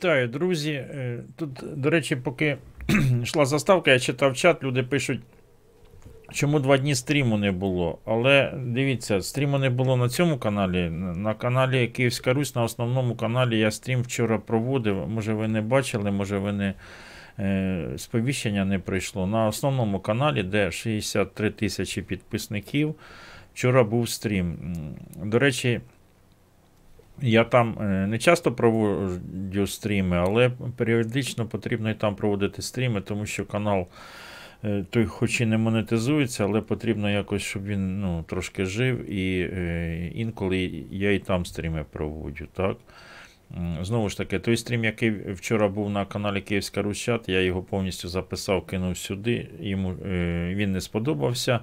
Вітаю, друзі. Е, Тут, до речі, поки йшла заставка, я читав чат, люди пишуть, чому два дні стріму не було. Але дивіться, стріму не було на цьому каналі. На каналі Київська Русь, на основному каналі я стрім вчора проводив. Може, ви не бачили, може ви не. е, Сповіщення не прийшло. На основному каналі, де 63 тисячі підписників, вчора був стрім. До речі, я там е, не часто проводжу стріми, але періодично потрібно і там проводити стріми, тому що канал е, той хоч і не монетизується, але потрібно якось, щоб він ну, трошки жив, і е, інколи я і там стріми проводжу. так. Знову ж таки, той стрім, який вчора був на каналі Київська Рущат, я його повністю записав, кинув сюди. Йому він не сподобався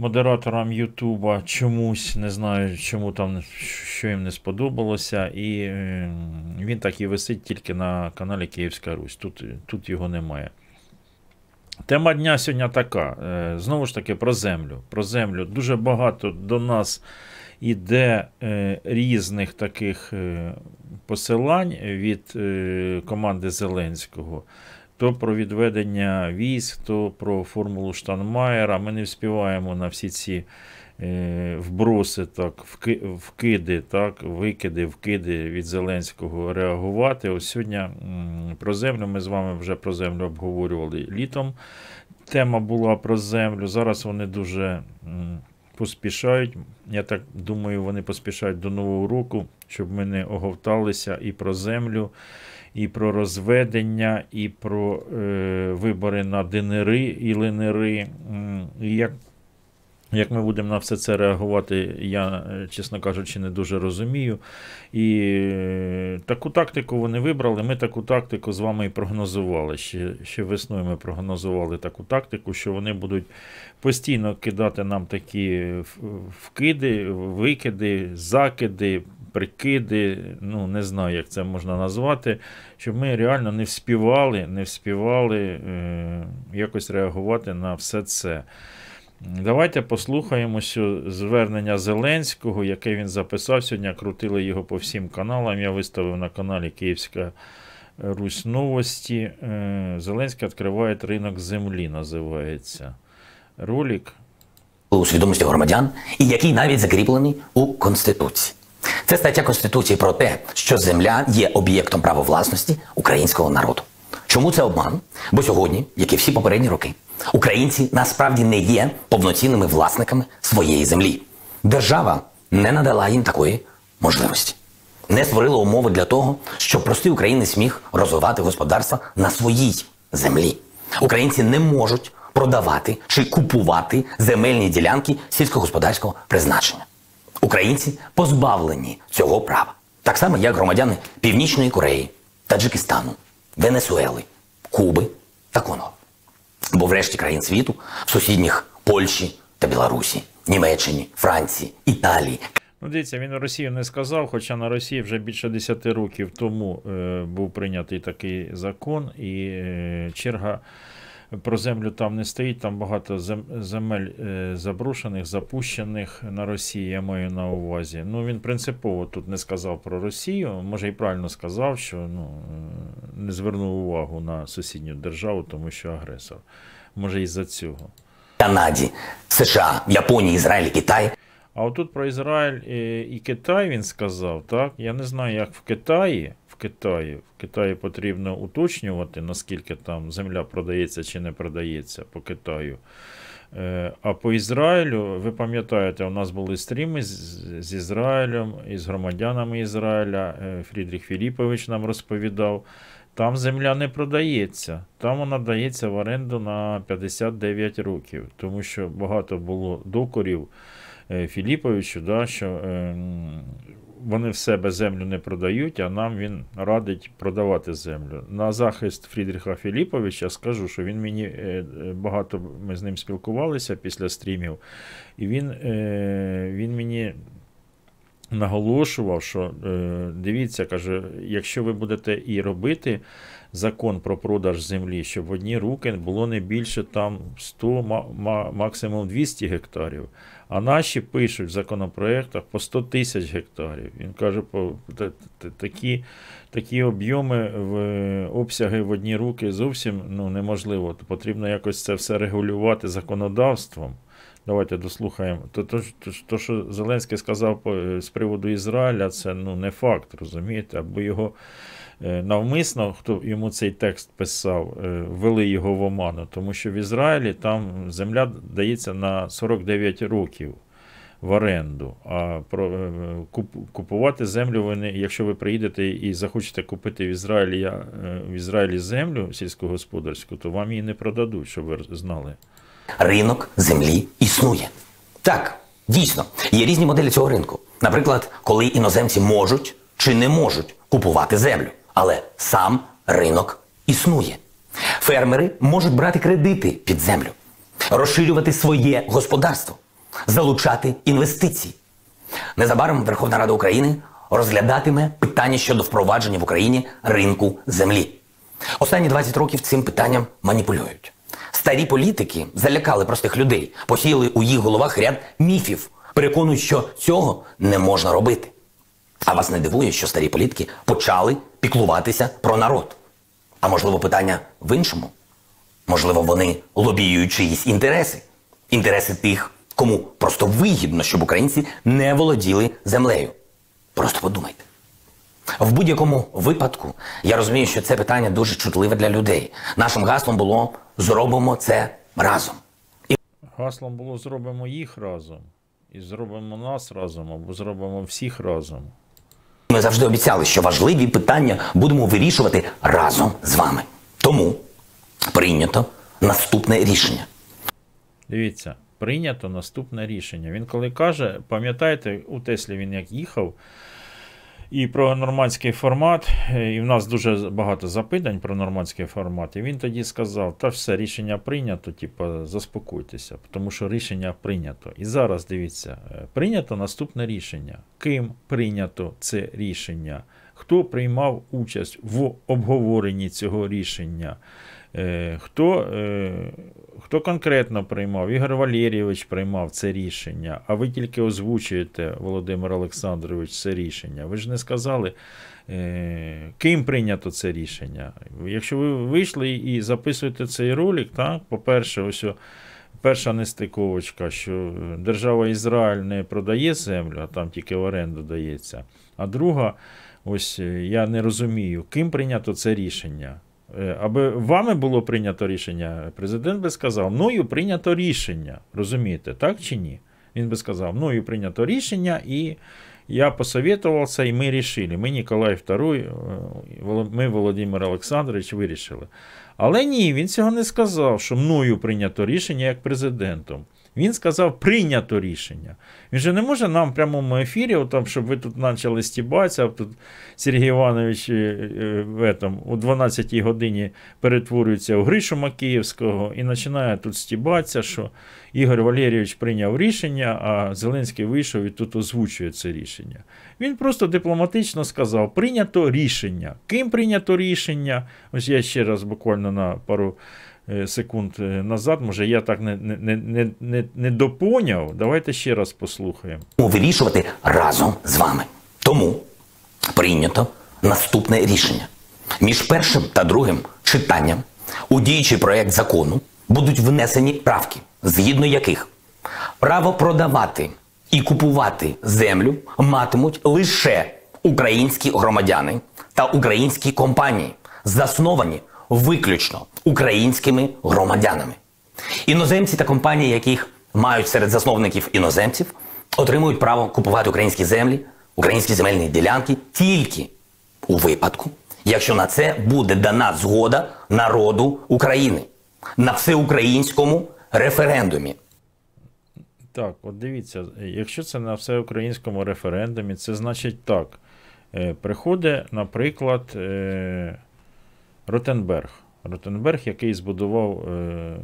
модераторам Ютуба чомусь, не знаю, чому там що їм не сподобалося. І е, він так і висить тільки на каналі Київська Русь. Тут, тут його немає. Тема дня сьогодні така. е, Знову ж таки, про землю. Про землю. Дуже багато до нас іде е, різних таких е, посилань від команди Зеленського. То про відведення військ, то про формулу Штанмаєра. Ми не вспіваємо на всі ці е, вброси, так, вки- вкиди, так, викиди, вкиди від Зеленського реагувати. Ось сьогодні про землю ми з вами вже про землю обговорювали літом. Тема була про землю. Зараз вони дуже поспішають. Я так думаю, вони поспішають до Нового року, щоб ми не оговталися і про землю, і про розведення, і про е, вибори на ДНРи і ЛНРи. І як Як ми будемо на все це реагувати, я, е, чесно кажучи, не дуже розумію. І е, таку тактику вони вибрали. Ми таку тактику з вами і прогнозували. Ще, ще весною ми прогнозували таку тактику, що вони будуть постійно кидати нам такі вкиди, викиди, закиди, прикиди. Ну, не знаю, як це можна назвати, щоб ми реально не вспівали, не вспівали е, якось реагувати на все це. Давайте послухаємо звернення Зеленського, яке він записав сьогодні. Крутили його по всім каналам. Я виставив на каналі Київська Русь Новості. Е, Зеленський відкриває ринок землі, називається. Ролик. У свідомості громадян, і який навіть закріплений у Конституції. Це стаття Конституції про те, що земля є об'єктом права власності українського народу. Чому це обман? Бо сьогодні, як і всі попередні роки, Українці насправді не є повноцінними власниками своєї землі. Держава не надала їм такої можливості, не створила умови для того, щоб простий українець міг розвивати господарство на своїй землі. Українці не можуть продавати чи купувати земельні ділянки сільськогосподарського призначення. Українці позбавлені цього права, так само як громадяни Північної Кореї, Таджикистану, Венесуели, Куби та Конго. Бо в решті країн світу, сусідніх Польщі та Білорусі, Німеччині, Франції, Італії. Ну, дивіться, він Росію не сказав, хоча на Росії вже більше 10 років тому е, був прийнятий такий закон, і е, черга про землю там не стоїть, там багато земель е, заброшених, запущених на Росії, я маю на увазі. Ну, він принципово тут не сказав про Росію, може і правильно сказав, що ну, е, не звернув увагу на сусідню державу, тому що агресор. Може, із-за цього. Канаді, США, Японії, Ізраїль, Китай. А отут про Ізраїль і Китай він сказав, так? Я не знаю, як в. Китаї. В Китаї потрібно уточнювати, наскільки там земля продається чи не продається по Китаю. Е, а по Ізраїлю, ви пам'ятаєте, у нас були стріми з, Ізраїлем і з громадянами Ізраїля. Е, Фрідріх Філіпович нам розповідав. Там земля не продається, там вона дається в оренду на 59 років, тому що багато було докорів е, Філіповичу, да, що е, вони в себе землю не продають, а нам він радить продавати землю. На захист Фрідріха Філіповича скажу, що він мені е, багато ми з ним спілкувалися після стрімів, і він, е, він мені. Наголошував, що е, дивіться, каже, якщо ви будете і робити закон про продаж землі, щоб в одні руки було не більше там 100, максимум 200 гектарів. А наші пишуть в законопроектах по 100 тисяч гектарів. Він каже, по такі такі об'єми в обсяги в одні руки зовсім ну, неможливо. Потрібно якось це все регулювати законодавством. Давайте дослухаємо. То, то, то, що Зеленський сказав з приводу Ізраїля, це ну, не факт, розумієте, або його. Е, навмисно, хто йому цей текст писав, е, ввели його в оману, тому що в Ізраїлі там земля дається на 49 років в оренду. А про, е, купувати землю вони, якщо ви приїдете і захочете купити в Ізраїлі в Ізраїлі землю сільськогосподарську, то вам її не продадуть, щоб ви знали. Ринок землі існує. Так, дійсно, є різні моделі цього ринку. Наприклад, коли іноземці можуть чи не можуть купувати землю. Але сам ринок існує. Фермери можуть брати кредити під землю, розширювати своє господарство, залучати інвестиції. Незабаром Верховна Рада України розглядатиме питання щодо впровадження в Україні ринку землі. Останні 20 років цим питанням маніпулюють. Старі політики залякали простих людей, посіяли у їх головах ряд міфів, переконують, що цього не можна робити. А вас не дивує, що старі політики почали піклуватися про народ. А можливо, питання в іншому? Можливо, вони лобіюють чиїсь інтереси, інтереси тих, кому просто вигідно, щоб українці не володіли землею. Просто подумайте. В будь-якому випадку я розумію, що це питання дуже чутливе для людей. Нашим гаслом було зробимо це разом. І... Гаслом було зробимо їх разом. І зробимо нас разом, або зробимо всіх разом. Ми завжди обіцяли, що важливі питання будемо вирішувати разом з вами. Тому прийнято наступне рішення. Дивіться, прийнято наступне рішення. Він коли каже, пам'ятаєте, у Теслі він як їхав. І про нормандський формат, е, і в нас дуже багато запитань про нормандський формат. І він тоді сказав: та все, рішення прийнято, типу, заспокойтеся, тому що рішення прийнято. І зараз дивіться, е, прийнято наступне рішення. Ким прийнято це рішення? Хто приймав участь в обговоренні цього рішення? Е, Хто, хто конкретно приймав? Ігор Валерійович приймав це рішення, а ви тільки озвучуєте, Володимир Олександрович, це рішення. Ви ж не сказали, е, ким прийнято це рішення. Якщо ви вийшли і записуєте цей ролик, так, по-перше, ось перша нестиковочка, що держава Ізраїль не продає землю, а там тільки в оренду дається. А друга, ось е, я не розумію, ким прийнято це рішення. Е, Аби вами було прийнято рішення, президент би сказав, мною прийнято рішення. Розумієте, так чи ні? Він би сказав, мною прийнято рішення, і я посоветувався, і ми рішили. Ми, Ніколай II, е, ми, Володимир Олександрович, вирішили. Але ні, він цього не сказав, що мною прийнято рішення як президентом. Він сказав, прийнято рішення. Він же не може нам в прямому ефірі, от щоб ви тут почали стібатися, тут Сергій Іванович е, е, в этом, у 12-й годині перетворюється в Гришу Макіївського і починає тут стібатися, що Ігор Валерійович прийняв рішення, а Зеленський вийшов і тут озвучує це рішення. Він просто дипломатично сказав: прийнято рішення. Ким прийнято рішення? Ось я ще раз буквально на пару секунд е, назад, може, я так не, не, не, не, не допоняв. Давайте ще раз послухаємо. вирішувати разом з вами. Тому прийнято наступне рішення. Між першим та другим читанням у діючий проект закону будуть внесені правки, згідно яких право продавати і купувати землю матимуть лише українські громадяни та українські компанії, засновані виключно українськими громадянами. Іноземці та компанії, яких мають серед засновників іноземців, отримують право купувати українські землі, українські земельні ділянки тільки у випадку, якщо на це буде дана згода народу України на всеукраїнському референдумі. Так, от дивіться, якщо це на всеукраїнському референдумі, це значить так. Е, приходить, наприклад, е, Ротенберг. Ротенберг, який збудував е,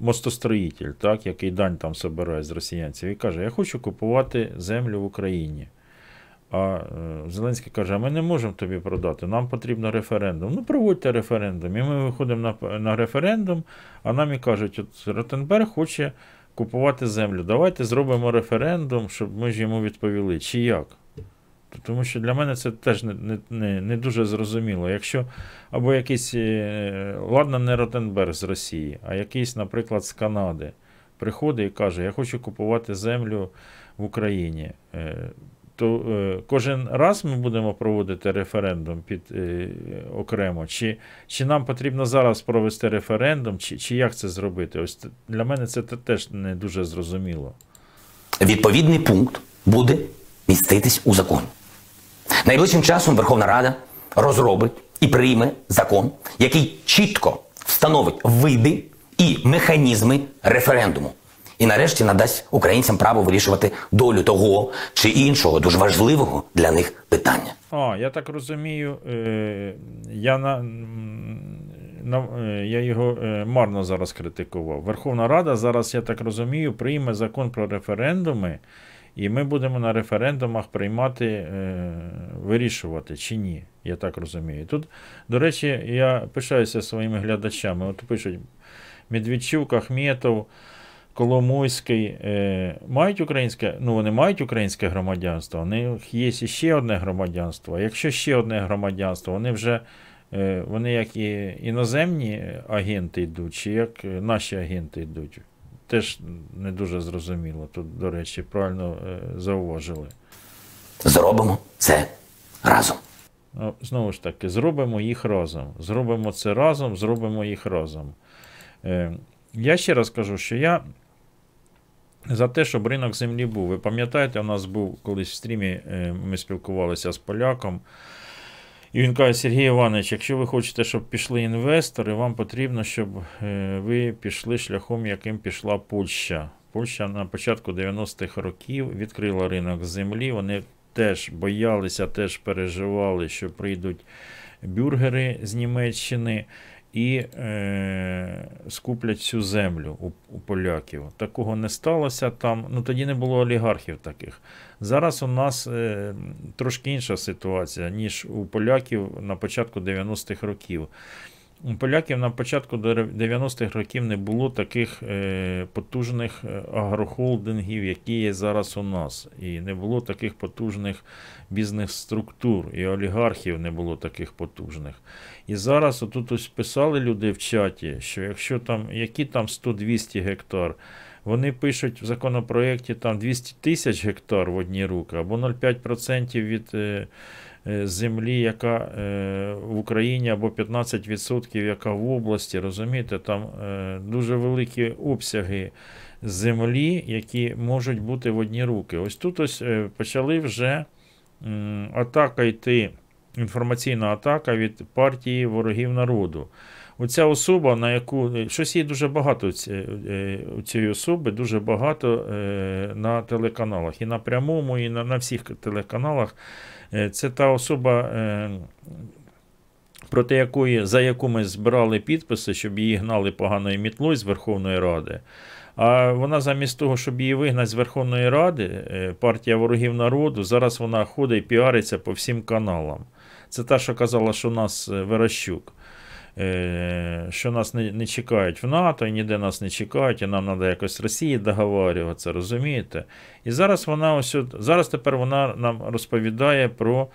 мостостроїтель, так, який дань там собирає з росіянців, і каже: Я хочу купувати землю в Україні. А е, Зеленський каже: а ми не можемо тобі продати, нам потрібно референдум. Ну, проводьте референдум. І ми виходимо на, на референдум, а нам і кажуть, от Ротенберг хоче купувати землю. Давайте зробимо референдум, щоб ми ж йому відповіли, чи як. Тому що для мене це теж не, не, не, дуже зрозуміло. Якщо або якийсь, е, ладно, не Ротенберг з Росії, а якийсь, наприклад, з Канади приходить і каже, я хочу купувати землю в Україні, е, то е, кожен раз ми будемо проводити референдум під окремо, чи, чи нам потрібно зараз провести референдум, чи, чи як це зробити? Ось для мене це теж не дуже зрозуміло. Відповідний пункт буде міститись у законі. Найближчим часом Верховна Рада розробить і прийме закон, який чітко встановить види і механізми референдуму. І нарешті надасть українцям право вирішувати долю того чи іншого дуже важливого для них питання. А, я так розумію, е, я, на, на, е, я його е, марно зараз критикував. Верховна Рада зараз, я так розумію, прийме закон про референдуми, і ми будемо на референдумах приймати, е, вирішувати чи ні. Я так розумію. Тут, до речі, я пишаюся своїми глядачами. От пишуть Медведчук, Ахметов. Коломойський е, мають українське, ну вони мають українське громадянство, у них є ще одне громадянство. Якщо ще одне громадянство, вони вже е, вони як і іноземні агенти йдуть, чи як наші агенти йдуть. Теж не дуже зрозуміло. Тут, до речі, правильно е, зауважили. Зробимо це разом. Ну, знову ж таки, зробимо їх разом. Зробимо це разом, зробимо їх разом. Е, я ще раз кажу, що я за те, щоб ринок землі був. Ви пам'ятаєте, у нас був колись в стрімі, е, ми спілкувалися з поляком. І він каже: Сергій Іванович, якщо ви хочете, щоб пішли інвестори, вам потрібно, щоб е, ви пішли шляхом, яким пішла Польща. Польща на початку 90-х років відкрила ринок землі. Вони теж боялися, теж переживали, що прийдуть бюргери з Німеччини і е, скуплять всю землю у, у поляків. Такого не сталося там. Ну тоді не було олігархів таких. Зараз у нас е, трошки інша ситуація, ніж у поляків на початку 90-х років. У поляків на початку 90-х років не було таких е, потужних е, агрохолдингів, які є зараз у нас. І не було таких потужних бізнес-структур, і олігархів не було таких потужних. І зараз отут ось писали люди в чаті, що якщо там які там 100-200 гектар, вони пишуть в законопроєкті там 200 тисяч гектар в одні руки, або 0,5% від. Е, Е, землі, яка е, в Україні, або 15%, яка в області, розумієте, там дуже великі обсяги землі, які можуть бути в одні руки. Ось тут ось почали вже атака йти, інформаційна атака від партії ворогів народу. Оця особа, на яку щось є дуже багато у цієї особи, дуже багато на телеканалах. І на прямому, і на, на всіх телеканалах. Е, це та особа, е, проти якої, за яку ми збирали підписи, щоб її гнали поганою мітлою з Верховної Ради. А вона замість того, щоб її вигнати з Верховної Ради, е, партія ворогів народу, зараз вона ходить і піариться по всім каналам. Це та, що казала, що у нас Верощук. Що нас не не чекають в НАТО, і ніде нас не чекають, і нам треба якось з Росії договарюватися, розумієте? І зараз вона ось зараз тепер вона нам розповідає про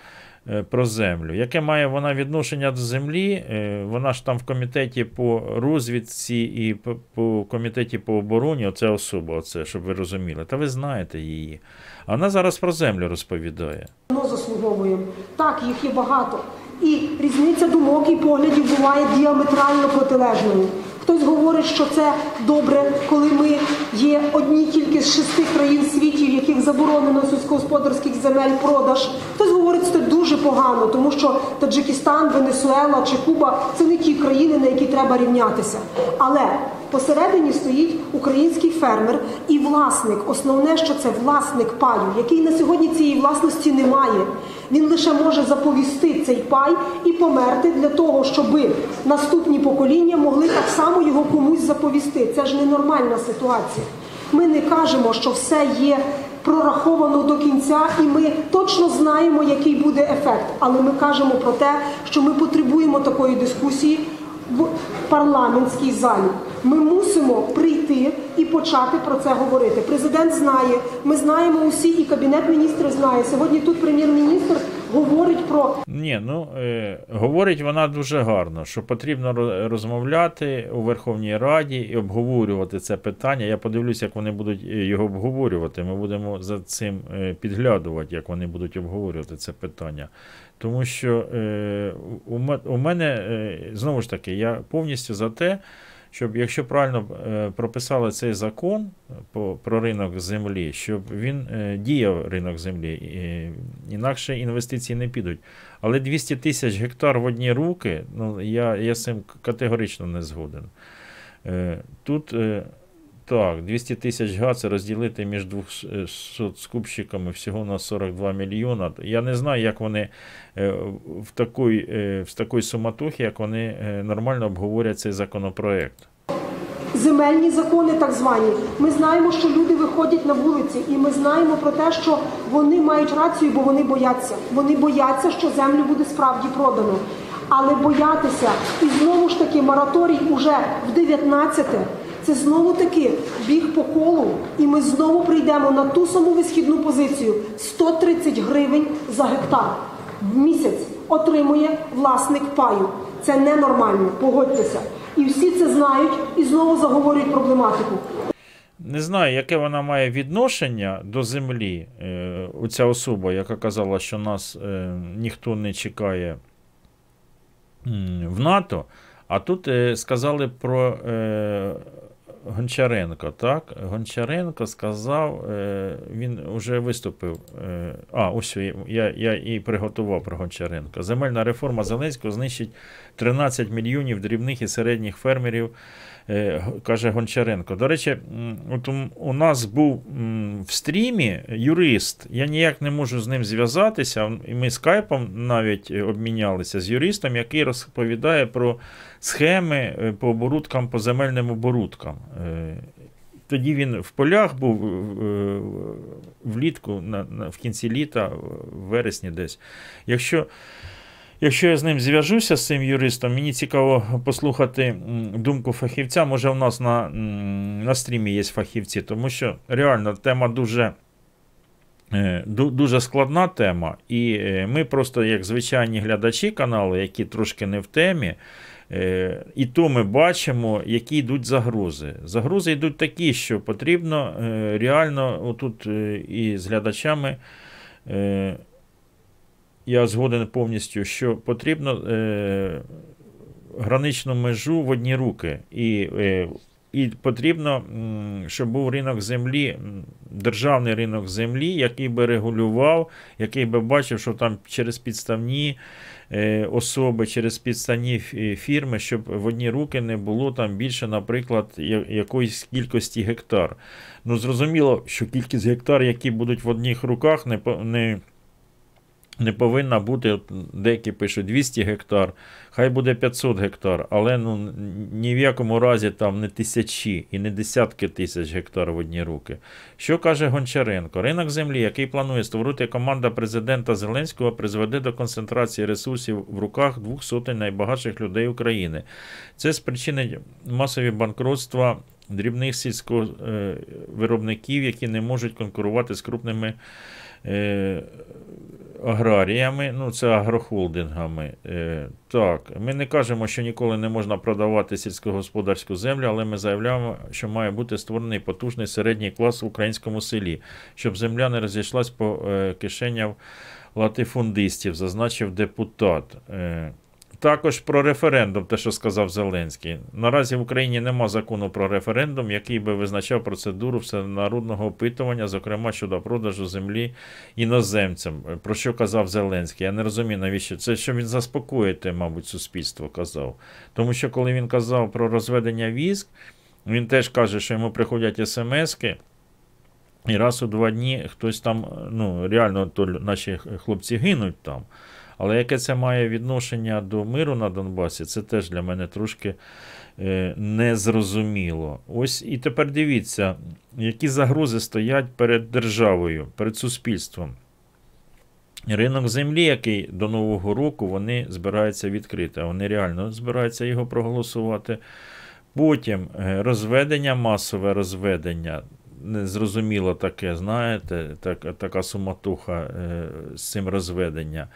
е, про землю. Яке має вона відношення до землі? Е, вона ж там в комітеті по розвідці і по, по комітеті по обороні, оце особа, оце, щоб ви розуміли. Та ви знаєте її. А вона зараз про землю розповідає. Воно заслуговуємо. Так, їх є багато. І різниця думок і поглядів буває діаметрально протилежною. Хтось говорить, що це добре, коли ми є одні тільки з шести країн світів, яких заборонено сільськогосподарських земель продаж. Хтось говорить, що це дуже погано, тому що Таджикистан, Венесуела чи Куба це не ті країни, на які треба рівнятися. Але посередині стоїть український фермер і власник. Основне, що це власник паю, який на сьогодні цієї власності немає. Він лише може заповісти цей пай і померти для того, щоб наступні покоління могли так само його комусь заповісти. Це ж ненормальна ситуація. Ми не кажемо, що все є прораховано до кінця, і ми точно знаємо, який буде ефект. Але ми кажемо про те, що ми потребуємо такої дискусії в парламентській залі. Ми мусимо прийти і почати про це говорити. Президент знає, ми знаємо усі, і кабінет міністрів знає. Сьогодні тут прем'єр-міністр говорить про ні, ну е, говорить вона дуже гарно, що потрібно розмовляти у Верховній Раді і обговорювати це питання. Я подивлюся, як вони будуть е, його обговорювати. Ми будемо за цим е, підглядувати, як вони будуть обговорювати це питання. Тому що е, у мене е, знову ж таки я повністю за те щоб, якщо правильно е, прописали цей закон по, про ринок землі, щоб він е, діяв ринок землі, інакше інвестиції не підуть. Але 200 тисяч гектар в одні руки, ну я я з цим категорично не згоден. Е, тут так, 200 тисяч га це розділити між 200 скупщиками всього на 42 мільйона. Я не знаю, як вони е, в такій е, в такій суматохі, як вони е, нормально обговорять цей законопроект. Земельні закони, так звані. Ми знаємо, що люди виходять на вулиці, і ми знаємо про те, що вони мають рацію, бо вони бояться. Вони бояться, що землю буде справді продано. Але боятися, і знову ж таки, мораторій уже в 19-те. Це знову таки біг по колу, і ми знову прийдемо на ту саму висхідну позицію 130 гривень за гектар в місяць отримує власник паю. Це ненормально, погодьтеся. І всі це знають і знову заговорюють проблематику. Не знаю, яке вона має відношення до землі. Е, оця особа, яка казала, що нас е, ніхто не чекає в НАТО. А тут е, сказали про Гончаренко, так? Гончаренко сказав, е, він вже виступив. Е, а, ось я, я і приготував про Гончаренко. Земельна реформа Зеленського знищить 13 мільйонів дрібних і середніх фермерів, е, каже Гончаренко. До речі, от у- нас був в стрімі юрист. Я ніяк не можу з ним зв'язатися. І ми скайпом навіть е, обмінялися з юристом, який розповідає про схеми е, по оборудкам, по земельним оборудкам. Тоді він в полях був влітку, в кінці літа, в вересні десь. Якщо, якщо я з ним зв'яжуся з цим юристом, мені цікаво послухати думку фахівця. Може, в нас на, на стрімі є фахівці, тому що реально тема дуже. Е, Дуже складна тема, і е, ми просто, як звичайні глядачі каналу, які трошки не в темі, е, і то ми бачимо, які йдуть загрози. Загрози йдуть такі, що потрібно реально отут і з глядачами. Е, Я згоден повністю, що потрібно е, граничну межу в одні руки. І, е, і потрібно, щоб був ринок землі, державний ринок землі, який би регулював, який би бачив, що там через підставні е, особи, через підставні фірми, щоб в одні руки не було там більше, наприклад, якоїсь кількості гектар. Ну, зрозуміло, що кількість гектар, які будуть в одних руках, не, не, не повинна бути, деякі пишуть 200 гектар, хай буде 500 гектар, але ну, ні в якому разі там не тисячі і не десятки тисяч гектар в одні руки. Що каже Гончаренко? Ринок землі, який планує створити команда президента Зеленського, призведе до концентрації ресурсів в руках двох сотень найбагатших людей України. Це спричинить масові банкротства дрібних сільськовиробників, які не можуть конкурувати з крупними е, аграріями, ну це агрохолдингами. Е, так, ми не кажемо, що ніколи не можна продавати сільськогосподарську землю, але ми заявляємо, що має бути створений потужний середній клас в українському селі, щоб земля не розійшлась по е, кишеням латифундистів, зазначив депутат. Е, також про референдум, те, що сказав Зеленський. Наразі в Україні нема закону про референдум, який би визначав процедуру всенародного опитування, зокрема щодо продажу землі іноземцям. Про що казав Зеленський? Я не розумію, навіщо це, що він заспокоїти, мабуть, суспільство казав. Тому що коли він казав про розведення військ, він теж каже, що йому приходять смски. І раз у два дні хтось там, ну реально, то наші хлопці гинуть там. Але яке це має відношення до миру на Донбасі, це теж для мене трошки е, незрозуміло. Ось і тепер дивіться, які загрози стоять перед державою, перед суспільством. Ринок землі, який до Нового року вони збираються відкрити, а вони реально збираються його проголосувати. Потім е, розведення, масове розведення, незрозуміло таке, знаєте, так, така суматуха е, з цим розведення.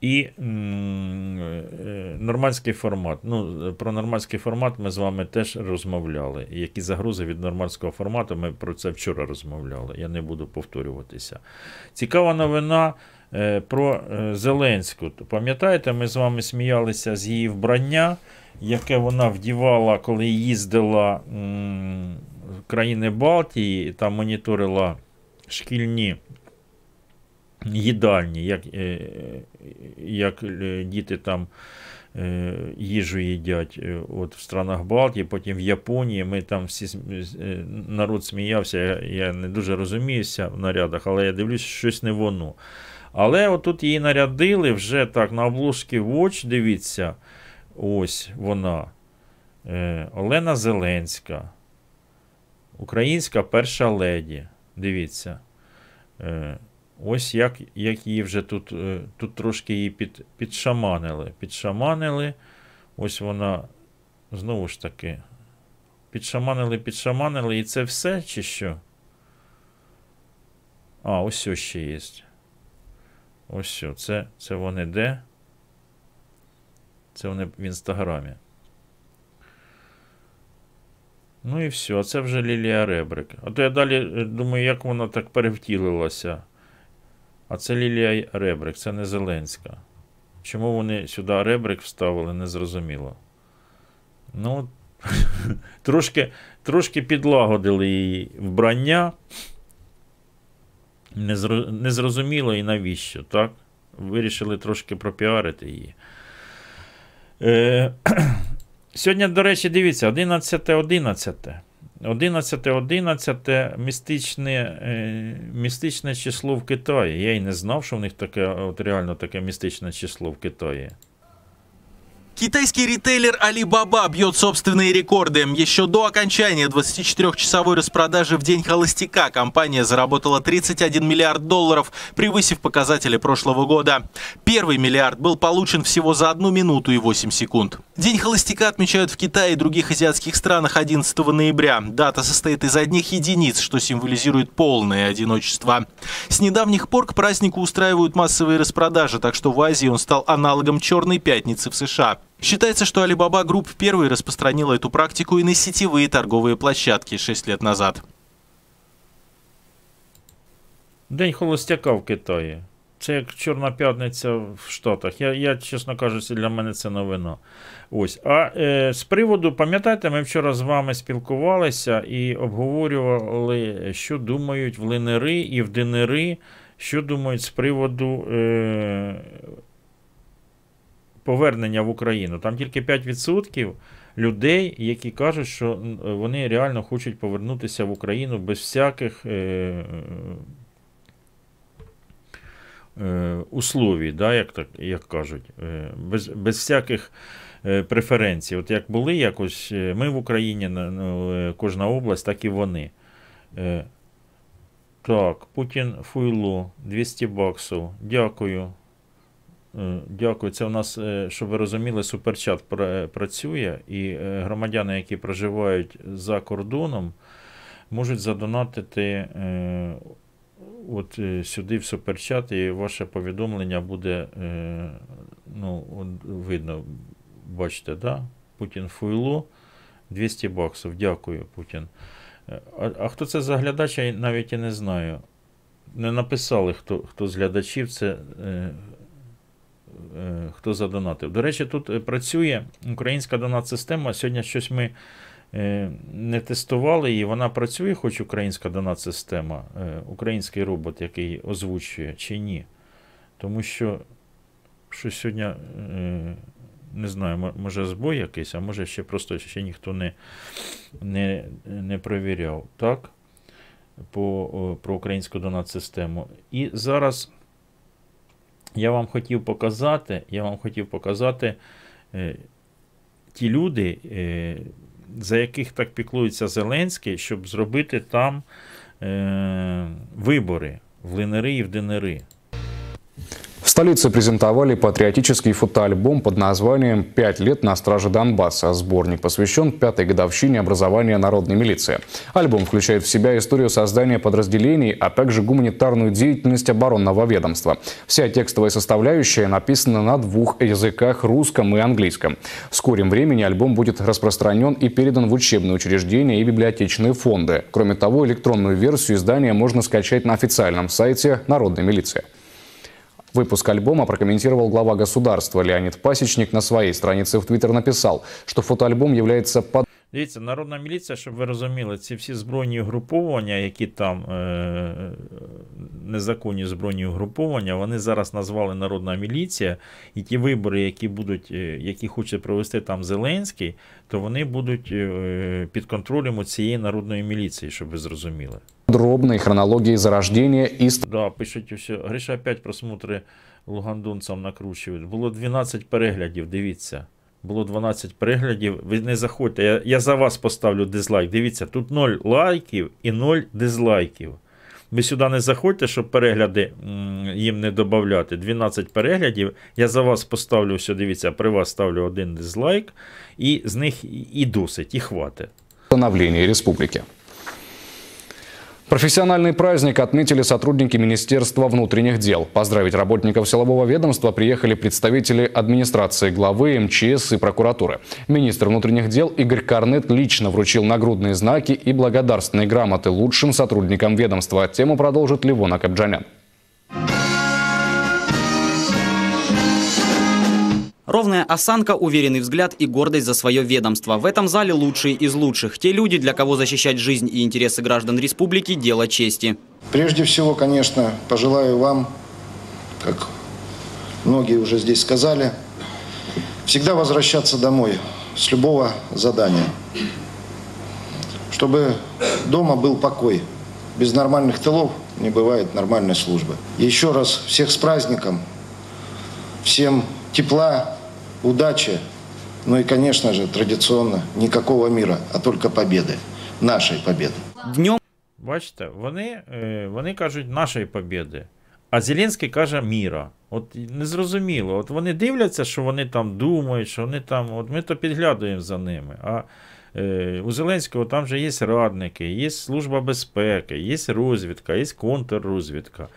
І е, нормандський формат. Ну, про нормандський формат ми з вами теж розмовляли. Які загрози від нормандського формату, ми про це вчора розмовляли. Я не буду повторюватися. Цікава новина е, про Зеленську. Пам'ятаєте, ми з вами сміялися з її вбрання, яке вона вдівала, коли їздила країни Балтії, там моніторила шкільні їдальні, як, е, як е, діти там е, їжу їдять е, от в странах Балтії, потім в Японії. Ми там всі е, народ сміявся. Я, не дуже розуміюся в нарядах, але я дивлюсь, щось не воно. Але отут її нарядили вже так на обложці Watch, дивіться, ось вона. Е, Олена Зеленська. Українська перша леді. Дивіться. Е, ось як, як її вже тут, е, тут трошки її під, підшаманили. Підшаманили. Ось вона, знову ж таки, підшаманили, підшаманили, і це все чи що? А, ось ось ще є. Ось. Це, це вони де? Це вони в інстаграмі. Ну і все, це вже Лілія Ребрик. А то я далі е, думаю, як вона так перевтілилася. А це Лілія Ребрик, це не Зеленська. Чому вони сюди Ребрик вставили, не зрозуміло. Ну, трошки, трошки підлагодили її вбрання. Незрозуміло і навіщо, так? Вирішили трошки пропіарити її. Е, сьогодні, до речі, дивіться, 11 11. 11 11 містичне, е, містичне число в Китаї. Я й не знав, що в них таке, от реально таке містичне число в Китаї. Китайский ритейлер Alibaba бьет собственные рекорды. Еще до окончания 24-часовой распродажи в день холостяка компания заработала 31 миллиард долларов, превысив показатели прошлого года. Первый миллиард был получен всего за одну минуту и 8 секунд. День холостяка отмечают в Китае и других азиатских странах 11 ноября. Дата состоит из одних единиц, что символизирует полное одиночество. С недавних пор к празднику устраивают массовые распродажи, так что в Азии он стал аналогом Черной пятницы в США. Считается, что Alibaba Group первой распространила эту практику и на сетевые торговые площадки 6 лет назад. День холостяка в Китаї. Це як Чорна п'ятниця в Штатах. Я, я чесно кажучи, для мене це новина. Ось. А е, з приводу, пам'ятаєте, ми вчора з вами спілкувалися і обговорювали, що думають в ЛНР і в ДНР, що думають з приводу е, повернення в Україну. Там тільки 5% людей, які кажуть, що вони реально хочуть повернутися в Україну без всяких. Е, е, условій, да, як, так, як кажуть, е, без, без всяких е, преференцій. От як були якось ми в Україні, ну, кожна область, так і вони. Так, Путін Фуйло, 200 баксів. Дякую. Е, Дякую. Це у нас, е, щоб ви розуміли, суперчат працює, і е, громадяни, які проживають за кордоном, можуть задонатити от сюди в суперчат, і ваше повідомлення буде ну, видно, бачите, да? Путін Фуйло 200 баксів. Дякую, Путін. А, а хто це за глядач, я навіть і не знаю. Не написали, хто, хто з глядачів це. Е, Хто задонатив. До речі, тут е, працює українська донат-система. Сьогодні щось ми е, не тестували її. Вона працює, хоч українська донат-система, український робот, який озвучує, чи ні. Тому що, що сьогодні, не знаю, може збой якийсь, а може ще просто ще ніхто не, не, не перевіряв. Так? По, про українську донат-систему. І зараз я вам хотів показати, я вам хотів показати е, ті люди, е, за яких так піклується Зеленський, щоб зробити там е, вибори в линери і в ДНР. Столице презентовали патриотический фотоальбом под названием «Пять лет на страже Донбасса». Сборник посвящен пятой годовщине образования народной милиции. Альбом включает в себя историю создания подразделений, а также гуманитарную деятельность оборонного ведомства. Вся текстовая составляющая написана на двух языках – русском и английском. В скором времени альбом будет распространен и передан в учебные учреждения и библиотечные фонды. Кроме того, электронную версию издания можно скачать на официальном сайте Народной милиции. Выпуск альбома прокомментировал глава государства Леонид Пасечник на своей странице в Твиттер написал, что фотоальбом является под Дивіться, народна міліція, щоб ви розуміли, ці всі збройні угруповання, які там е- незаконні збройні угруповання, вони зараз назвали народна міліція, і ті вибори, які будуть, е, які хоче провести там Зеленський, то вони будуть е- під контролем цієї народної міліції, щоб ви зрозуміли. подробной хронологией зарождения и Да, пишуть все. Гриша опять просмотри лугандунцям накручують. Було 12 переглядів, дивіться. Було 12 переглядів. Ви не заходьте. Я, я за вас поставлю дизлайк. Дивіться, тут 0 лайків і 0 дизлайків. Ви сюди не заходьте, щоб перегляди їм не додати. 12 переглядів. Я за вас поставлю все, дивіться, при вас ставлю один дизлайк, і з них і- досить, і хватить. Становлення республики. Профессиональный праздник отметили сотрудники Министерства внутренних дел. Поздравить работников силового ведомства приехали представители администрации главы, МЧС и прокуратуры. Министр внутренних дел Игорь Карнет лично вручил нагрудные знаки и благодарственные грамоты лучшим сотрудникам ведомства. Тему продолжит Ливона Кабджанян. Ровная осанка, уверенный взгляд и гордость за свое ведомство. В этом зале лучшие из лучших. Те люди, для кого защищать жизнь и интересы граждан республики – дело чести. Прежде всего, конечно, пожелаю вам, как многие уже здесь сказали, всегда возвращаться домой с любого задания. Чтобы дома был покой. Без нормальных тылов не бывает нормальной службы. Еще раз всех с праздником. Всем тепла, удачи. Ну и, конечно же, традиционно никакого мира, а только победы. Нашей победы. Днем Бачите, вони, е, вони кажуть нашої побєди, а Зеленський каже міра. От незрозуміло. От вони дивляться, що вони там думають, що вони там. От ми то підглядуємо за ними. А е, у Зеленського там же є радники, є Служба безпеки, є розвідка, є контррозвідка.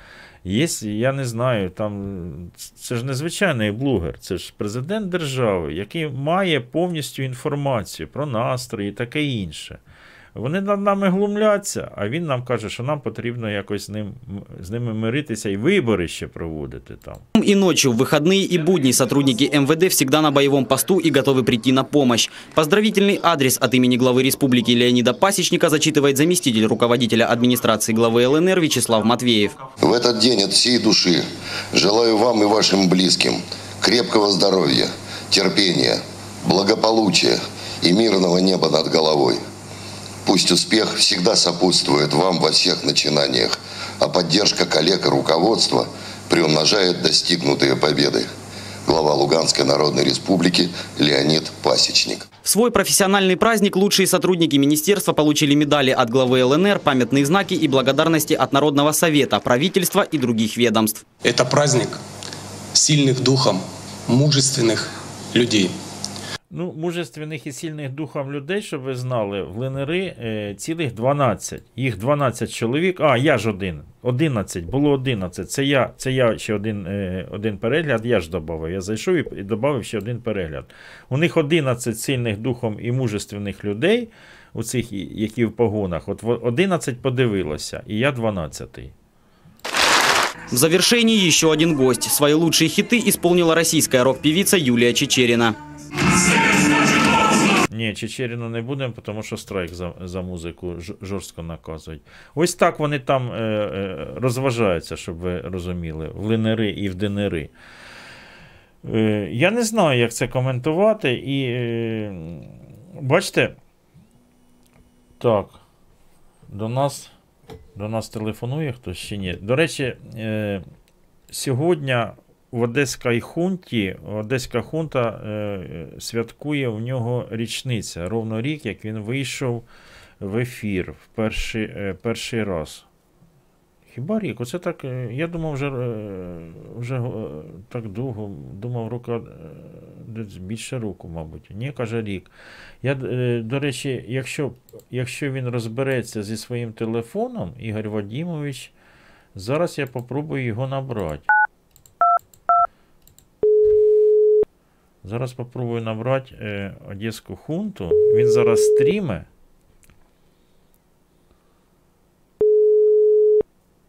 Є, я не знаю, там це ж незвичайний блогер, це ж президент держави, який має повністю інформацію про настрої і таке інше. Вони над нами глумляться, а він нам каже, що нам потрібно якось з, ним, з ними миритися і вибори ще проводити там. и ночью, в выходные и будни сотрудники МВД всегда на боевом посту и готовы прийти на помощь. Поздравительный адрес от имени главы республики Леонида Пасечника зачитывает заместитель руководителя администрации главы ЛНР Вячеслав Матвеев. В этот день от всей души желаю вам и вашим близким крепкого здоровья, терпения, благополучия и мирного неба над головой. Пусть успех всегда сопутствует вам во всех начинаниях, а поддержка коллег и руководства приумножает достигнутые победы. Глава Луганской Народной Республики Леонид Пасечник. В свой профессиональный праздник лучшие сотрудники министерства получили медали от главы ЛНР, памятные знаки и благодарности от Народного совета, правительства и других ведомств. Это праздник сильных духом, мужественных людей. Ну, мужественних і сильних духом людей, щоб ви знали, в ЛНРи е, цілих 12. Їх 12 чоловік. А, я ж один. 11. Було 11. Це я, це я ще один, е, один перегляд, я ж додав. Я зайшов і, додав ще один перегляд. У них 11 сильних духом і мужественних людей, у цих, які в погонах. От во- 11 подивилося, і я 12. В завершении еще один гость. Свои лучшие хиты исполнила российская рок-певица Юлия Чечерина. Ні, Чечеріну не будемо, тому що страйк за, за музику жорстко наказують. Ось так вони там е, е, розважаються, щоб ви розуміли, в ЛНРи і в ДНРи. Е, я не знаю, як це коментувати. І е, бачите, так, до нас, до нас телефонує хтось чи ні. До речі, е, сьогодні в Одеській хунті, Одеська хунта е, святкує у нього річниця. Ровно рік, як він вийшов в ефір в перший, е, перший раз. Хіба рік? Оце так. е, Я думав, вже, е, вже е, так довго, думав, рока е, більше року, мабуть. Ні, каже рік. Я, до речі, якщо, якщо він розбереться зі своїм телефоном, Ігор Вадімович, зараз я попробую його набрати. Зараз попробую набрати е, Одеську хунту. Він зараз стріме.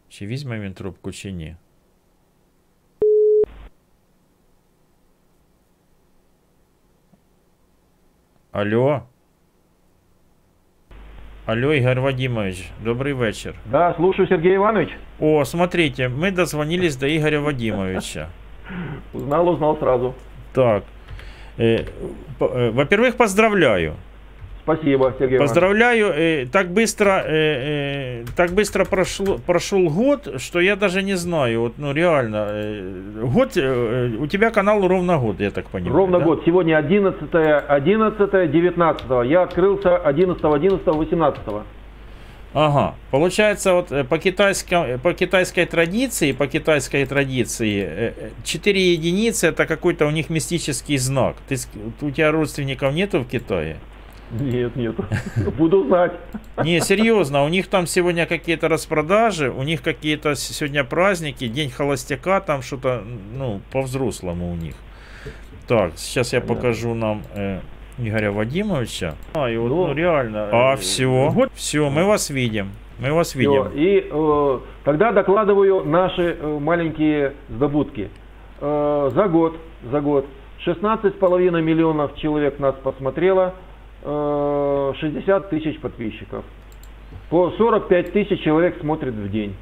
Чи візьме він трубку, чи ні? Алло. Алло, Игорь Вадимович, добрый вечер. Да, слушаю, Сергей Иванович. О, смотрите, мы дозвонились до Игоря Вадимовича. Узнал, узнал сразу. Так. Э, э, Во-первых, поздравляю. Спасибо, Сергей. Поздравляю. э, Так быстро, э, э, так быстро прошло, прошел год, что я даже не знаю. Вот, ну реально. э, Год, э, у тебя канал ровно год, я так понимаю. Ровно да? год. Сегодня 11, 11, 19. Я открылся 11, 11, 18. Ага. Получается, вот э, по, китайской, по китайской традиции, по китайской традиции, э, э, 4 единицы это какой-то у них мистический знак. Ты, у тебя родственников нету в Китае? Нет, нет. Буду знать. Не, серьезно, у них там сегодня какие-то распродажи, у них какие-то сегодня праздники, день холостяка, там что-то, ну, по-взрослому у них. Так, сейчас я покажу нам э, Игоря Вадимовича. А, и вот, ну, Ну, реально. А, э, все, вот. все, мы вас видим. Мы вас Всё. видим. И э, тогда докладываю наши э, маленькие сдобутки. Э, за год, за год 16,5 миллионов человек нас посмотрело, э, 60 тысяч подписчиков. По 45 тысяч человек смотрит в день.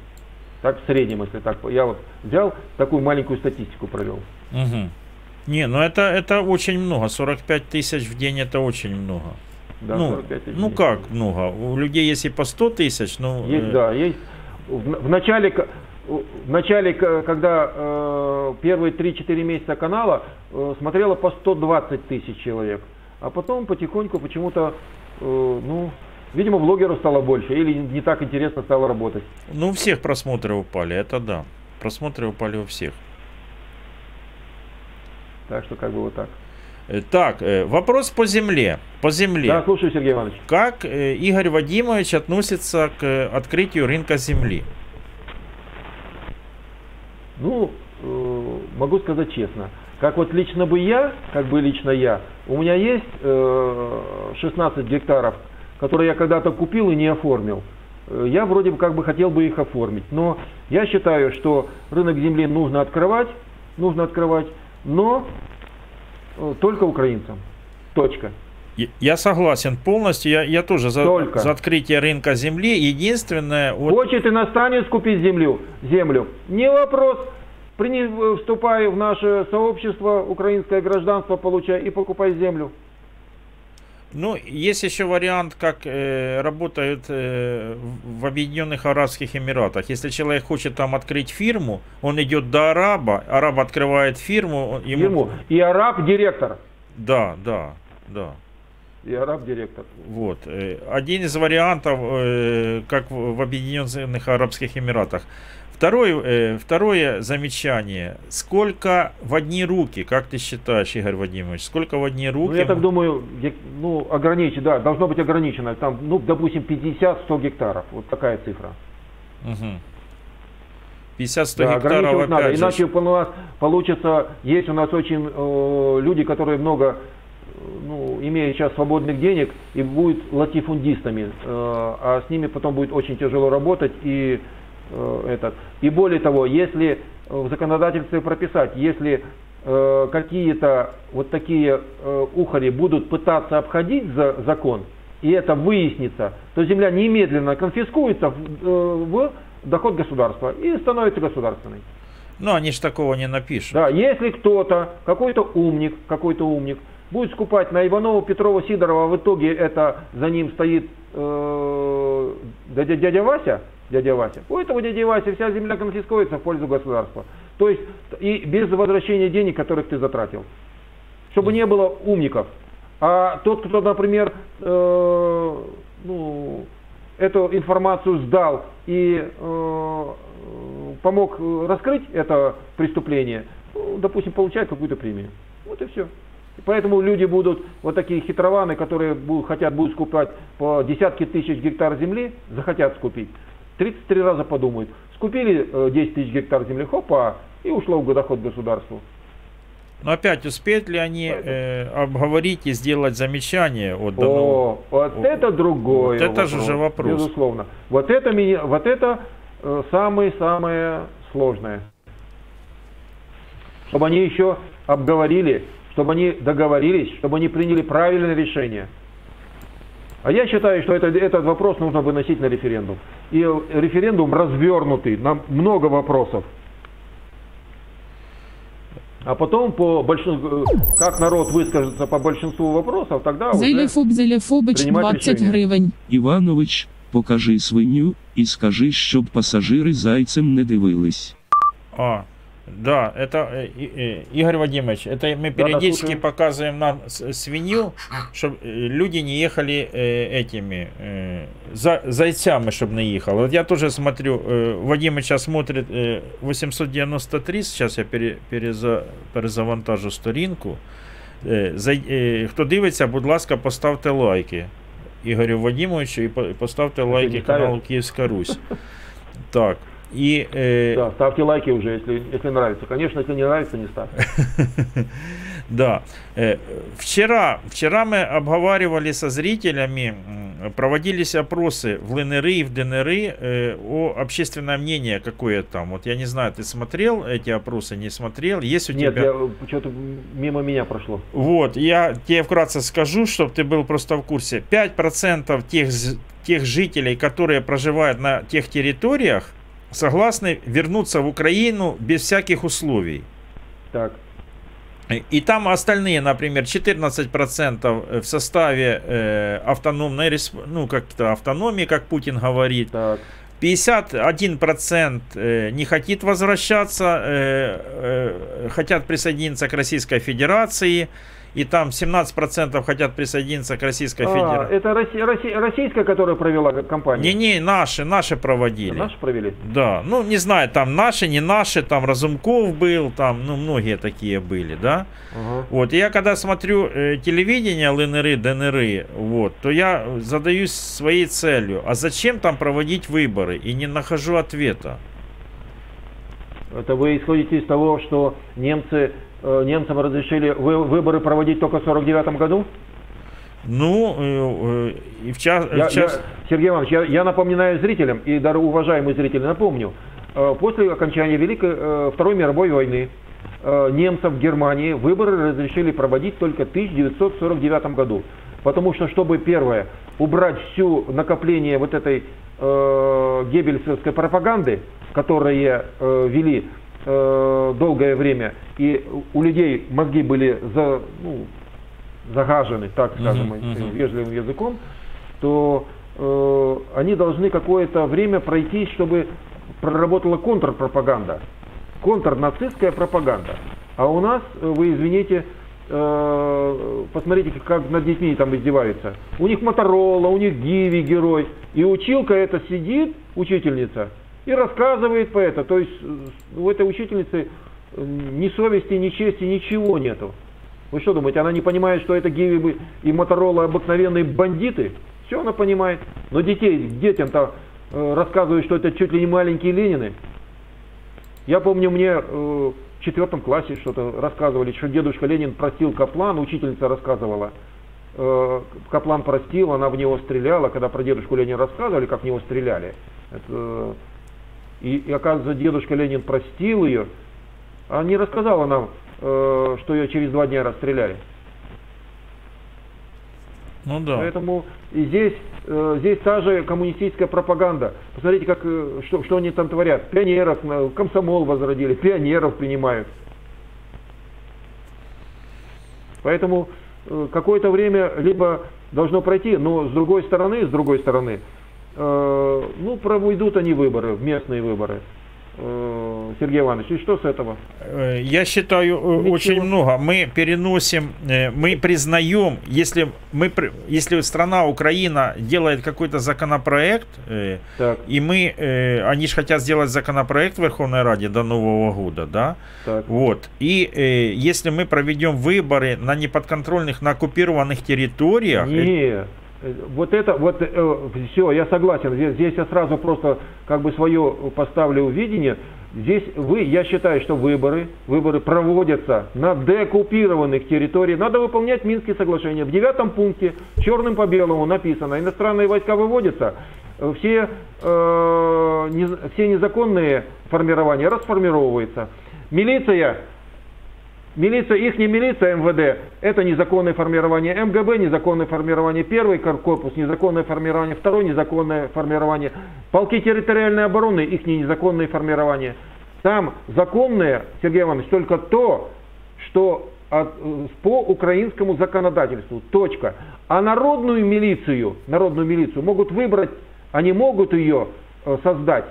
Так в среднем, если так. Я вот взял такую маленькую статистику провел. Мгм. Не, ну это, это очень много. 45 тысяч в день это очень много. Да, ну, 45 тысяч в ну как много? У людей есть и по 100 тысяч, ну... Есть, э, да, есть. В, в начале, в начале, когда э, первые 3-4 месяца канала э, смотрело по 120 тысяч человек, а потом потихоньку почему-то, э, ну, видимо, блогеров стало больше или не так интересно стало работать. Ну, у всех просмотры упали, это да. Просмотры упали у всех. Так что как бы вот так. Э, Так, э, вопрос по земле. По земле. Да, слушаю, Сергей Иванович. Как э, Игорь Вадимович относится к открытию рынка земли? Ну, могу сказать честно, как вот лично бы я, как бы лично я, у меня есть э, 16 гектаров, которые я когда-то купил и не оформил. Я вроде бы как бы хотел бы их оформить, но я считаю, что рынок земли нужно открывать, нужно открывать, но э, только украинцам. Точка. Я- согласен полностью. Я, я тоже за, Только. за открытие рынка земли. Единственное, вот, Хочет иностранец купить землю, землю, не вопрос. Прини, э, вступай в наше сообщество, украинское гражданство получай и покупай землю. Ну, есть еще вариант, как э, работают э, в- Объединенных Арабских Эмиратах. Если человек хочет там открыть фирму, он идет до араба, араб открывает фирму, ему... Ему. И араб директор. Да, да, да. И араб директор. Вот. э, Один из вариантов, э, как в Объединенных Арабских Эмиратах. Второй, э, второе замечание. Сколько в одни руки, как ты считаешь, Игорь Вадимович, сколько в одни руки? Ну, я так думаю, ну, ограничено, да, должно быть ограничено. Там, ну, допустим, 50-100 гектаров. Вот такая цифра. Мгм. 50-100 Да, гектаров, ограничивать надо. опять же, Иначе у нас получится, есть у нас очень э, люди, которые много, э, ну, имеют сейчас свободных денег и будут латифундистами, э, а с ними потом будет очень тяжело работать и этот. И более того, если в законодательстве прописать, если э, какие-то вот такие э, ухари будут пытаться обходить за закон, и это выяснится, то земля немедленно конфискуется в, э, в доход государства и становится государственной. Ну, они ж такого не напишут. Да, если кто-то, какой-то умник, какой-то умник, будет скупать на Иванова, Петрова, Сидорова, а в итоге это за ним стоит э, дядя, дядя Вася, дядя Вася, у этого дяди Васи вся земля конфискуется в пользу государства. То есть и без возвращения денег, которых ты затратил. Чтобы не было умников. А тот, кто, например, э, ну, эту информацию сдал и э, помог раскрыть это преступление, ну, допустим, получает какую-то премию. Вот и все. Поэтому люди будут, вот такие хитрованы, которые будут, хотят, будут скупать по десятки тысяч гектар земли, захотят скупить. 33 раза подумают. Скупили э, 10 тысяч гектар земли, хопа, и ушло в доход государству. Но опять, успеют ли они э, обговорить и сделать замечание от данного- О, вот О, это другой вот это же уже вопрос. Безусловно. Вот это, меня- вот это э, самое-самое сложное. Чтобы они еще обговорили, чтобы они договорились, чтобы они приняли правильное решение. А я считаю, что это, этот вопрос нужно выносить на референдум. И э, референдум развернутый на много вопросов. А потом по большинству, как народ выскажется по большинству вопросов, тогда уже Зелефоб, Зелефобич, приймати 20 рішення. гривень. Іванович, покажи свиню і скажи, щоб пасажири зайцем не дивились. А, да, это, э, и- э, Игорь Вадимович, это мы Да-да, периодически слушаю. показываем нам с- свинью, чтобы люди не ехали э, этими э, за, зайцями, чтобы не ехал. Вот я тоже смотрю, э, Вадимыч сейчас смотрит э, 893, сейчас я пере, переза, перезавантажу сторінку. Е, зай- е, Хто дивиться, будь ласка, поставте лайки Ігорю Вадимовичу і по- поставте лайки не ставлять? каналу Київська Русь. Так. И, э, Да, ставьте лайки уже, если, если нравится. Конечно, если не нравится, не ставьте. Да. Э, Вчера, вчера мы обговаривали со зрителями, проводились опросы в ЛНР и в ДНР э, о общественное мнение какое там. Вот я не знаю, ты смотрел эти опросы, не смотрел? Есть у Нет, тебя? я, что-то мимо меня прошло. Вот, я тебе вкратце скажу, чтобы ты был просто в курсе. 5% тех, тех жителей, которые проживают на тех территориях, согласны вернуться в Украину без всяких условий. Так. И- там остальные, например, 14% в составе э, автономной, респ- ну, как-то автономии, как Путин говорит. Так. 51% э, не хотит возвращаться, э, э, хотят присоединиться к Российской Федерации. И там 17% хотят присоединиться к Российской А, Федерации. это Россия, Россия- российская, которая провела компанию? Не-не, наши, наши проводили. Наши провели? Да, ну не знаю, там наши, не наши, там Разумков был, там, ну многие такие были, да. Ага. Вот, и я когда смотрю э, телевидение ЛНР, ДНР, вот, то я задаюсь своей целью, а зачем там проводить выборы, и не нахожу ответа. Это вы исходите из того, что немцы, немцам разрешили вы- выборы проводить только в 49 году? Ну, э, э, и в час... Я- в час- я- Сергей Иванович, я, я напоминаю зрителям, и даже уважаемые зрители, напомню, э, после окончания Великой, э, Второй мировой войны э, немцам в Германии выборы разрешили проводить только в 1949 году. Потому что, чтобы, первое, убрать всю накопление вот этой э, геббельсовской пропаганды, которые э, вели э, долгое время, и у людей мозги были за, ну, загажены, так скажем, этим мгм. вежливым языком, то э, они должны какое-то время пройти, чтобы проработала контрпропаганда, контрнацистская пропаганда. А у нас, э, вы извините, э, посмотрите, как над детьми там издеваются. У них Моторола, у них Гиви герой. И училка эта сидит, учительница, и рассказывает по это. То есть э, у этой учительницы э, ни совести, ни чести, ничего нету. Вы что думаете, она не понимает, что это Гиви и Моторола обыкновенные бандиты? Все она понимает. Но детей, детям-то э, рассказывают, что это чуть ли не маленькие Ленины. Я помню, мне в четвертом классе что-то рассказывали, что дедушка Ленин простил Каплан, учительница рассказывала. Каплан простил, она в него стреляла, когда про дедушку Ленина рассказывали, как в него стреляли. Это, и, и оказывается, дедушка Ленин простил ее, а не рассказала нам, э, что ее через два дня расстреляли. Ну да. Поэтому и здесь, э, здесь та же коммунистическая пропаганда. Посмотрите, как, э, что, что они там творят. Пионеров, комсомол возродили, пионеров принимают. Поэтому э, какое-то время либо должно пройти, но с другой стороны, с другой стороны, ну, проведут они выборы, местные выборы. Э, Сергей Иванович, и что с этого? Э, Я считаю, э, Ничего. очень много. Мы переносим, э, мы признаем, если, мы, если страна Украина делает какой-то законопроект, э, Так, и мы, э, они же хотят сделать законопроект в Верховной Раде до Нового года, да? так. Вот. И э, если мы проведем выборы на неподконтрольных, на оккупированных территориях, э, Не, э, вот это, вот все, я согласен. Здесь, здесь я сразу просто как бы свое поставлю видение. Здесь вы, я считаю, что выборы, выборы проводятся на деоккупированных территориях. Надо выполнять Минские соглашения. В девятом пункте черным по белому написано, иностранные войска выводятся, э, все, э, не- все незаконные формирования расформировываются. Милиция Милиция, их не милиция МВД, это незаконное формирование МГБ, незаконное формирование первый кор- корпус, незаконное формирование второй, незаконное формирование. Полки территориальной обороны, их не незаконное формирование. Там законное, Сергей Иванович, только то, что от- э, по украинскому законодательству. Точка. А народную милицию, народную милицию могут выбрать, они могут ее э, создать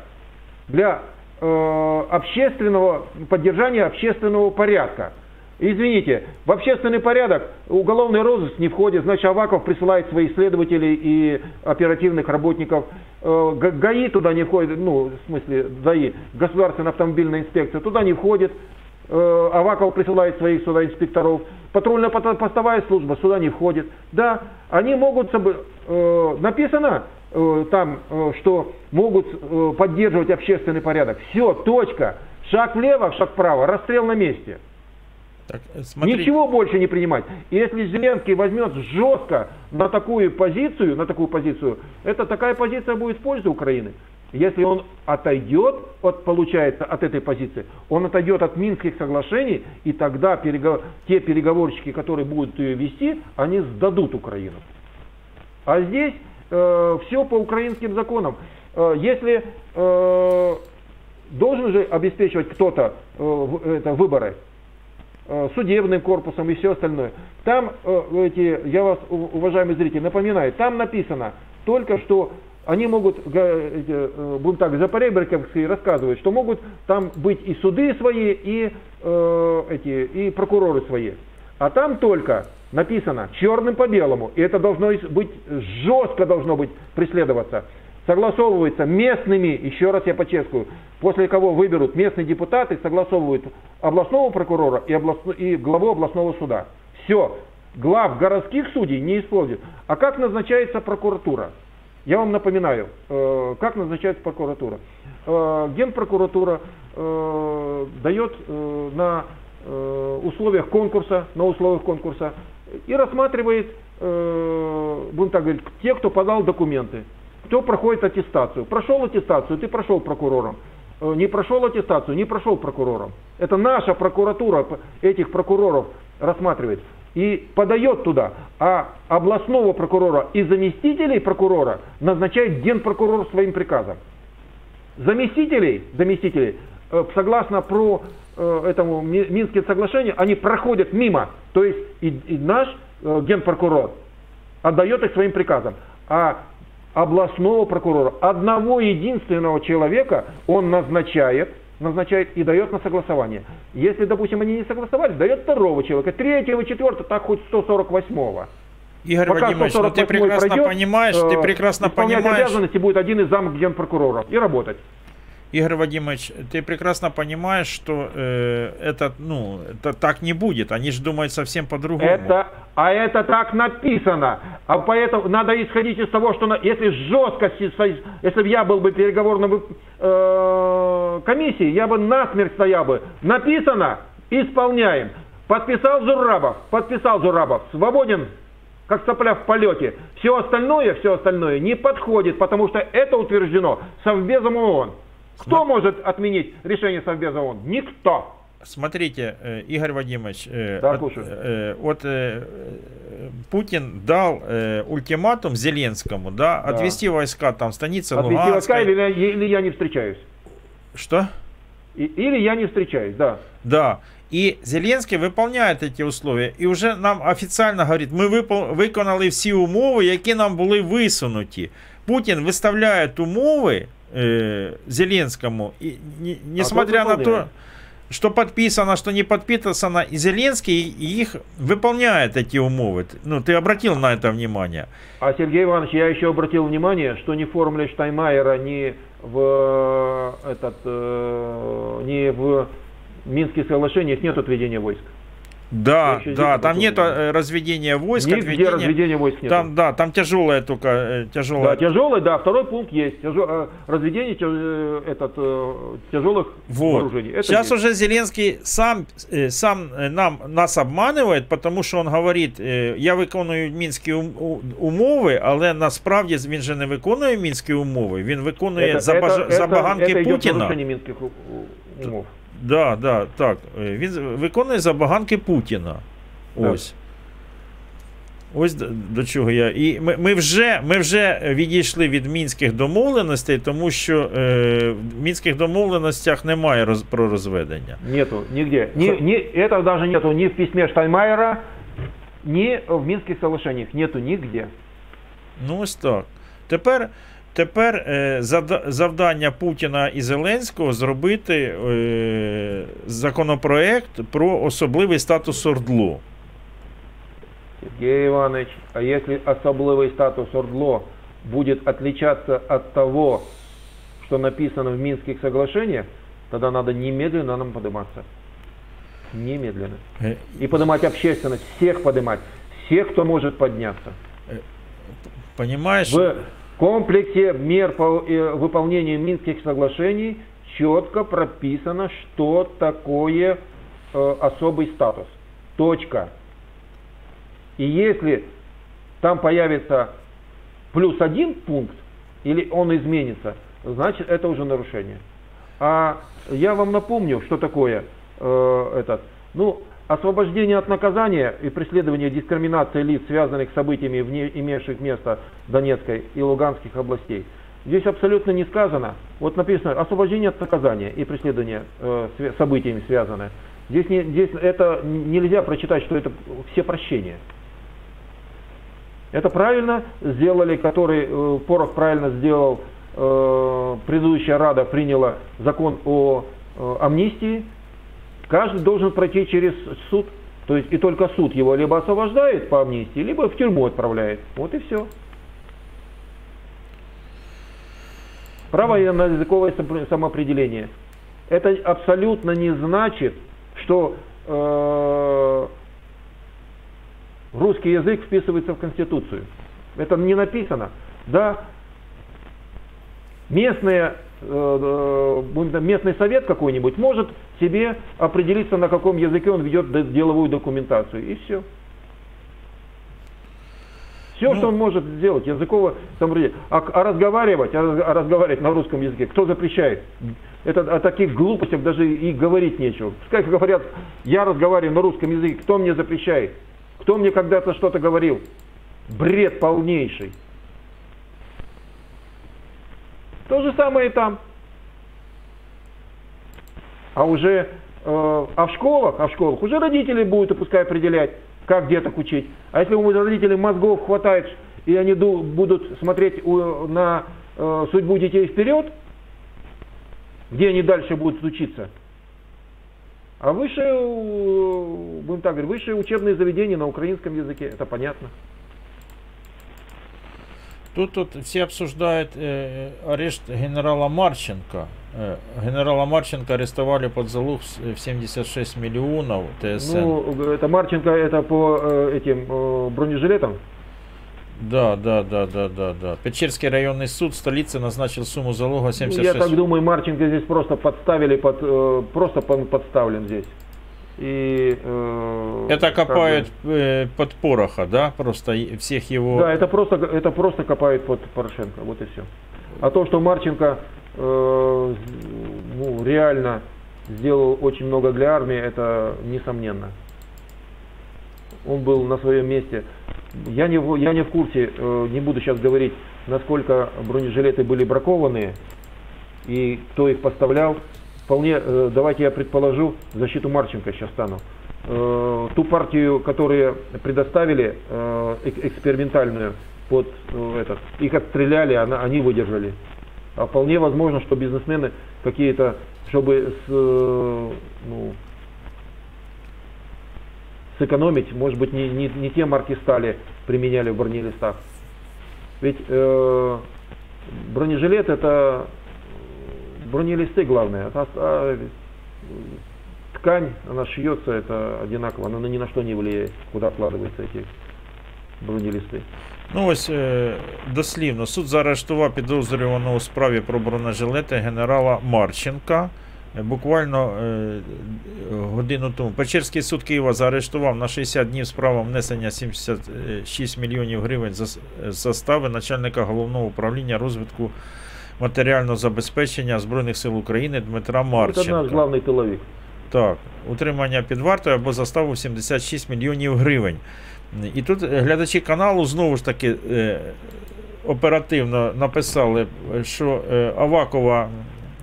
для э, общественного поддержания общественного порядка. Извините, в общественный порядок уголовный розыск не входит, значит Аваков присылает своих следователей и оперативных работников. Э, ГАИ туда не входит, ну, в смысле, ДАИ, Государственная автомобильная инспекция, туда не входит. Э, Аваков присылает своих сюда инспекторов. Патрульно-постовая служба сюда не входит. Да, они могут, э, написано, там, что могут поддерживать общественный порядок. Все, точка. Шаг влево, шаг вправо, расстрел на месте. Так, э, Ничего больше не принимать. И если Зеленский возьмет жестко на такую позицию, на такую позицию, это такая позиция будет в пользу Украины. Если он отойдет, от, получается, от этой позиции, он отойдет от Минских соглашений, и тогда перегов- те переговорщики, которые будут ее вести, они сдадут Украину. А здесь все по украинским законам. Э, если э, должен же обеспечивать кто-то э, это, выборы, э, судебным корпусом и все остальное. Там, э, эти, я вас, уважаемые зрители, напоминаю, там написано только, что они могут, э, будем так, запоребриковские рассказывают, что могут там быть и суды свои, и, э, эти, и прокуроры свои. А там только написано черным по белому, и это должно быть, жестко должно быть преследоваться. Согласовывается местными, еще раз я подчеркиваю, после кого выберут местные депутаты, согласовывают областного прокурора и, областно- и главу областного суда. Все. Глав городских судей не используют. А как назначается прокуратура? Я вам напоминаю, э, как назначается прокуратура. Э, Генпрокуратура э, дает э, на э, условиях конкурса, на условиях конкурса и рассматривает, э, будем так говорить, те, кто подал документы, кто проходит аттестацию. Прошел аттестацию, ты прошел прокурором. Э, Не прошел аттестацию, не прошел прокурором. Это наша прокуратура этих прокуроров рассматривает и подает туда. А областного прокурора и заместителей прокурора назначает генпрокурор своим приказом. Заместителей, заместителей, э, согласно про э, этому Ми- Минским соглашению, они проходят мимо. То есть и, и наш генпрокурор отдает их своим приказам. А областного прокурора, одного единственного человека, он назначает, назначает и дает на согласование. Если, допустим, они не согласовались, дает второго человека, третьего, четвертого, так хоть 148-го. Игорь Пока Вадимович, ну ты 148-й прекрасно пройдет, понимаешь, ты э, прекрасно понимаешь, обязанности будет один из зам генпрокурора и работать. Игорь Вадимович, ты прекрасно понимаешь, что э, это, ну, это так не будет. Они же думают совсем по-другому. Это, а это так написано. А поэтому надо исходить из того, что на- если жестко, если бы я был бы переговорным э, комиссией, я бы насмерть стоял бы. Написано, исполняем. Подписал Зурабов, подписал Зурабов, свободен, как сопля в полете. Все остальное, все остальное не подходит, потому что это утверждено Совбезом ООН. Кто может отменить решение Совбеза ООН? Никто. Смотрите, э, Игорь Вадимович, э, Да, от- слушаю. э, вот э, э, Путин дал э, ультиматум Зеленскому, да, Да. отвести войска там станицы Отвести войска Луганской. или, я- или я не встречаюсь? Что? И- или я не встречаюсь, да. Да. І Зеленський виконує ці условия. І вже нам офіційно говорить, ми випо- виконали всі умови, які нам були висунуті. Путін виставляє умови е, Зеленському, і, не- несмотря на выполняет. то, что подписано, что не подписано, и Зеленский их выполняет эти умовы. Ну, ты обратил на это внимание. А Сергей Иванович, я еще обратил внимание, что ни в формуле Штайнмайера, ни в э, этот, э, ни в Минских соглашениях нет отведения войск. Да, Я еще да, здесь там обратил нет внимание. э, разведения войск, Нигде отведения- разведения войск нет. Там, да, там тяжелая только, э, тяжелая. Да, тяжелый, да, второй пункт есть. Тяжё- э, разведение тя- э, этот, э, тяжелых Вот. вооружений. Это Сейчас есть. уже Зеленский сам, э, сам э, нам, нас обманывает, потому що він говорить, е, я виконую мінські ум- у- умови, але насправді він же не виконує мінські умови, він виконує Это- забаж... это- забаганки это идет Путіна. нарушение Минских у- у- умов. Да, да, так. Е, Він виконує забаганки Путіна. Так. Ось. Ось до, до чого я. І ми, ми, вже, ми вже відійшли від мінських домовленостей, тому що е, в мінських домовленостях немає роз, про розведення. Нету, нигде. Ни, ни, это даже нету ни в письме Штайнмайера, ни в Минских соглашениях. Нету нигде. Ну, ось так. Тепер, тепер е, завдання Путіна і Зеленського зробити е, законопроект про особливий статус Ордло. Сергей Иванович, а если особливый статус Ордло будет отличаться от того, что написано в Минских соглашениях, тогда надо немедленно нам подниматься. Немедленно. Е, И поднимать общественность, всех поднимать, всех, кто может подняться. Понимаешь? В, В комплексе мер по э, выполнению Минских соглашений четко прописано, что такое э, особый статус. Точка. И если там появится плюс один пункт, или он изменится, значит это уже нарушение. А я вам напомню, что такое э, этот. Ну, освобождение от наказания и преследование дискриминации лиц, связанных с событиями, вне, имевших место в Донецкой и Луганских областей. Здесь абсолютно не сказано. Вот написано освобождение от наказания и преследование э, событиями связанное. Здесь, не, здесь это нельзя прочитать, что это все прощения. Это правильно сделали, который э, Порох правильно сделал, э, предыдущая Рада приняла закон о э, амнистии. Каждый должен пройти через суд. То есть и только суд его либо освобождает по амнистии, либо в тюрьму отправляет. Вот и все. Право на языковое сам- самоопределение. Это абсолютно не значит, что э, русский язык вписывается в Конституцию. Это не написано. Да, местная, э, э, местный совет какой-нибудь может себе определиться, на каком языке он ведет деловую документацию. И все. Все, что он может сделать, языково самоопределение. А, а разговаривать, а, а разговаривать на русском языке, кто запрещает? Это о таких глупостях даже и говорить нечего. Пускай говорят, я разговариваю на русском языке, кто мне запрещает? Кто мне когда-то что-то говорил? Бред полнейший. То же самое и там. А уже, э, а в школах, а в школах уже родители будут, пускай определять, как деток учить. А если у родителей мозгов хватает, и они ду- будут смотреть у- на э, судьбу детей вперед, где они дальше будут учиться, а высшее, э, будем так говорить, высшее учебные заведения на украинском языке, это понятно. Тут, тут всі обсуждають е, арешт генерала Марченка. Е, генерала Марченка арестовали под залог в в 76 миллионов ТСН. Ну, это Марченко, это по э, этим э, бронежилетам. Да, да, да, да, да, да. Печерский районный суд столицы назначил сумму залога Ну, 76 Я так думаю, Марченко здесь просто подставили, под, э, просто подставлен здесь. И, э, Это как бы- копают э, под пороха, да? Просто всех его... Да, это просто, это просто копают под Порошенко, вот и все. А то, что Марченко э, ну, реально сделал очень много для армии, это несомненно. Он был на своем месте. Я не, я не в курсе, э, не буду сейчас говорить, насколько бронежилеты были бракованные и кто их поставлял. Вполне, э, давайте я предположу, защиту Марченко сейчас стану. Э, Ту партию, которые предоставили, э, эк- экспериментальную, под э, этот, их отстреляли, она- они выдержали. А вполне возможно, что бизнесмены какие-то, чтобы с, э, ну, сэкономить, может быть, не, не, не те марки стали применяли в бронелистах. Ведь э, бронежилет это э, бронелисты главное. А- а, ткань, она шьется, это одинаково, она ни на что не влияет, куда вкладываются эти бронелисты. Ну ось е, дослівно. Суд заарештував підозрюваного у справі про бронежилети генерала Марченка. Е, Буквально е, годину тому Печерський суд Києва заарештував на 60 днів справу внесення 76 мільйонів гривень за с- застави начальника головного управління розвитку матеріального забезпечення Збройних сил України Дмитра Это наш Марченка. главный тыловик. Так, утримання під вартою або заставу в 76 мільйонів гривень. І тут глядачі каналу знову ж таки е, оперативно написали, що е, Авакова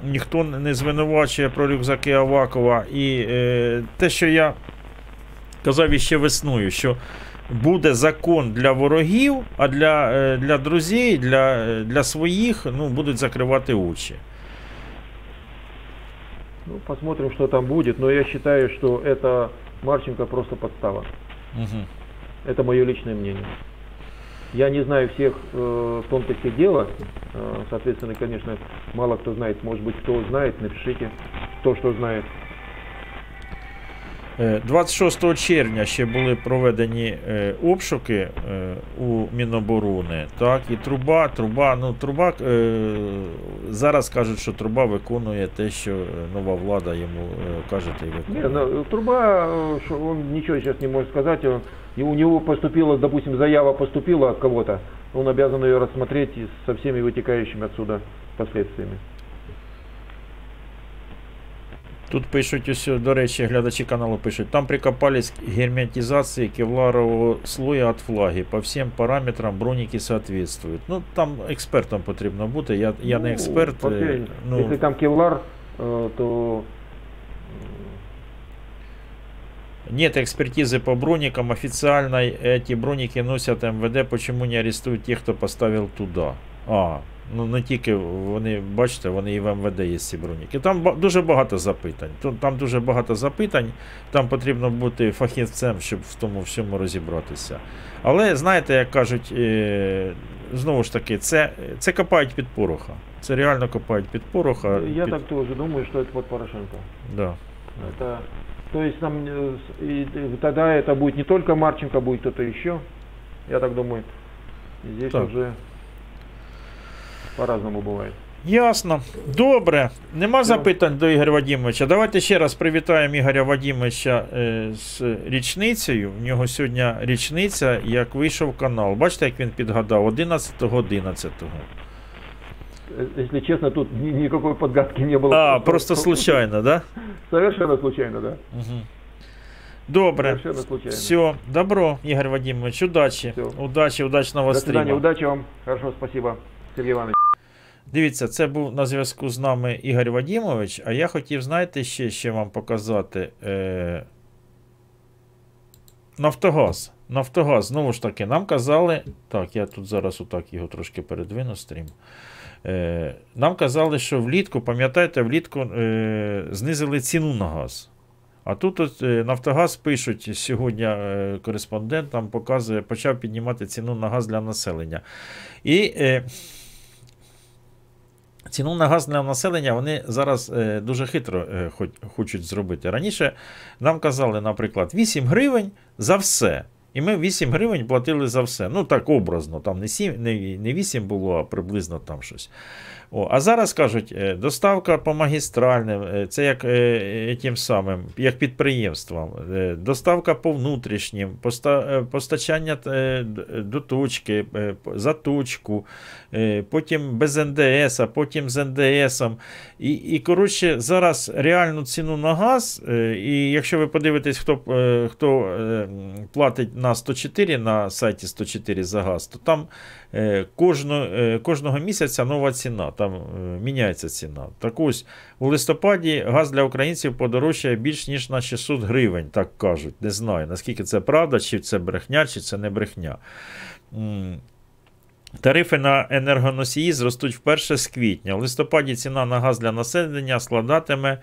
ніхто не звинувачує про рюкзаки Авакова. І е, те, що я казав іще весною, що буде закон для ворогів, а для, е, для друзів, для, е, для своїх ну, будуть закривати очі. Ну, посмотрим, что там будет. Но я считаю, что это Марченко просто подстава. Угу. Это мое личное мнение. Я не знаю всех э, тонкостей дела. Э, соответственно, конечно, мало кто знает. Может быть, кто знает, напишите, кто что знает. Е, 26 червня ще були проведені е, обшуки е, у Міноборони. Так, і труба, труба, ну труба е, зараз кажуть, що труба виконує те, що е, нова влада йому е, каже, та й виконує. Не, ну, труба, э, что он ничего сейчас не может сказать. И у него поступила, допустим, заява поступила от кого-то, он обязан ее рассмотреть со всеми вытекающими отсюда последствиями. Тут пишуть ось, до речі, глядачі каналу пишуть, там прикопались к герметизации кевларового слоя от флаги. По всім параметрам броніки соответствуют. Ну, там експертом потрібно бути. Я, я не Ну, експерт. е, Ну, Если там кевлар, э, то Нет экспертизы по броникам официальной. Эти броники носят МВД. Почему не арестують тих, хто поставив туди? А, ну не тільки вони, бачите, вони і в МВД є ці броніки. Там ба- дуже багато запитань. Тут- Там дуже багато запитань. Там потрібно бути фахівцем, щоб в тому всьому розібратися. Але знаєте, як кажуть, е, знову ж таки, це, це копають під пороха. Це реально копають під пороха. я під... так тоже думаю, что это под Порошенко. Да. Это, то есть нам э, с- и, и тогда это будет не только Марченко, будет кто-то еще. Я так думаю. И здесь Так. уже по-разному бывает. Ясно. Добре. Нема запитань до Ігоря Вадимовича. Давайте ще раз привітаємо Ігоря Вадимовича е, з річницею. В нього сьогодні річниця, як вийшов канал. Бачите, як він підгадав? 11-го 11 Э, Если честно, тут ни- никакой подгадки не было. А, просто случайно, да? Совершенно случайно, да. Угу. Добре. Совершенно случайно. Все, добро, Ігор Вадимович, удачі. Удачі, удачного До свидания, стріму. удачи вам. Хорошо, спасибо, Сергей Иванович. Дивіться, це був на зв'язку з нами Ігор Вадімович, а я хотів, знаєте, ще, ще вам показати. Е... Нафтогаз. Нафтогаз, знову ж таки, нам казали. Так, я тут зараз отак його трошки передвину стрім. Е... Нам казали, що влітку, пам'ятаєте, влітку е... знизили ціну на газ. А тут от, е, Нафтогаз пишуть сьогодні кореспондент там показує, почав піднімати ціну на газ для населення. І е, ціну на газ для населення вони зараз е, дуже хитро е, хоч, хочуть зробити. Раніше нам казали, наприклад, 8 гривень за все. І ми 8 гривень платили за все. Ну так образно, там не 7, не, не 8 було, а приблизно там щось. О, а зараз кажуть, е, доставка по магістральним, е, це як е, тим самим, як підприємствам, доставка по внутрішнім, поста, постачання до точки, за точку, потім без НДС, а потім з НДСом. І, і коротше, зараз реальну ціну на газ, е, і якщо ви подивитесь, хто, е, хто е, платить на 104 на сайті 104 за газ, то там е, кожно, е, кожного місяця нова ціна, там е, міняється ціна. Так ось у листопаді газ для українців подорожчає більш ніж на 600 гривень, так кажуть. Не знаю, наскільки це правда, чи це брехня, чи це не брехня. Тарифи на енергоносії зростуть вперше з квітня. У листопаді ціна на газ для населення складатиме,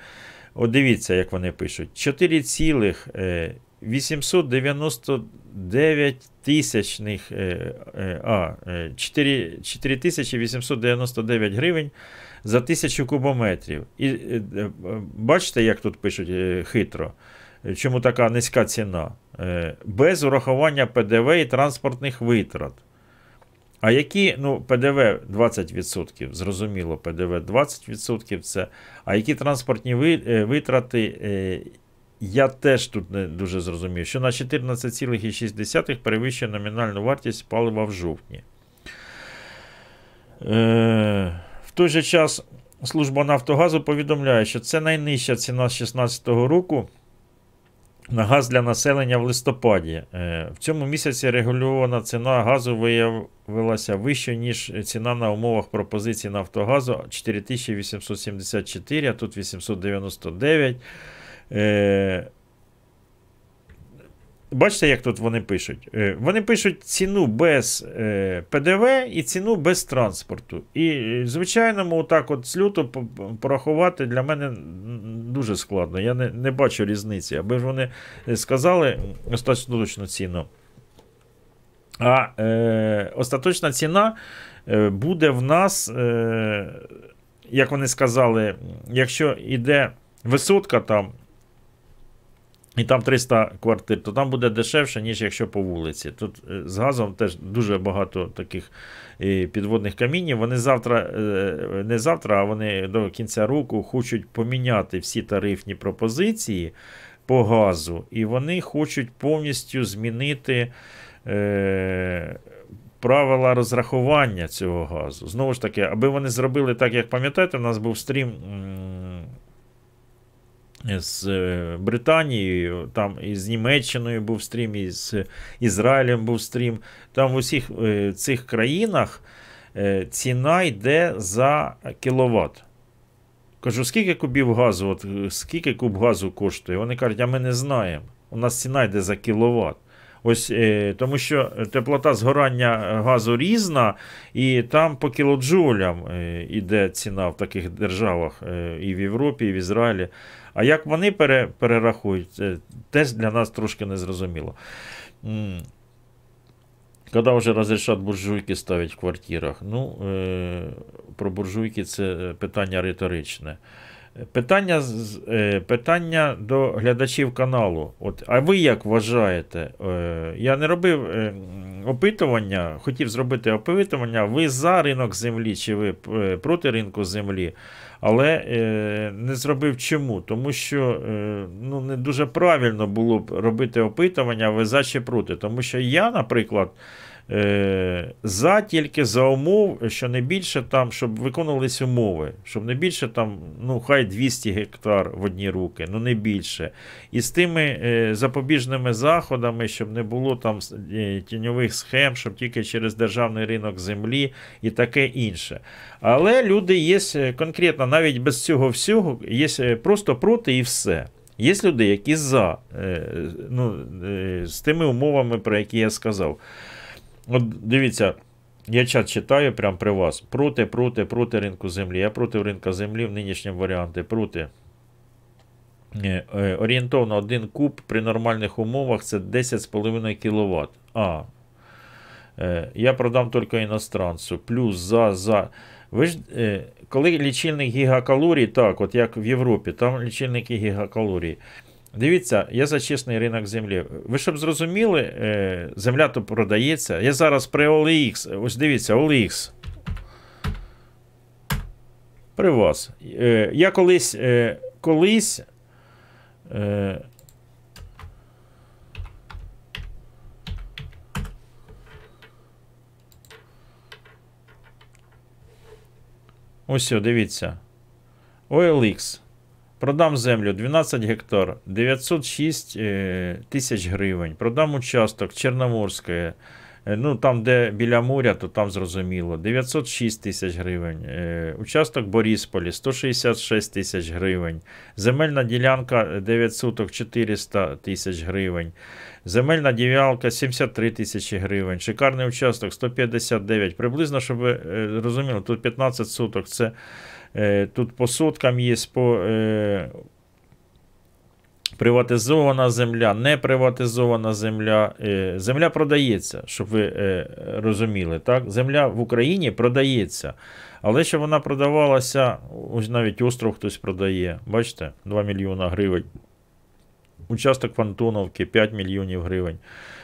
от дивіться, як вони пишуть, 4,899 тисячних, е, е, е, 4 4899 гривень за тисячу кубометрів. І бачите, як тут пишуть хитро. Чому така низька ціна? Без урахування ПДВ і транспортних витрат. А які, ну, ПДВ 20%, зрозуміло, ПДВ 20% це. А які транспортні е, витрати, е, я теж тут не дуже зрозумів, що на 14,6 перевищує номінальну вартість палива в жовтні. Е, в той же час служба Нафтогазу повідомляє, що це найнижча ціна з 2016 року на газ для населення в листопаді. Е, В цьому місяці регульована ціна газу виявилася вищою, ніж ціна на умовах пропозиції Нафтогазу 4874, а тут 899. Бачите, як тут вони пишуть? Е, Вони пишуть ціну без е, ПДВ і ціну без транспорту. І, е, звичайному, отак от по- порахувати для мене дуже складно. Я не, не бачу різниці. Аби ж вони сказали остаточну ціну. А е, остаточна ціна буде в нас, е, як вони сказали, якщо йде висотка там і там 300 квартир, то там буде дешевше, ніж якщо по вулиці. Тут е, з газом теж дуже багато таких е, підводних камінів. Вони завтра, е, не завтра, а вони до кінця року хочуть поміняти всі тарифні пропозиції по газу, і вони хочуть повністю змінити. Е, Правила розрахування цього газу. Знову ж таки, аби вони зробили так, як пам'ятаєте, у нас був стрім з е, Британією, там і з Німеччиною був стрім, і з Ізраїлем був стрім. Там в усіх е, цих країнах е, ціна йде за кіловат. Кажу, скільки кубів газу, от, скільки куб газу коштує? Вони кажуть, а ми не знаємо. У нас ціна йде за кіловат. Ось тому що теплота згорання газу різна, і там по кілоджулям е, іде ціна в таких державах і в Європі, і в Ізраїлі. А як вони пере, перерахують, це теж для нас трошки незрозуміло. Коли вже розрішать буржуйки ставити в квартирах? Ну, е, про буржуйки це питання риторичне. Питання, е, питання до глядачів каналу. От, а ви як вважаєте? Е, я не робив е, опитування, хотів зробити опитування. Ви за ринок землі чи ви проти ринку землі? Але не зробив чому? Тому що ну, не дуже правильно було б робити опитування, ви за чи проти. Тому що я, наприклад, за тільки за умов, що не більше там, щоб виконувалися умови, щоб не більше там, ну хай 200 гектар в одні руки, ну не більше. І з тими е, запобіжними заходами, щоб не було там е, тіньових схем, щоб тільки через державний ринок землі і таке інше. Але люди є е, конкретно, навіть без цього всього, є е, просто проти і все. Є люди, які за е, ну, е, з тими умовами, про які я сказав. От дивіться, я чат читаю прямо при вас. Проти, проти, проти ринку землі. Я проти ринку землі в нинішньому варіанті. Проти. Е, е, Орієнтовно один куб при нормальних умовах це 10,5 кВт. А. Е, Я продам тільки іностранцю. Плюс за, за. Ви ж, коли лічильник гігакалорій, так, от як в Європі, там лічильники гігакалорій. Дивіться, я за чесний ринок землі. Ви щоб зрозуміли, е, земля то продається. Я зараз при OLX, ось дивіться, OLX. При вас. Е, Я колись, е, колись. Ось, дивіться. OLX. Продам землю 12 гектар, 906 е, тисяч гривень. Продам участок Чорноморське. е, Ну, там, де біля моря, то там зрозуміло. 906 тисяч гривень. Е, участок Борисполі 166 тисяч гривень. Земельна ділянка 9 суток 400 тисяч гривень. Земельна ділянка 73 тисячі гривень. Шикарний участок 159. Приблизно, щоб ви розуміли, тут 15 суток. Це Тут по соткам є по е, приватизована земля, не приватизована земля. Е, Земля продається, щоб ви е, розуміли. Так? Земля в Україні продається. Але щоб вона продавалася, ось навіть остров хтось продає. Бачите, 2 мільйона гривень. Участок Фантоновки 5 мільйонів гривень.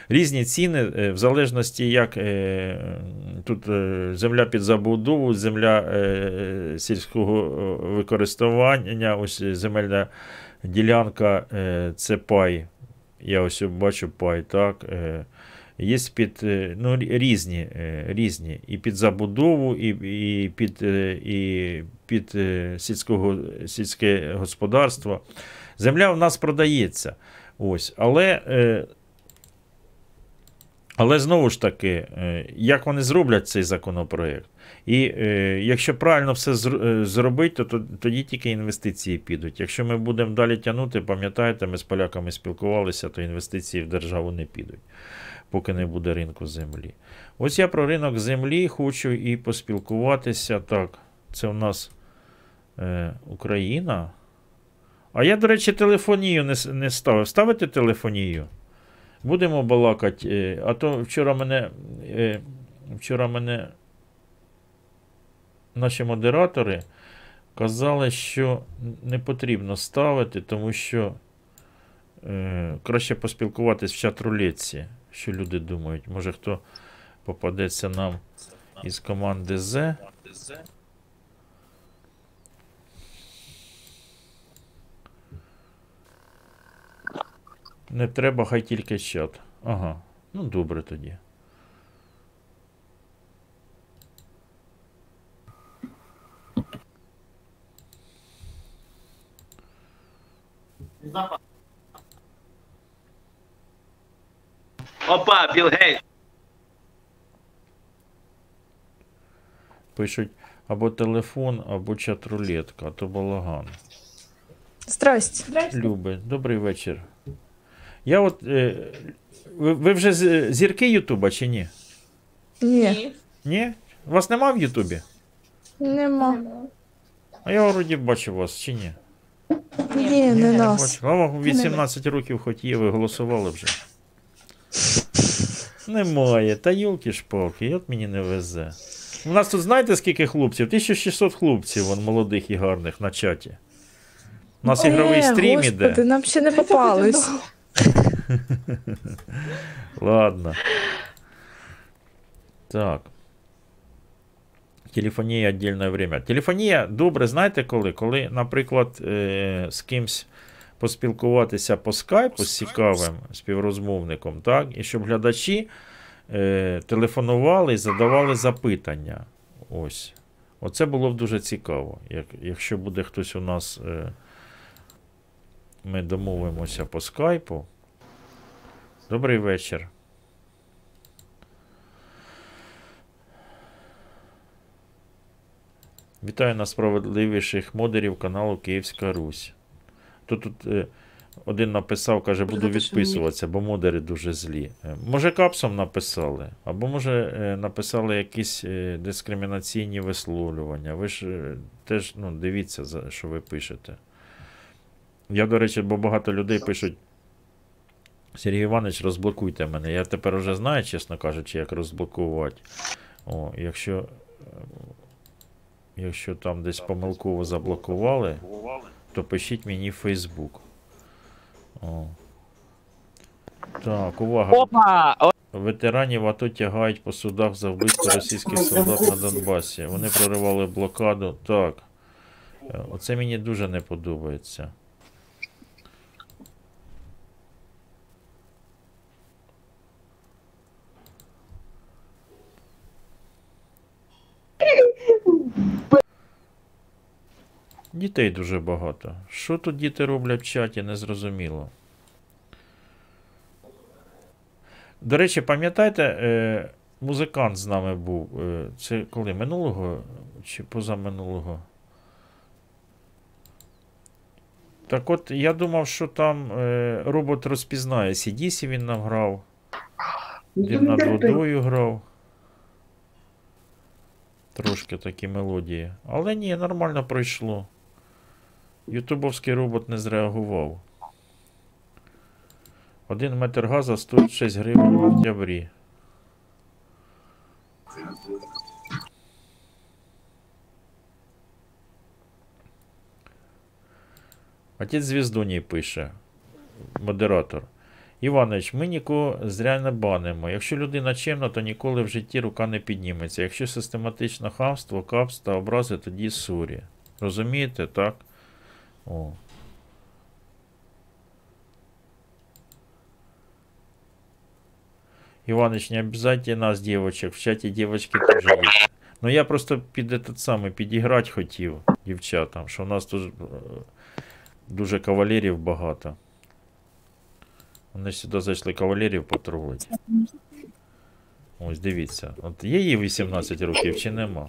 Різні ціни, е, в залежності, як е, тут е, земля під забудову, земля сільського використання, ось земельна ділянка це пай. Я ось бачу пай, так. Є під ну, різні, різні. І під забудову, і, і під, і під сільського, сільське господарство. Земля в нас продається. Ось. Але, але знову ж таки, е, як вони зроблять цей законопроект? І е, якщо правильно все е, зробити, то, то тоді тільки інвестиції підуть. Якщо ми будемо далі тягнути, пам'ятаєте, ми з поляками спілкувалися, то інвестиції в державу не підуть, поки не буде ринку землі. Ось я про ринок землі хочу і поспілкуватися. Так, це у нас е, Україна. А я, до речі, телефонію не, не ставив. Ставити телефонію? Будемо балакати. е, А то вчора мене. е, Вчора мене наші модератори казали, що не потрібно ставити, тому що Е, краще поспілкуватись в чат-рулетці, що люди думають. Може хто попадеться нам із команди З. Не треба, хай тільки чат. Ага. Ну добре тоді. Опа, Білл Гейтс. Пишуть або телефон, або чат-рулетка, а то балаган. Здрасте. Любе, добрий вечір. Я от. Е, ви, ви вже з- зірки Ютуба чи ні? Ні, Ні? Вас нема в Ютубі? нема. А я вроді бачив вас чи ні? Ні, не нас. Бачив. А вам 18 років хоч є, ви голосували вже. Немає. Та йолки шпалки, от мені не везе. У нас тут знаєте скільки хлопців? 1600 хлопців, вон молодих і гарних на чаті. У нас ігровий Е, стрім Господи, іде. нам ще не попались. Ладно. Так. Телефонія віддільне время. Телефонія добре, знаєте коли? Коли, наприклад, е, з кимсь поспілкуватися по скайпу з цікавим співрозмовником, так? І щоб глядачі е, телефонували і задавали запитання. Ось. Оце було б дуже цікаво. Як, якщо буде хтось у нас. Е, ми домовимося по скайпу. Добрий вечір. Вітаю найсправедливіших модерів каналу Київська Русь. Тут, тут е, один написав, каже, буду відписуватися, бо модери дуже злі. Е, Може, капсом написали, або може е, написали якісь дискримінаційні висловлювання. Ви ж теж ну, дивіться, за що ви пишете. Я, до речі, бо багато людей пишуть. Сергій Іванович, розблокуйте мене. Я тепер вже знаю, чесно кажучи, як розблокувати. О, якщо, е, якщо там десь помилково заблокували, то пишіть мені в Facebook. О. Так, увага. Опа! Ветеранів АТО тягають по судах за вбивство російських солдат на Донбасі. Вони проривали блокаду. Так. Е, Оце мені дуже не подобається. Дітей дуже багато. Що тут діти роблять в чаті, незрозуміло. До речі, пам'ятаєте, е, музикант з нами був. Е, це коли? Минулого чи позаминулого? Так от, я думав, що там е, робот розпізнає. CDC він нам грав. Він над водою грав. Трошки такі мелодії. Але ні, нормально пройшло. Ютубовський робот не зреагував. Один метр газу стоїть 6 гривень в октябрі. Отець Звіздуній пише. Модератор. Іванович, ми нікого зря не банимо. Якщо людина чемна, то ніколи в житті рука не підніметься. Якщо систематично хамство, капс та образи, тоді сурі. Розумієте, так? О. Иваныч, не обязательно нас, девочек. В чаті девочки теж є. Ну я просто під этот самий підіграти хотів дівчатам, що у нас тут е, дуже кавалерів багато. Вони сюди зайшли кавалерів потрогати. Ось дивіться. От є їй 18 років чи нема?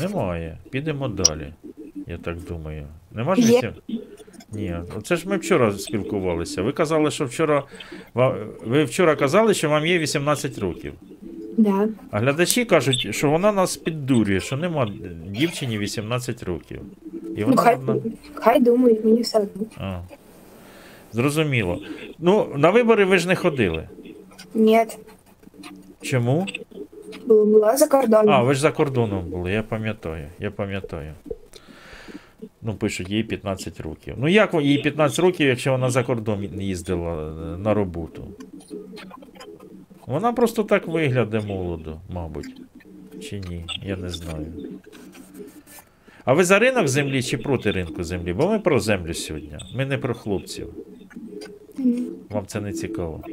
Немає. Підемо далі. Я так думаю. Нема ж. 8? Ні. Оце ж ми вчора спілкувалися. Ви казали, що вчора. Ви вчора казали, що вам є 18 років. Да. А глядачі кажуть, що вона нас піддурює, що нема дівчині 18 років. І Ну, хай, одна. хай думають, мені все одно. А. Зрозуміло. Ну, на вибори ви ж не ходили. Ні, Чому? була за кордоном. А, ви ж за кордоном були, я пам'ятаю, я пам'ятаю. Ну, пишуть, їй 15 років. Ну як їй 15 років, якщо вона за кордон їздила е, на роботу? Вона просто так виглядає молодо, мабуть. Чи ні, я не знаю. А ви за ринок землі чи проти ринку землі? Бо ми про землю сьогодні. Ми не про хлопців. Вам це не цікаво.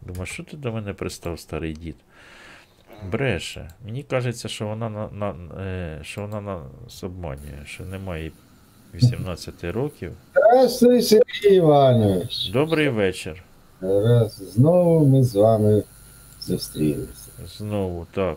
Думаю, що ти до мене пристав, старий дід? Бреше. Мені кажеться, що вона на, на, е, що вона нас обманює, що немає їй 18 років. Здравствуй, Сергій Іванович. Добрий вечір. Раз знову ми з вами зустрілися. Знову, так.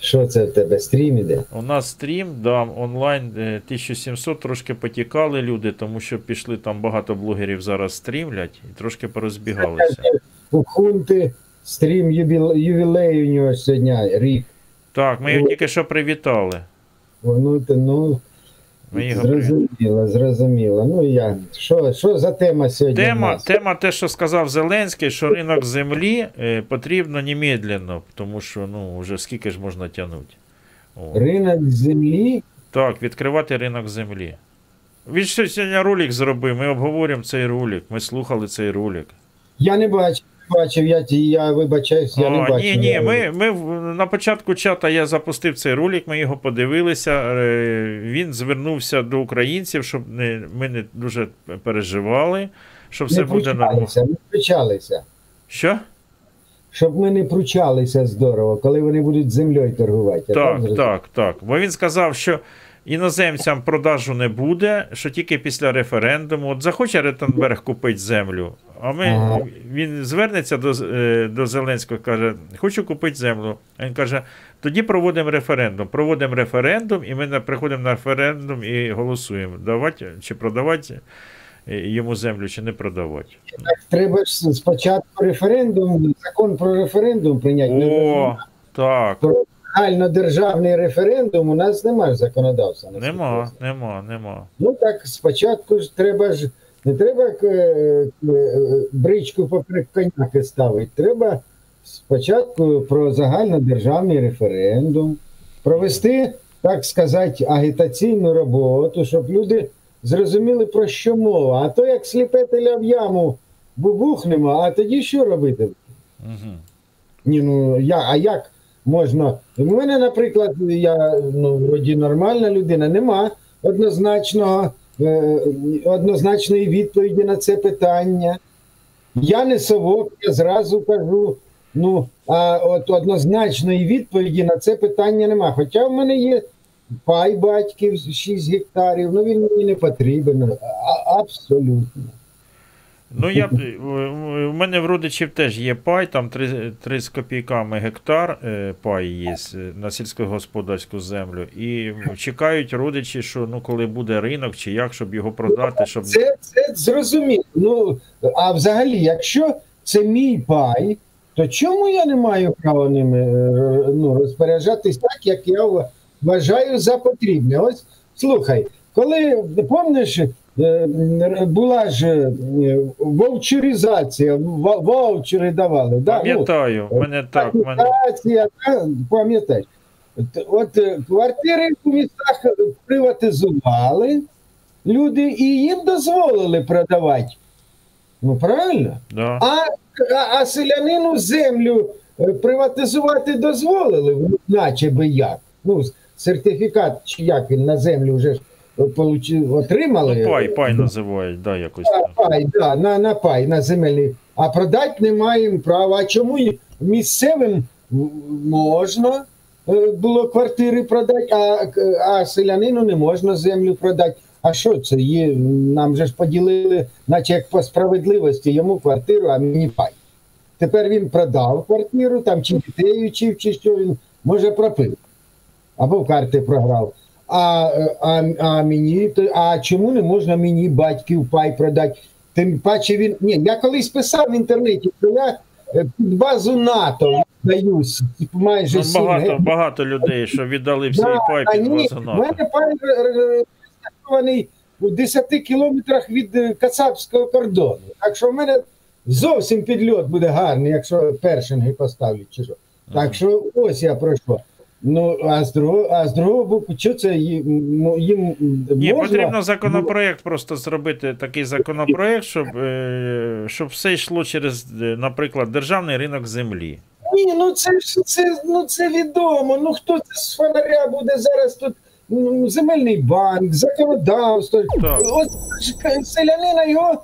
Що це в тебе стрім іде? У нас стрім, да, онлайн е, 1700, трошки потікали люди, тому що пішли там багато блогерів зараз стрімлять і трошки порозбігалися. У Хунти стрім юбіл... ювілей у нього сьогодні рік. Так, ми його тільки що привітали. Ну, ну Ми його привітали. зрозуміло, зрозуміло. Ну я що, що за тема сьогодні? Тема, нас? тема те, що сказав Зеленський, що ринок землі е, потрібно немедленно, тому що ну, вже скільки ж можна тягнути. О. Ринок землі. Так, відкривати ринок землі. Він ще сьогодні ролик зробив, ми обговорюємо цей ролик, ми слухали цей ролик. Я не не бачив, я, я вибачаюсь, я не бачив. ні, ні, Я- ми, ми на початку чата я запустив цей ролик, ми його подивилися. е, Він звернувся до українців, щоб не, ми не дуже переживали, що все буде нормально. пручалися, не. Що? Щоб ми не пручалися здорово, коли вони будуть землею торгувати. Так, так, так. Бо він сказав, що іноземцям продажу не буде, що тільки після референдуму. От захоче Ретенберг купити землю, а ми, Ага. він звернеться до, е, до Зеленського каже: Хочу купити землю. А він каже: тоді проводимо референдум. Проводимо референдум, і ми приходимо на референдум і голосуємо, давати чи продавати е, йому землю, чи не продавати. Треба ж спочатку референдум, закон про референдум прийняти. О, так. Про загальнодержавний референдум у нас немає законодавства. Нема, нема, нема. Ну так спочатку ж треба ж не треба е, е, бричку поперек коняки ставити. Треба спочатку про загальнодержавний референдум провести, так сказати, агітаційну роботу, щоб люди зрозуміли про що мова. А то як сліпе теля в яму бубухнемо, а тоді що робити? Угу. Ні, ну я, а як можна? У мене, наприклад, я ну, вроді нормальна людина, нема однозначного, однозначної відповіді на це питання. Я не совок, я зразу кажу. Ну, а от однозначної відповіді на це питання нема. Хоча в мене є пай батьків 6 гектарів, ну він мені не потрібен. А, абсолютно. Ну, я, у мене в родичів теж є пай, там 3, 3 з копійками гектар е, пай є е, на сільськогосподарську землю. І чекають родичі, що ну, коли буде ринок чи як, щоб його продати, щоб. Це, це зрозуміло. Ну, а взагалі, якщо це мій пай, то чому я не маю права ними е, ну, розпоряджатись так, як я вважаю за потрібне? Ось слухай, коли помниш, е, була ж е, вовчуризація, ва- ваучери давали. Да? Ну, Пам'ятаю, в мене так. Мене... Пам'ятаєш. От, е, квартири в містах приватизували люди і їм дозволили продавати. Ну правильно? Да. А, а, а селянину землю е, приватизувати дозволили, ну, наче би як. Ну, сертифікат чи як він на землю вже ж е, получи- отримали. Ну, пай, пай називають, да, якось А, пай, да, на, на пай, на земельний. А продати не маємо права. А чому місцевим можна е, було квартири продати, а, а селянину не можна землю продати? А що це є? Нам же ж поділили, наче як по справедливості, йому квартиру, а мені пай. Тепер він продав квартиру, там чи дітей учив, чи що він може пропив. Або в карти програв. А, е, а, а мені то а чому не можна мені батьків пай продати? Тим паче він. Ні, я колись писав в інтернеті, що я е, під базу НАТО даю с- майже Ну, багато, гектарів. багато людей, що віддали в свій Да, пай під ні, базу НАТО. мене пай розташований у 10 кілометрах від е, Кацапського кордону. Так що в мене зовсім підльот буде гарний, якщо першинги поставлять чи що. Так що ось я про що. Ну, а з другого, а з другого боку, що це їм, їм Ні, можна? потрібно законопроект просто зробити такий законопроект, щоб, е, щоб все йшло через, е, наприклад, державний ринок землі. Ні, ну це це, ну це відомо. Ну хто це з фонаря буде зараз тут? Земельний банк, законодавство. От ж к- селянина його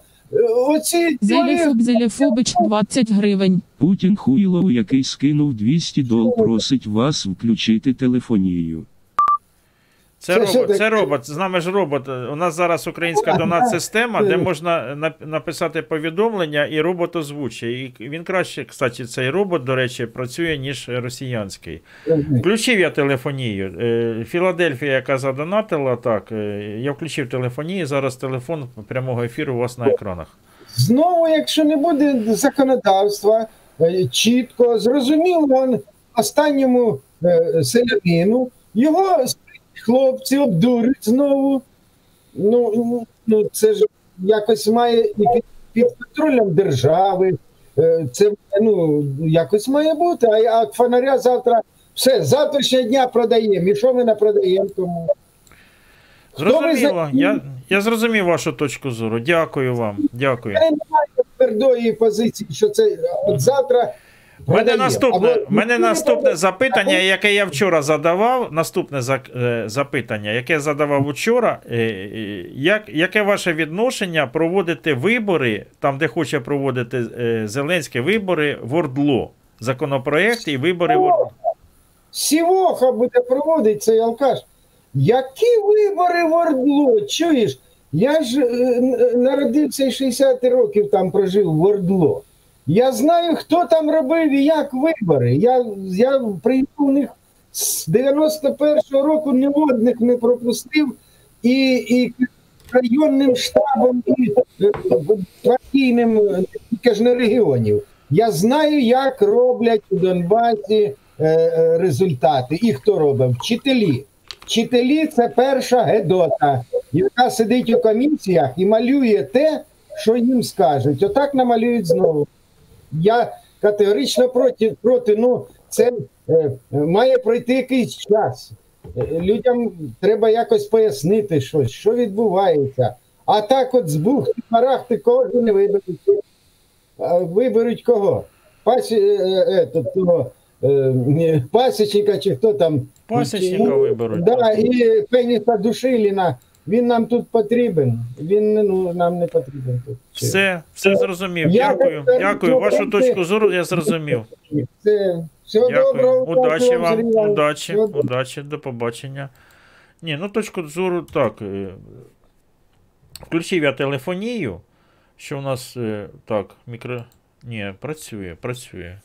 оці Зеліфоб Зеліфобич 20 гривень. Путін хуйло, який скинув 200 дол, просить вас включити телефонію. Це, робот, це робот. З нами ж робот. У нас зараз українська донат-система, де можна нап- написати повідомлення і робот озвучує. І він краще, кстати, цей робот, до речі, працює, ніж росіянський. Включив я телефонію. Е, Філадельфія, яка задонатила, так, е, я включив телефонію, зараз телефон прямого ефіру у вас на екранах. Знову, якщо не буде законодавства е, чітко, зрозуміло, останньому селянину, його хлопці обдурять знову. Ну, ну, це ж якось має і під, під контролем держави. Е, Це ну, якось має бути. А, а фонаря завтра все, завтрашнього дня продаємо. І що ми не продаємо тому? Зрозуміло, я, я зрозумів вашу точку зору. Дякую вам. Дякую. Я не маю твердої позиції, що це от завтра. У мене наступне, Або- мене наступне запитання, яке я вчора задавав. Наступне за- е, запитання, яке я задавав вчора. е, е, Як, яке ваше відношення проводити вибори, там, де хоче проводити е, Зеленський вибори в Ордло? Законопроект і вибори в Ордло. Сівоха буде проводити цей алкаш. Які вибори в Ордло? Чуєш? Я ж е, народився і 60 років там прожив в Ордло. Я знаю, хто там робив і як вибори. Я, я прийняв у них з 91-го року ні одних не пропустив і, і районним штабом, і е, партійним е, не регіонів. Я знаю, як роблять у Донбасі е, е, результати. І хто робить? Вчителі. Вчителі це перша гедота, яка сидить у комісіях і малює те, що їм скажуть. Отак намалюють знову. Я категорично проти, проти ну, це е, має пройти якийсь час. Е, Людям треба якось пояснити щось, що відбувається. А так от з бухти парахти кожен не виберуть. Виберуть кого? Пасі, е, е, е, того, е, пасічника чи хто там. Пасічника виберуть, Да, і Пеніса Душиліна. Він нам тут потрібен. Він ну, нам не потрібен тут. Все, все зрозумів. Я Дякую. Дякую. Вашу точку зору я зрозумів. Це всього Дякую. доброго. Удачі вам, Сергій удачі, Всього удачі, до побачення. Ні, ну точку зору так. е, Включив я телефонію, що у нас е, так, мікро. Ні, працює, працює.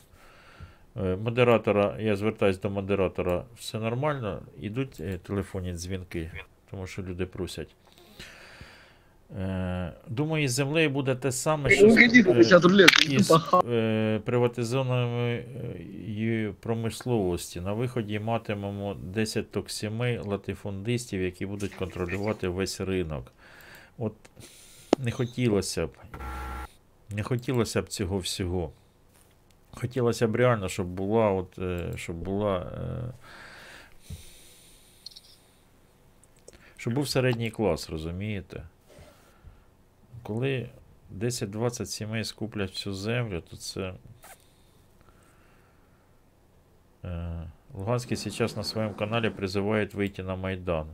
Е, Модератора, я звертаюсь до модератора, все нормально, ідуть е, телефонні дзвінки, тому що люди просять. Е, Думаю, із землею буде те саме, що з, 50 рулет, е, е, приватизованою промисловості. На виході матимемо 10 токсімей латифундистів, які будуть контролювати весь ринок. От не хотілося б. Не хотілося б цього всього. Хотілося б реально, щоб була, от, щоб була. е, Щоб був середній клас, розумієте? Коли 10-20 сімей скуплять всю землю, то це. Е, Луганський сейчас на своєму каналі призивають вийти на Майдан.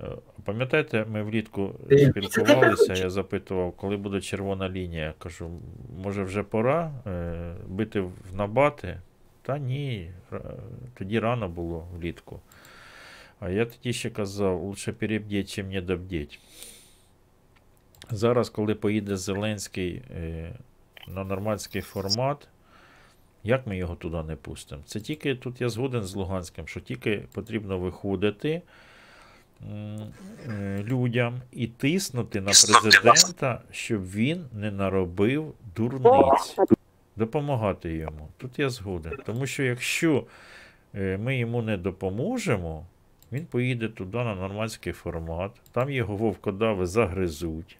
Е, Пам'ятаєте, ми влітку спілкувалися, я запитував, коли буде червона лінія. Кажу, може вже пора е, бити в набати? Та ні, тоді рано було влітку. А я тоді ще казав, лучше перебдіть, чим не добдіть. Зараз, коли поїде Зеленський е, на нормандський формат, як ми його туди не пустимо? Це тільки тут я згоден з Луганським, що тільки потрібно виходити е, людям і тиснути на президента, щоб він не наробив дурниць. Допомагати йому. Тут я згоден. Тому що якщо е, ми йому не допоможемо, він поїде туди на нормандський формат, там його вовкодави загризуть,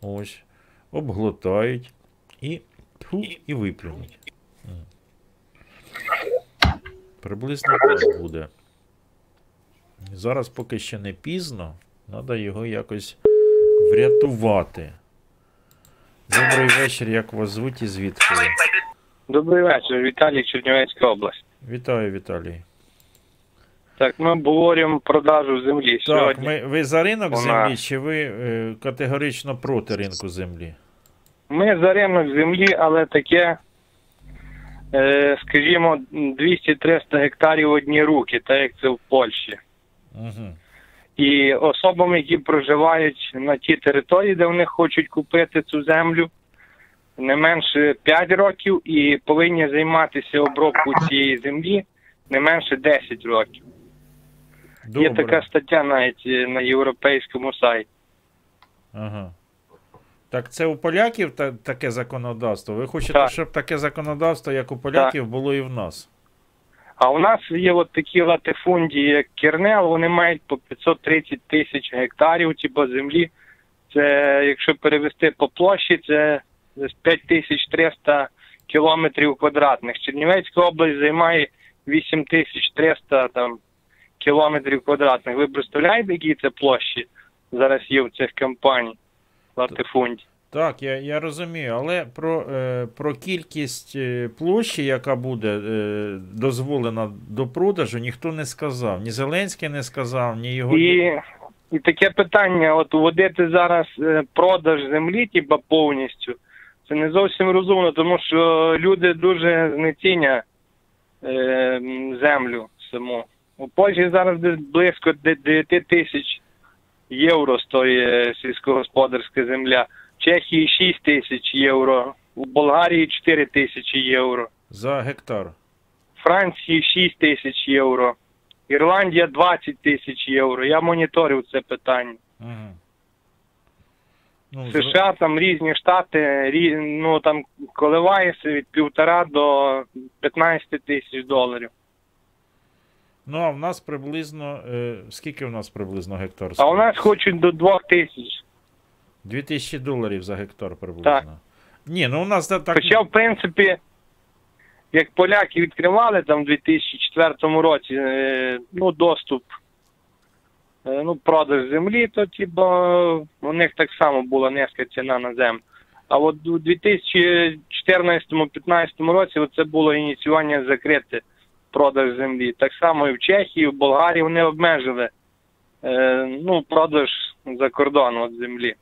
ось, обглотають і, тьфу, і виплюнуть. Приблизно так буде. Зараз поки ще не пізно, треба його якось врятувати. Добрий вечір, як вас звуть і звідки? Добрий вечір, Віталій Чернівецька область. Вітаю, Віталій. Так, ми обговорюємо продажу землі Так, сьогодні. ми, ви за ринок Вона- землі чи ви е, категорично проти ринку землі? Ми за ринок землі, але таке, е, скажімо, 200-300 гектарів в одні руки, так як це в Польщі. Угу. І особам, які проживають на тій території, де вони хочуть купити цю землю, не менше 5 років і повинні займатися обробкою цієї землі не менше 10 років. Є така стаття навіть е, на європейському сайті. Ага. Так це у поляків та, таке законодавство. Ви хочете, Так. щоб таке законодавство, як у поляків, було і в нас? А у нас є от такі латифундії, як Кернел, вони мають по 530 тисяч гектарів типу, землі. Це, якщо перевести по площі, це десь 5300 кілометрів квадратних. Чернівецька область займає 8300 там, кілометрів квадратних. Ви представляєте, які це площі зараз є в цих компаній латифунді? Так, я, я розумію, але про, е, про кількість е, площі, яка буде е, дозволена до продажу, ніхто не сказав. Ні Зеленський не сказав, ні його. І, і таке питання: от вводити зараз продаж землі, типа повністю, це не зовсім розумно, тому що люди дуже знецінять е, землю саму. У Польщі зараз близько 9 тисяч євро стоїть е, сільськогосподарська земля. В Чехії 6 тисяч євро, у Болгарії 4 тисячі євро. За гектар. Франції 6 тисяч євро, Ірландія 20 тисяч євро. Я моніторив це питання. Угу. Ну, США там різні штати, рі, ну там коливається від півтора до 15 тисяч доларів. Ну, а в нас приблизно. Е, скільки в нас приблизно гектар? А у нас хочуть до 2 тисяч. 2000 доларів за гектар приблизно. Так. Ні, ну у нас та- так. Хоча, в принципі, як поляки відкривали там в 2004 році е, ну, доступ, е, ну, продаж землі, то типа, у них так само була низька ціна на землю. А от у 2014-2015 році це було ініціювання закрити продаж землі. Так само і в Чехії, в Болгарії вони обмежили е, ну, продаж за кордону від землі.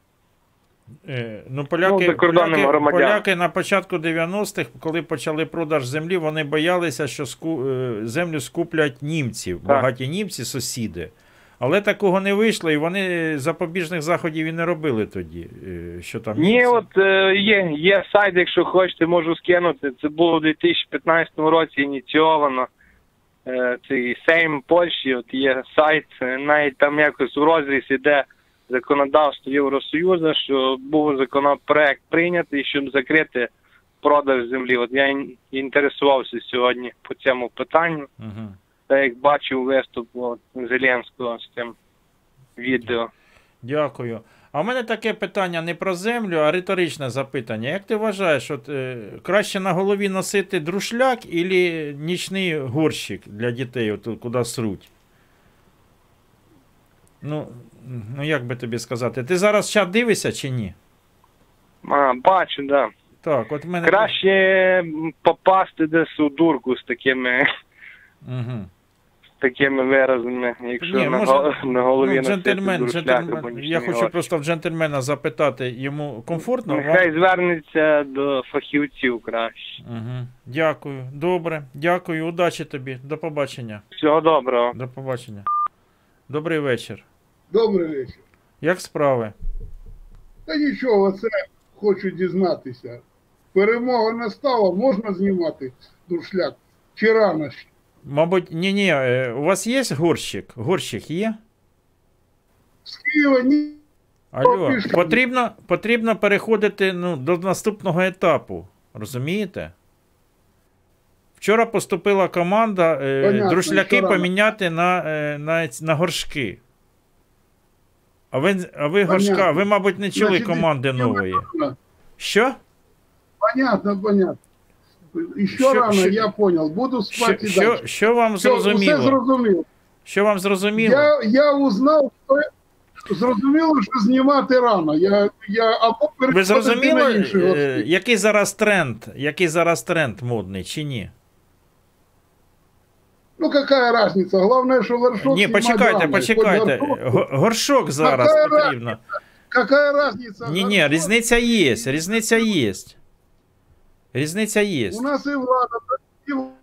Е, ну, поляки, закордонним поляки, громадянам. поляки на початку 90-х, коли почали продаж землі, вони боялися, що ску, е, землю скуплять німців, багаті німці, сусіди. Але такого не вийшло, і вони запобіжних заходів і не робили тоді. е, Що там Ні, от е, є, є сайт, якщо хочете, можу скинути. Це було у 2015 році ініційовано. Е, цей Сейм Польщі, от є сайт, навіть там якось у розріз іде законодавство Євросоюзу, що був законопроект прийнятий, щоб закрити продаж землі. От я інтересувався сьогодні по цьому питанню. Угу. Та як бачив виступ от, Зеленського з цим відео. Дякую. А в мене таке питання не про землю, а риторичне запитання. Як ти вважаєш, от, е, краще на голові носити друшляк або нічний горщик для дітей, от, куди сруть? Ну, ну, як би тобі сказати, ти зараз чат дивишся чи ні? А, бачу, да. Так, от мене. Краще попасти десь у дурку з такими, Угу. Такими виразами, якщо Ні, на, може, на голові ну, носити джентльмен, джентльмен, або я хочу горщик. просто в джентльмена запитати, йому комфортно? Нехай звернеться до фахівців краще. Угу. Дякую. Добре, дякую, удачі тобі. До побачення. Всього доброго. До побачення. Добрий вечір. Добрий вечір. Як справи? Та нічого, це хочу дізнатися. Перемога настала, можна знімати дуршляк? Чи рано ще? Мабуть, ні, ні, у вас є горщик? Горщик є? З ні. Алло, потрібно, потрібно переходити ну, до наступного етапу. Розумієте? Вчора поступила команда е, Понятно, друшляки поміняти на, е, на, на горшки. А ви, а ви Понятно. горшка, ви, мабуть, не чули команди нової. Що? Понятно, понятно. Еще Що- рано, що- я понял. Буду Що, спать и що, що вам Все, усе зрозуміло? зрозуміло. Що вам зрозуміло? Я, я узнав, що зрозуміло, що знімати рано. Я, я або Ви зрозуміли, на е, який зараз тренд? Який зараз тренд модний чи ні? Ну, какая разница? Главное, что горшок Ні, почекайте, рано. почекайте. Горшок- Горшок зараз Какая потрібно. Какая разница? Ні, ні, різниця є, різниця є. Різниця є. У нас і влада,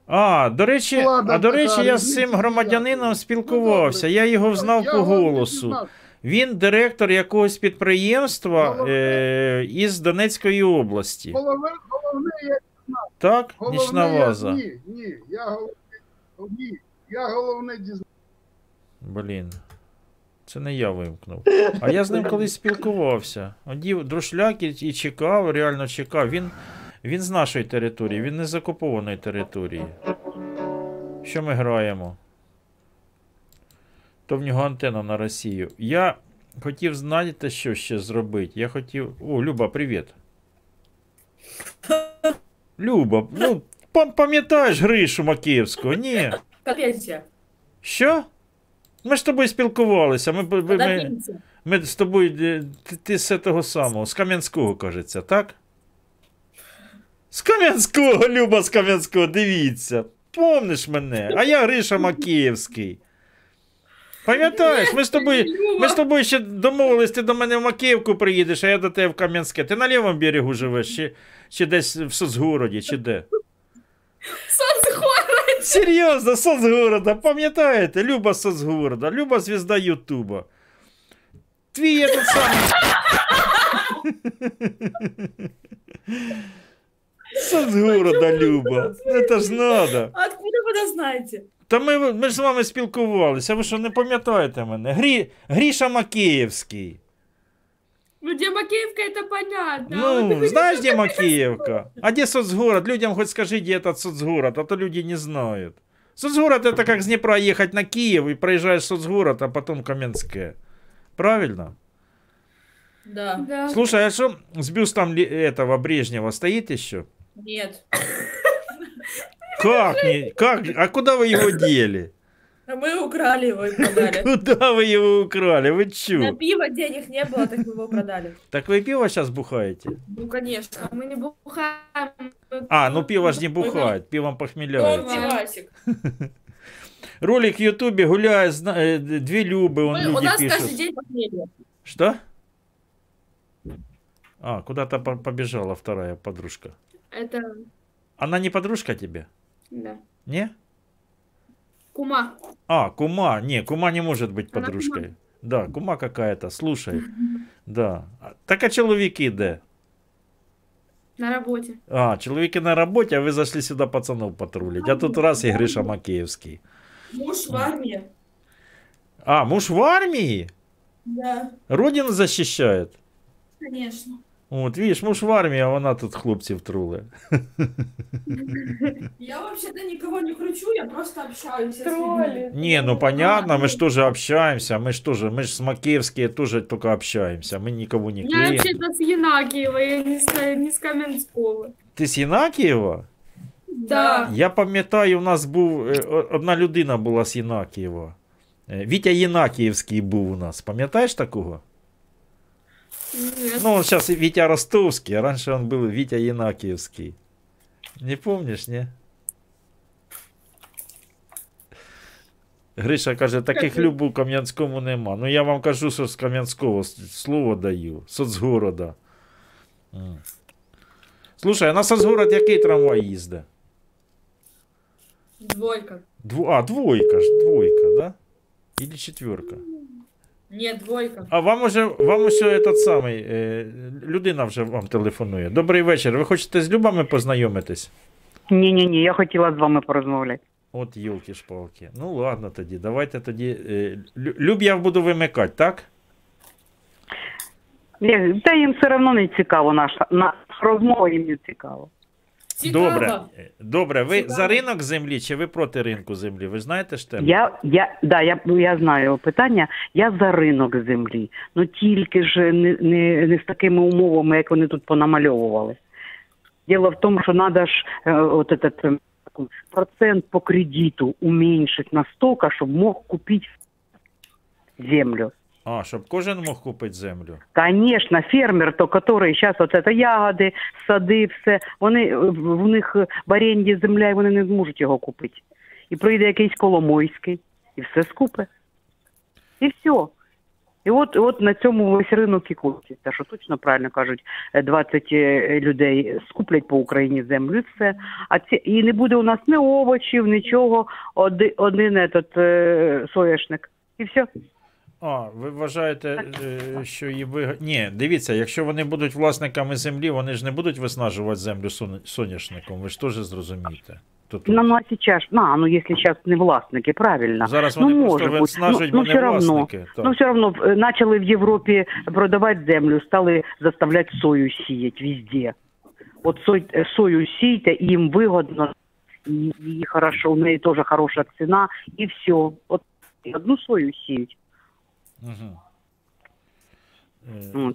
А, до речі, Влада а до речі, я з цим громадянином спілкувався. Я його знав Я по голосу. Він директор якогось підприємства е, із Донецької області. Головне, головне, я знав. Так? Головне, Нічна я- ваза. Ні, ні, я головне, ні, я головне дізнався. Блін. Це не я вимкнув. А я з ним колись спілкувався. Одів друшляк і, і чекав, реально чекав. Він, він з нашої території, він не з окупованої території. Що ми граємо? То в нього антенна на Росію. Я хотів, знаєте, що ще зробити? Я хотів. О, Люба, привіт. Люба, ну, пам'ятаєш Гришу Макіївського? Ні. Що? Ми ж з тобою спілкувалися. Ми, ми, ми, ми з тобою. Ти, ти з того самого, з Кам'янського, кажеться, так? З Кам'янського, Люба з Кам'янського, дивіться. Помниш мене? А я Гриша Макіївський. Пам'ятаєш, ми з тобою, ми з тобою ще домовились, ти до мене в Макіївку приїдеш, а я до тебе в Кам'янське. Ти на лівому берегу живеш, чи, чи десь в Соцгороді, чи де? Соцгород. Серйозно, Соцгорода, пам'ятаєте? Люба Соцгорода, Люба звізда Ютуба. Твій этот самий. Соцгорода, Люба. Это ж надо. Откуда вы это знаете? Та ми, ми ж з вами спілкувалися, ви що не пам'ятаєте мене? Грі, Гріша Макеївський. Ну, где Макеевка, это понятно. А вот Ну, вы знаешь, говорите, где Макеевка? А где соцгород? Людям хоть скажи, где этот соцгород, а то люди не знают. Соцгород это как с Днепра ехать на Киев и проезжаешь соцгород, а потом Каменское. Правильно? Да. да. Слушай, а что с бюстом ли- этого Брежнева стоит еще? Нет. Как? Не, как? А куда вы его дели? А мы украли его и продали. Куда вы его украли? Вы На чё? пиво денег не было, так мы его продали. Так вы пиво сейчас бухаете? Ну, конечно. Мы не бухаем. А, ну пиво ж не бухает, пивом похмеляется. Ролик в Ютубе гуляет, зна- э, две Любы, он люди У нас пишут. каждый день похмелье. Что? А, куда-то по- побежала вторая подружка. Это, Она не подружка тебе? да. Не? Кума. А, кума. Не, кума не может быть Она подружкой. Да, кума какая-то, слушай. Да. А- Так а чоловіки де? На работе. А, чоловіки на роботі, а ви зайшли сюди пацанов патрулять. А тут раз і Гриша Макеївський. Муж в армии. А, муж в армії? Да, Родину защищает? конечно. От, видиш, муж в армії, а вона тут хлопців труле. Я вообще-то никого не кручу, я просто общаюсь. Тролли. Не, ну понятно, мы же тоже общаемся, мы же тоже, мы же с Макеевские тоже только общаемся, мы никого не Я клеим. вообще-то с Янакиева, я не с, не с Каменского. Ти з Єнакієва? Да. Я пам'ятаю, у нас був е, о- одна людина була з Єнакієва. Е, Вітя Єнакіївський був у нас. Пам'ятаєш такого? Нет. Ну, он сейчас Витя Ростовский, а раньше он был Витя Янакиевский. Не помнишь, не? Гриша каже, таких Какой? люб у Кам'янському нема. Ну я вам кажу, що з Кам'янського слово даю. Соцгорода. Слушай, а на Соцгород який трамвай їздить? Двойка. Дво... А, двойка ж, двойка, да? Или четверка? Нет, двойка. А вам уже, вам уже этот самий, е, людина вже вам телефонує. Добрий вечір. Ви хочете з Любами познайомитись? Ні, ні, ні, я хотіла з вами порозмовляти. От йолки шпалки Ну ладно тоді, давайте тоді. Е, Лю- Люб я буду вимикати, так? Я- Та їм все одно не цікаво наша, наша розмова їм не цікаво. Добре. Е, Добре, ви за ринок землі чи ви проти ринку землі? Ви знаєте ж тему? Я, я, да, я, я знаю питання. Я за ринок землі. Ну тільки ж не, не, не з такими умовами, як вони тут понамальовували. Дело в том, что надо ж э, вот этот э, такой процент по кредиту уменьшить настолько, чтобы мог купить землю. А, щоб кожен мог купити землю. Конечно, фермер, то, который сейчас вот это ягоди, сади, все, вони е, в в них е, в оренді земля, і вони не зможуть його купити. І прийде якийсь Коломойський, і все скупе. І все. І от, от на цьому весь ринок і котиться, що точно правильно кажуть, е, 20 е, людей скуплять по Україні землю, і все. А ці, і не буде у нас ні овочів, нічого, один, один этот, е, соєшник. І все. А, ви вважаєте, е, що її виг... Ні, дивіться, якщо вони будуть власниками землі, вони ж не будуть виснажувати землю сон- соняшником, ви ж теж зрозумієте. То тут Ну, ну а сейчас, а, ну если сейчас не власники, правильно. Зараз ну, вони просто может быть. виснажують, ну, бо ну, не все равно, власники, так. ну, все равно э, начали в Европе продавать землю, стали заставлять сою сеять везде. Вот сой, э, сою сеять, им выгодно, и, и хорошо, у нее тоже хорошая цена, и все. Вот одну сою сеять. Угу.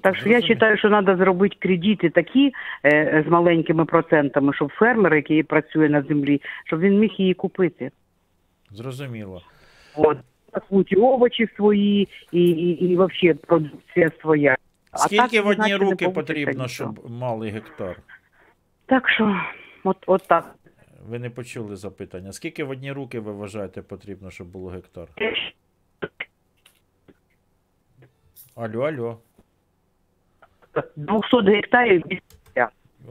Так що я вважаю, що треба зробити кредити такі е, з маленькими процентами, щоб фермер, який працює на землі, щоб він міг її купити. Зрозуміло. От. І овочі свої, і, і, і взагалі продукція своя. А Скільки так, в одні руки потрібно, щоб мали гектар? Так що, от, от так. Ви не почули запитання. Скільки в одні руки ви вважаєте потрібно, щоб було гектар? Алло, алло. 200 гектарів більше.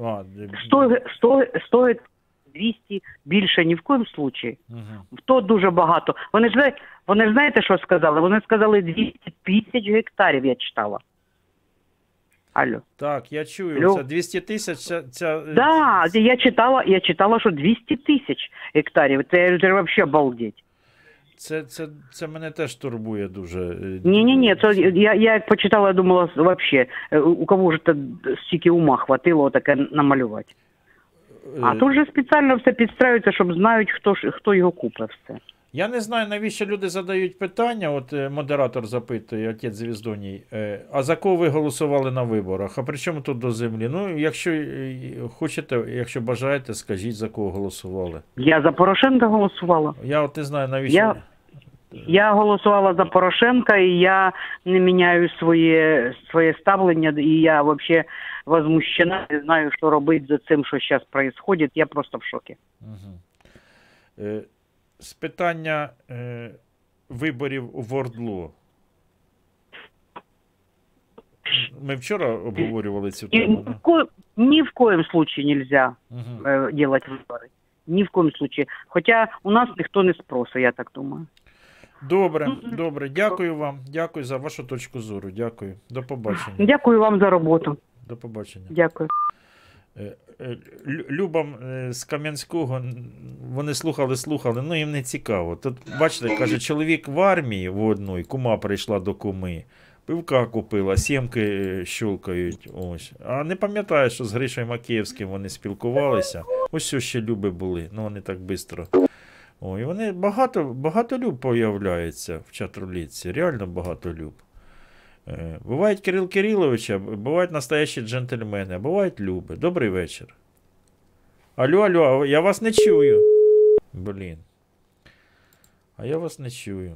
А, 100, 100, 100 200 більше ні в коєму случаї. Мгм. То дуже багато. Вони ж вони ж знаєте, що сказали? Вони сказали 200 тисяч гектарів, я читала. Алло. Так, я чую. Алло. Це 200 тисяч. Ця, ця... е, Да, я читала, я читала, що 200 тисяч гектарів. Це, це взагалі обалдеть. Це, це, це мене теж турбує дуже. е, Ні, ні, ні, це я, я як почитала, я думала, вообще, е, у кого ж це стільки ума хватило таке намалювати. А Е, тут же спеціально все підстраюється, щоб знають, хто ж хто його купить все. Я не знаю, навіщо люди задають питання. От модератор запитує, отець Звіздоній, а за кого ви голосували на виборах? А при чому тут до землі? Ну, якщо хочете, якщо бажаєте, скажіть, за кого голосували. Я за Порошенка голосувала. Я от не знаю, навіщо. Я, я голосувала за Порошенка, і я не міняю своє, своє ставлення, і я взагалі возмущена, не знаю, що робити за цим, що зараз відбувається. Я просто в шокі. Е, З питання е, виборів у Вордло. Ми вчора обговорювали цю И тему. ни, да? в ко- ни в коем случае нельзя э, делать выборы. Ни в коем случае. Хотя у нас никто не спросит, я так думаю. Добре, добре. Дякую вам. Дякую за вашу точку зору. Дякую. До побачення. Дякую вам за роботу. До побачення. Дякую. Е, е, Лю- Любам е, з Кам'янського вони слухали, слухали, ну їм не цікаво. Тут, бачите, каже, чоловік в армії в одної, кума прийшла до куми, пивка купила, сімки щулкають. Ось. А не пам'ятаю, що з Гришою Макіївським вони спілкувалися. Ось що ще люби були, ну вони так швидко. Ой, вони багато, багато люб появляється в чатруліці, реально багато люб. Е, Бувають Кирил Кириловича, бувають настоящі джентльмени, а бувають люби. Добрий вечір. Алло, алло, я вас не чую. Блін. А я вас не чую.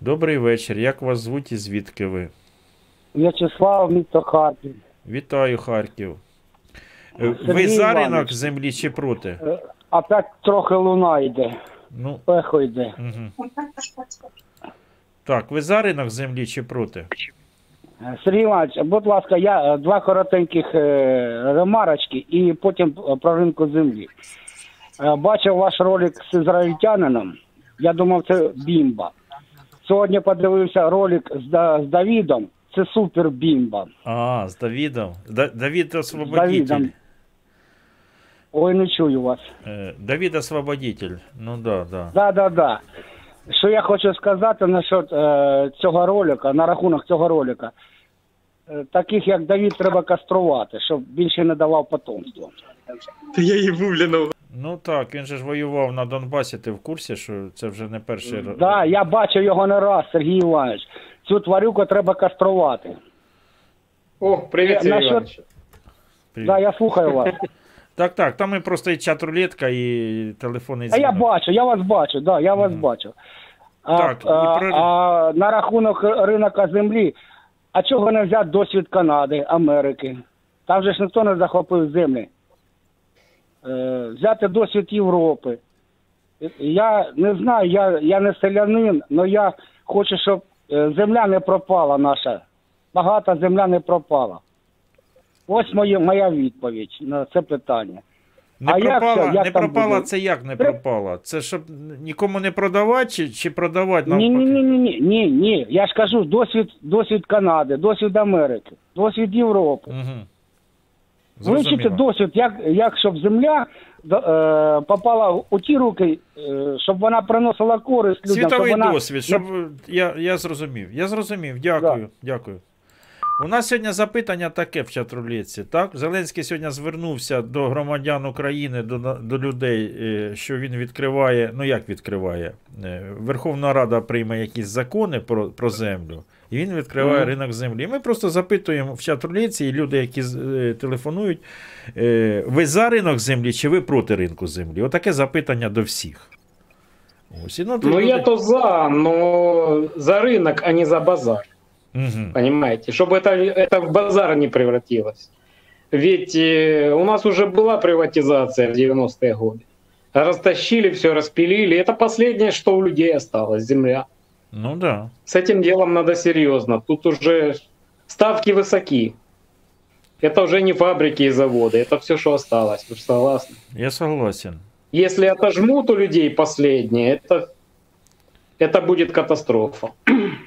Добрий вечір. Як вас звуть і звідки ви? В'ячеслав, місто Харків. Вітаю, Харків. Е, Ви Сергій за Іванович. ринок землі чи проти? Е, Опять трохи луна йде. Ну. Пехо йде. Угу. Так, ви за ринок землі чи проти? Сергій Іванович, будь ласка, я е, два коротеньких е, ремарочки і потім е, про ринку землі. Е, Бачив ваш ролик з ізраїльтянином. Я думав, це бімба. Сьогодні подивився ролик з, Да- з Давідом. Це супер бімба. А, з Давідом. Да- Давід З освободитель. Давідом. Ой, не чую вас. Е, Давід освободитель. Ну да, да. Да, да, да. Що я хочу сказати насчет е, цього ролика, на рахунок цього ролика. Е, таких як Давід треба каструвати, щоб більше не давав потомство. Я її Ну так, він же ж воював на Донбасі, ти в курсі, що це вже не перший раз. Да, я бачив його не раз, Сергій Іванович. Цю тварюку треба каструвати. О, привіт, Сергій насчет- Іванович. Привіт. Да, я слухаю вас. Так, так, там і просто і чат рулетка, і телефонний А я бачу, я вас бачу, да, я вас бачу. А, Так, а, про- а на рахунок ринка землі, а чого не взяти досвід Канади, Америки? Там же ж ніхто не захопив землі. Е, взяти досвід Європи. Я не знаю, я, я не селянин, але я хочу, щоб е, земля не пропала наша. Багата земля не пропала. Ось моє, моя відповідь на це питання. Не А пропала, це- як не там пропала буде? це як не пропала? Це щоб нікому не продавати чи, чи продавати Ні, ні, ні, ні, ні, ні, ні. Я ж кажу, досвід, досвід Канади, досвід Америки, досвід Європи. Вивчити досвід, як, як щоб земля е, попала у ті руки, е, щоб вона приносила користь людям. Світовий щоб вона досвід, щоб я, я зрозумів. Я зрозумів. Дякую. Дякую. У нас сьогодні запитання таке в чатруліці. Так? Зеленський сьогодні звернувся до громадян України, до, до людей, е, що він відкриває. Ну як відкриває? Е, Верховна Рада прийме якісь закони про, про землю, і він відкриває ринок землі. Ми просто запитуємо в чатруліці, і люди, які е, телефонують, ви за ринок землі чи ви проти ринку землі? Отаке запитання до всіх. Ось, і, ну, Ну, люди- я то за, но за рынок, а не за базар. Мгм. Понимаете? Чтобы это, это в базар не превратилось. Ведь э, у нас уже была приватизация в 90-е годы. Растащили все, распилили. Это последнее, что у людей осталось, земля. Ну да. С этим делом надо серьезно. Тут уже ставки высоки. Это уже не фабрики и заводы, это все, что осталось. Вы же согласны? Я согласен. Если отожмут у людей последнее, это, это будет катастрофа.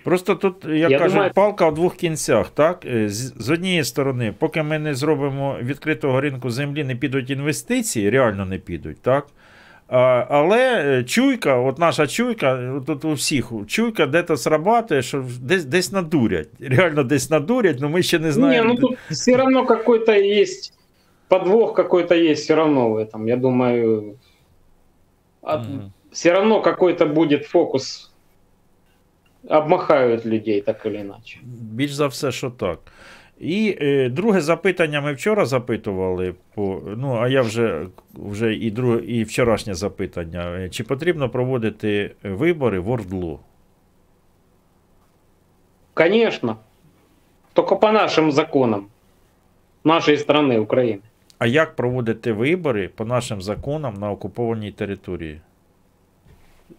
Просто тут, як Я кажуть, думаю- палка в двох кінцях. Так? Е, З, однієї сторони, поки ми не зробимо відкритого ринку землі, не підуть інвестиції, реально не підуть. Так? А, але е, чуйка, от наша чуйка, тут у всіх чуйка де-то срабатує, що десь, десь надурять. Реально десь надурять, але ми ще не Не, знаємо. ну тут все равно какой-то есть подвох какой-то есть все равно в этом. Я думаю, все равно какой-то будет фокус. Обмахают людей так или иначе. Більш за все, що так. І е, друге запитання ми вчора запитували, по, ну, а я вже, вже і, друге, і вчорашнє запитання. Е, Чи потрібно проводити вибори в Ордлу? Конечно. Только по нашим законам нашей страны, Украины. А як проводити вибори по нашим законам на окупованій території?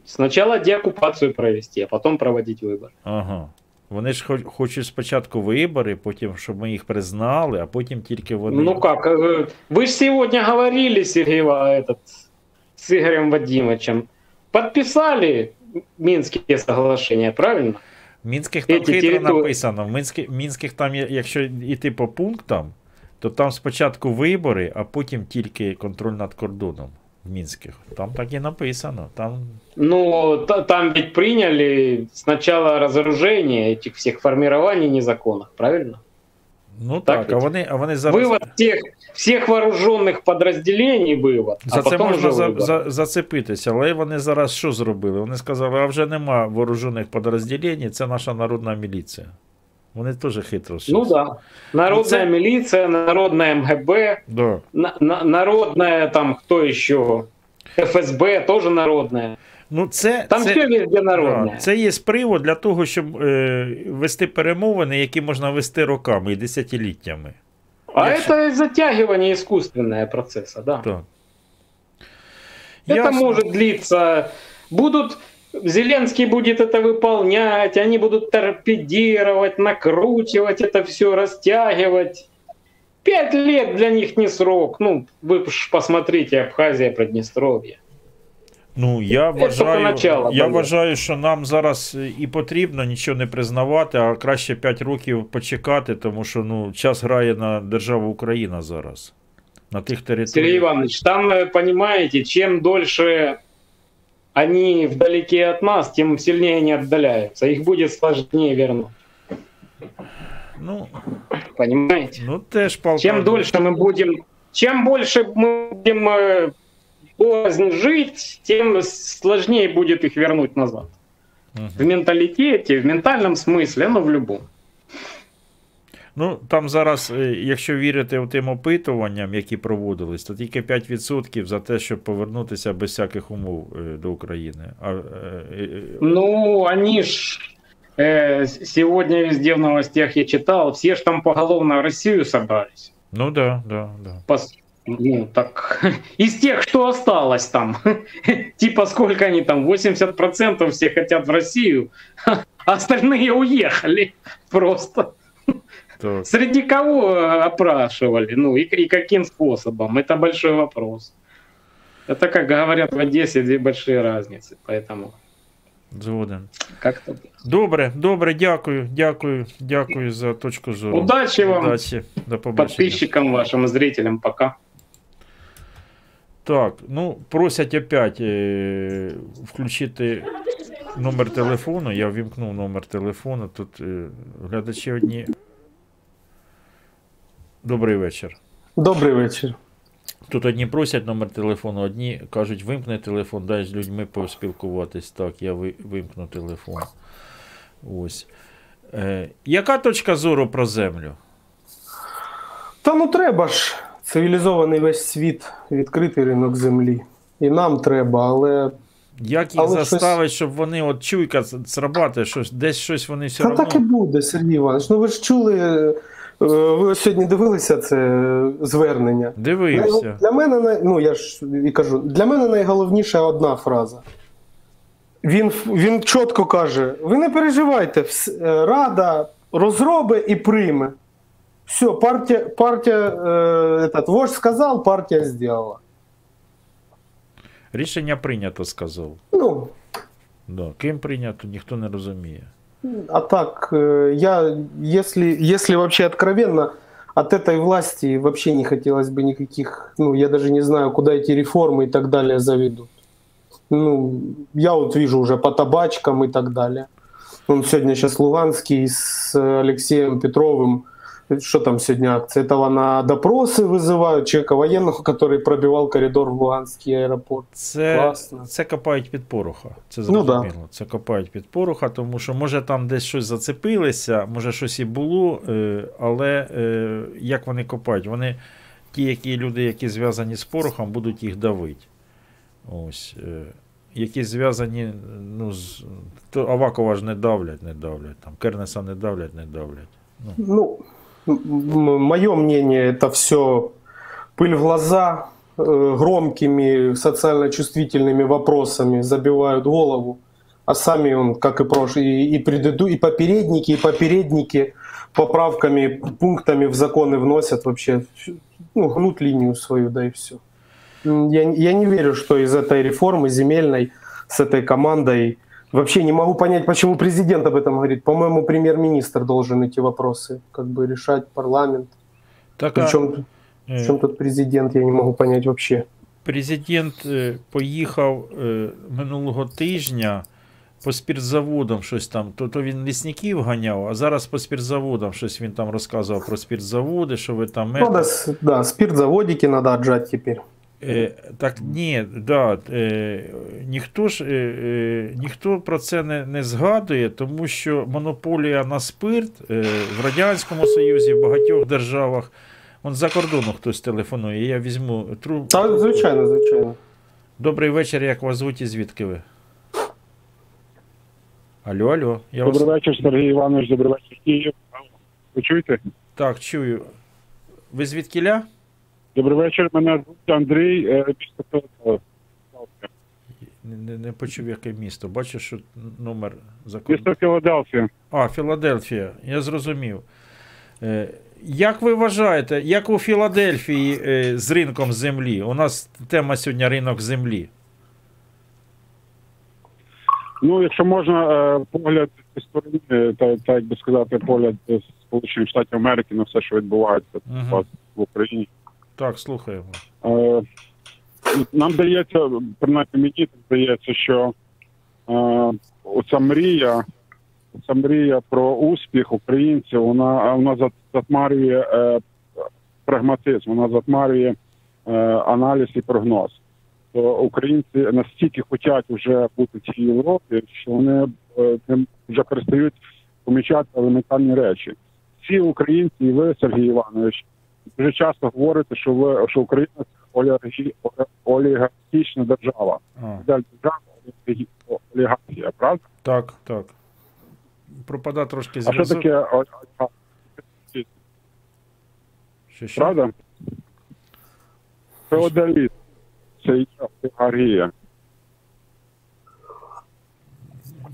Сначала деоккупацию провести, а потом проводить выборы. Ага. Вони ж хо- хочуть спочатку вибори, потім, щоб ми їх признали, а потім тільки вони. Ну как, э, вы же сегодня говорили, Сергей, Ва- этот, с Игорем Вадимовичем, подписали Минские соглашения, правильно? В Мінських там Эти хитро территории- написано. В Мінських, Мінських там, є- якщо йти по пунктам, то там спочатку вибори, а потім тільки контроль над кордоном в Мінських. Там так і написано. Там Ну, та- там ведь приняли сначала разоружение этих всех формирований незаконных, правильно? Ну Так так, а ведь? вони, а вони зараз. Вывод всех, всех вооруженных подразделений вывод, За а це потом можна уже за, выборы. за, зацепитися, але вони зараз що зробили? Вони сказали, а вже нема вооружених підрозділень, це наша народна міліція. Вони теж хитро. Ну да. Народная Ну, це- милиция, народная МГБ, Да. на- на- народная там кто еще? ФСБ тоже народная. Ну, це, Там це, все народне. Да, це є привод для того, щоб е, вести перемовини, які можна вести роками і десятиліттями. А Якщо- это затягивание искусственное процесса, да. Так. Это Ясно. может длиться. Будут Зеленский будет это выполнять, они будут торпедировать, накручивать это все, растягивать. Пять лет для них не срок. Ну, вы ж посмотрите Абхазия, Приднестровье. Ну, я тільки вважаю, начало, я блін. вважаю, що нам зараз і потрібно нічого не признавати, а краще 5 років почекати, тому що ну, час грає на державу Україна зараз. На тих Сергей територіях. Иванович, там, э, понимаете, чем дольше они вдалеке от нас, тем сильнее они отдаляются. Их будет сложнее вернуть. Ну, Понимаете? Ну, теж палка. Чем дольше мы будем, чем больше мы будем э, порознь жить, тем сложнее будет их вернуть назад. В менталитете, в ментальном смысле, ну в любом. Ну, там зараз, е, якщо вірити тим опитуванням, які проводились, то тільки 5% за те, щоб повернутися без всяких умов е, до України. А, е, Ну, они ж э, сегодня везде в новостях я читал, все ж там поголовно в Россию собрались. ну да, да, да. Пос- Ну, так, из тех, что осталось там, типа сколько они там, 80% все хотят в Россию, а остальные уехали просто. Так. Среди кого э, опрашивали, ну и, и каким способом, это большой вопрос. Это, как говорят в Одессе, две большие разницы, поэтому Згоден. как-то... Добре, добре, дякую, дякую, дякую за точку зору. Удачі вам, Удачі. До побачення. Подписчикам вашим, зрителям, пока. Так, ну просять опять е, включити номер телефону. Я ввімкнув номер телефону. Тут е, глядачі одні. Добрий вечір. Добрий вечір. Тут одні просять номер телефону, одні кажуть, вимкни телефон, дай з людьми поспілкуватись. Так, я вимкну телефон. Ось. Е, яка точка зору про землю? Та ну треба ж. Цивілізований весь світ, відкритий ринок землі. І нам треба, але. Як їх Але щось- заставить, щоб вони от чуйка срабатує, щось, десь щось вони все Та одно. так і буде, Сергій Іванович. Ну ви ж чули. Е, Ви сьогодні дивилися це звернення? Дивився. Для мене ну я ж і кажу, для мене найголовніша одна фраза. Він, він чітко каже: ви не переживайте, е, Рада розробить і прийме. Все, партія, партія е, этот, вождь сказав, партія зробила. Рішення прийнято, сказав. Ну, Да. Ким прийнято, ніхто не розуміє. А так, э, я, если, если вообще откровенно, от этой власти вообще не хотелось бы никаких, ну, я даже не знаю, куда эти реформы и так далее заведут. Ну, я вот вижу уже по табачкам и так далее. Он сегодня сейчас Луганский с Алексеем Петровым, что там сегодня акция? Этого на допросы вызывают человека военного, который пробивал коридор в Луганский аэропорт. Це, Класно. це копають під пороха. Це Ну, да. зрозуміло. Це копають під пороха, тому що може там десь щось зацепилося, може щось і було, е, але е, як вони копають? Вони, ті, які люди, які зв'язані з порохом, будуть їх давити. Ось. е, Які зв'язані, ну, з, то Авакова ж не давлять, не давлять. Там, Кернеса не давлять, не давлять. Ну, мое мнение, это все пыль в глаза, э, громкими социально чувствительными вопросами забивают голову, а сами он, как и прошлый, и, преду, и попередники, и попередники поправками, пунктами в законы вносят вообще, ну, гнут линию свою, да и все. Я, я не верю, что из этой реформы земельной с этой командой Вообще не могу понять, почему президент об этом говорит. По-моему, премьер-министр должен эти вопросы как бы решать, парламент. Так, Причем, а, в чем тут президент, я не могу понять вообще. Президент е, поїхав е, минулого тижня по спіртзаводам щось там. То, то він лісників ганяв, а зараз по спіртзаводам щось він там розказував про спіртзаводи, що ви там. Ну, да, с- да, спиртзаводики надо отжать теперь. Е, так ні, да, е, ніхто ж е, е, ніхто про це не, не згадує, тому що монополія на спирт е, в Радянському Союзі, в багатьох державах. Вон за кордону хтось телефонує. Я візьму трубку. Так, звичайно, звичайно. Добрий вечір, як вас звуть і звідки ви? Алло, алло. Я Добрий вас... вечір, Сергій Іванович, добрий вечір, Київ. Ви чуєте? Так, чую. Ви звідкіля? Добрий вечір, мене звуть Андрій, е, місто Не, не, почув, яке місто. Бачу, що номер за кордоном. Місто Філадельфія. А, Філадельфія, я зрозумів. Е, Як ви вважаєте, як у Філадельфії е, з ринком землі? У нас тема сьогодні ринок землі. Ну, якщо можна, е, погляд зі сторони, е, та, би сказати, погляд Сполучених Штатів Америки на все, що відбувається Мгм. зараз в Україні. Так, слухаємо. Е, Нам здається, принаймні мені здається, що е, оця мрія, оця мрія про успіх українців, вона, вона затмарює е, прагматизм, вона затмарює аналіз і прогноз. То українці настільки хочуть вже бути в цій Європі, що вони вже перестають помічати елементарні речі. всі українці, і ви, Сергій Іванович, дуже часто говорите, що ви що Україна це олігархі, олігархічна держава. А. Модель держави олігархі- олігархія, правда? Так, так. Пропада трошки А що таке олігархія? Що, що? Правда? Феодалізм. Це є олігархія.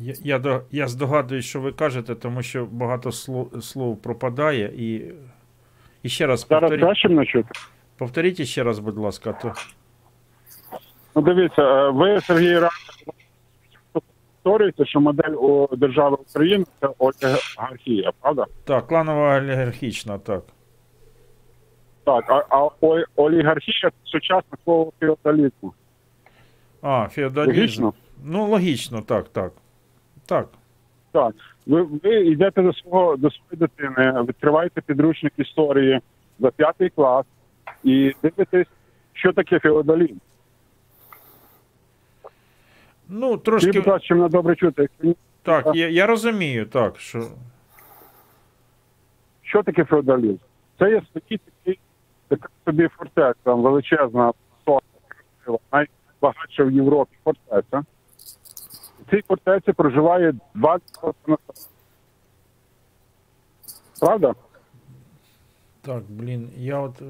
Я, я, я здогадуюсь, що ви кажете, тому що багато слов, слов пропадає і. І ще раз Зараз краще мене чути? Повторіть ще раз, будь ласка, то. Ну, дивіться, е, ви, Сергій Іванович, повторюєте, що модель у держави України це олігархія, правда? Так, кланова олігархічна, так. Так, а, а олігархія це сучасне слово феодалізму. А, феодалізм. Логічно? Ну, логічно, так, так. Так. Так. Ви, ви йдете до свого до своєї дитини, відкриваєте підручник історії за п'ятий клас і дивитесь, що таке феодалізм. Ну, трошки. Будь ласка, мене добре чути. Так, я, я розумію, так, що. Що таке феодалізм? Це є такий такий така собі фортеця, там величезна, найбагатша в Європі фортеця. Цій фортеці проживає 20 населення. Правда? Так, блін, я от е,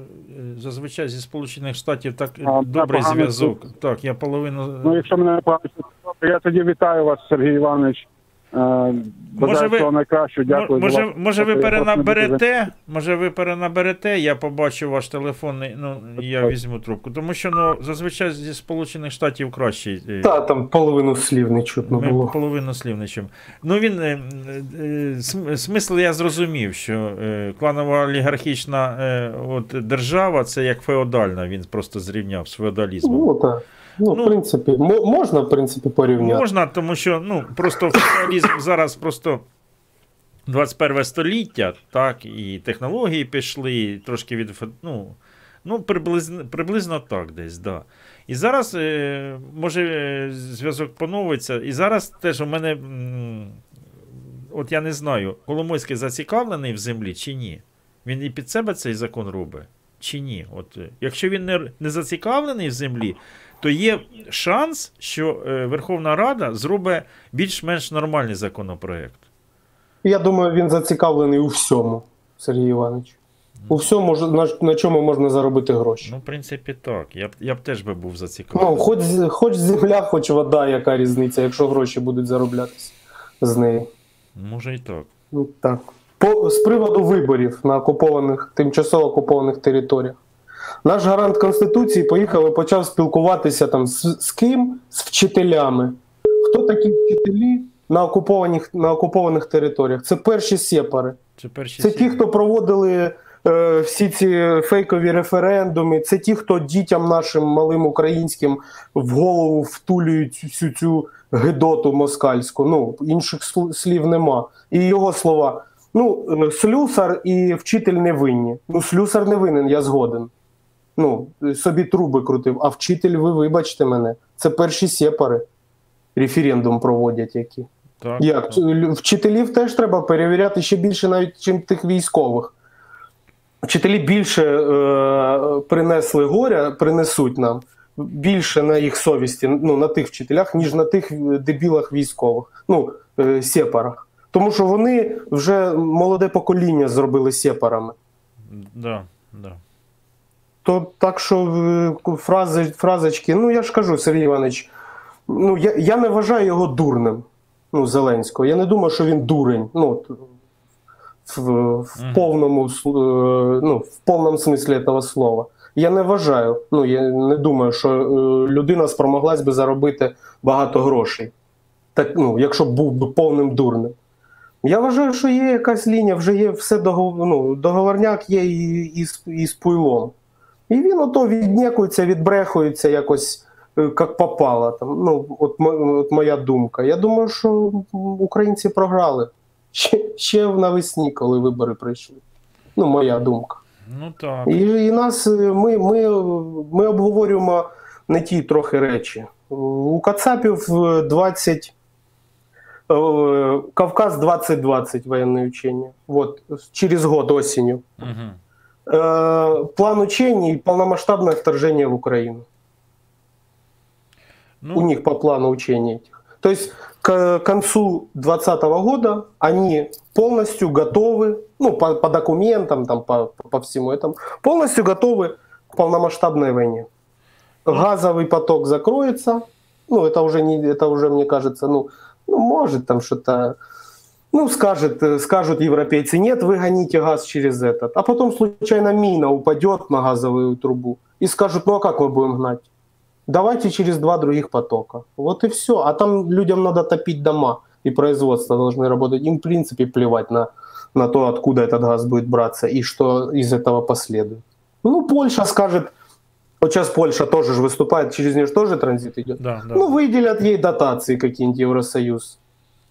зазвичай зі Сполучених Штатів так е, А, добрий зв'язок. Так, я половину. Ну, якщо мене не пам'ять, я тоді вітаю вас, Сергій Іванович. Е, Бажаю ви- найкращого. Дякую. за Може, ваш- може ви перенаберете? Може ви перенаберете, я побачу ваш телефонний, ну, я візьму трубку. Тому що ну, зазвичай зі Сполучених Штатів кращий. е, Та там половину слів не чутно Ми було. половину слів не чим. Ну він е, е, смисл я зрозумів, що е, кланова олігархічна е, от, держава це як феодальна, він просто зрівняв з феодалізмом. Ну так. Ну, в принципі, мо- можна, в принципі, порівняти. Можна, тому що ну, просто феодалізм зараз просто 21 століття, так, і технології пішли, і трошки від ну, ну приблизно, приблизно так десь, да. І зараз, е, може, е, зв'язок поновиться. І зараз теж у мене, от я не знаю, Коломойський зацікавлений в землі чи ні? Він і під себе цей закон робить, чи ні? От, е, якщо він не, не зацікавлений в землі, то є шанс, що е, Верховна Рада зробить більш-менш нормальний законопроект. Я думаю, він зацікавлений у всьому, Сергій Іванович. У всьому, на, на чому можна заробити гроші. Ну, в принципі, так. Я б, я б теж би був зацікавлений. Ну, хоч, хоч земля, хоч вода, яка різниця, якщо гроші будуть зароблятися з неї. Може і так. Ну, так. По, з приводу виборів на окупованих, тимчасово окупованих територіях. Наш гарант Конституції поїхав і почав спілкуватися там з, з ким? З вчителями. Хто такі вчителі на окупованих, на окупованих територіях? Це перші сепари. Це перші Це ті, хто проводили е, всі ці фейкові референдуми, це ті, хто дітям нашим малим українським в голову втулюють всю цю гидоту москальську. Ну, інших слів нема. І його слова. Ну, е, слюсар і вчитель не винні. Ну, слюсар не винен, я згоден. Ну, е, собі труби крутив, а вчитель, ви вибачте мене, це перші сепари. Референдум проводять які. Так, Як? Лю- Вчителів теж треба перевіряти ще більше, навіть чим тих військових. Вчителі більше е, принесли горя, принесуть нам більше на їх совісті, ну на тих вчителях, ніж на тих дебілах військових, ну, е, сепарах. Тому що вони вже молоде покоління зробили сепарами. Да, да. То так що е, фрази, фразочки, ну я ж кажу, Сергій Іванович, ну я, я не вважаю його дурним. Ну, Зеленського. Я не думаю, що він дурень. Ну, в, в повному е, ну, в повному смислі цього слова. Я не вважаю. Ну, я не думаю, що е, людина спромоглась би заробити багато грошей. Так, ну, якщо б був би повним дурним. Я вважаю, що є якась лінія, вже є все догов... ну, договорняк є і, і, і з пуйлом. І він ото віднікується, відбрехується якось е, як попало. Там. Ну, от, от моя думка. Я думаю, що українці програли ще, ще навесні, коли вибори прийшли. Ну, моя думка. Ну так. І, і нас е, ми, ми, ми обговорюємо не ті трохи речі. У Кацапів е, 20, э, Кавказ 2020 военные учения. Вот, через год осенью. Мгм. Э, План учений – полномасштабное вторжение в Украину. Ну, У них по плану учений этих. То есть к концу 2020 года они полностью готовы, ну, по, по документам, там, по, по всему этому, полностью готовы к полномасштабной войне. Газовый поток закроется, ну, это уже, не, это уже мне кажется, ну, ну, может там что-то, ну, скажет, э, скажут европейцы, нет, вы гоните газ через этот. А потом случайно мина упадет на газовую трубу и скажут, ну, а как мы будем гнать? Давайте через два других потока. Вот и все. А там людям надо топить дома, и производство должны работать. Им, в принципе, плевать на, на то, откуда этот газ будет браться и что из этого последует. Ну, Польша скажет, вот сейчас Польша тоже же выступает, через нее же тоже транзит идет. Да, да. Ну, выделят ей дотации какие-нибудь Евросоюз.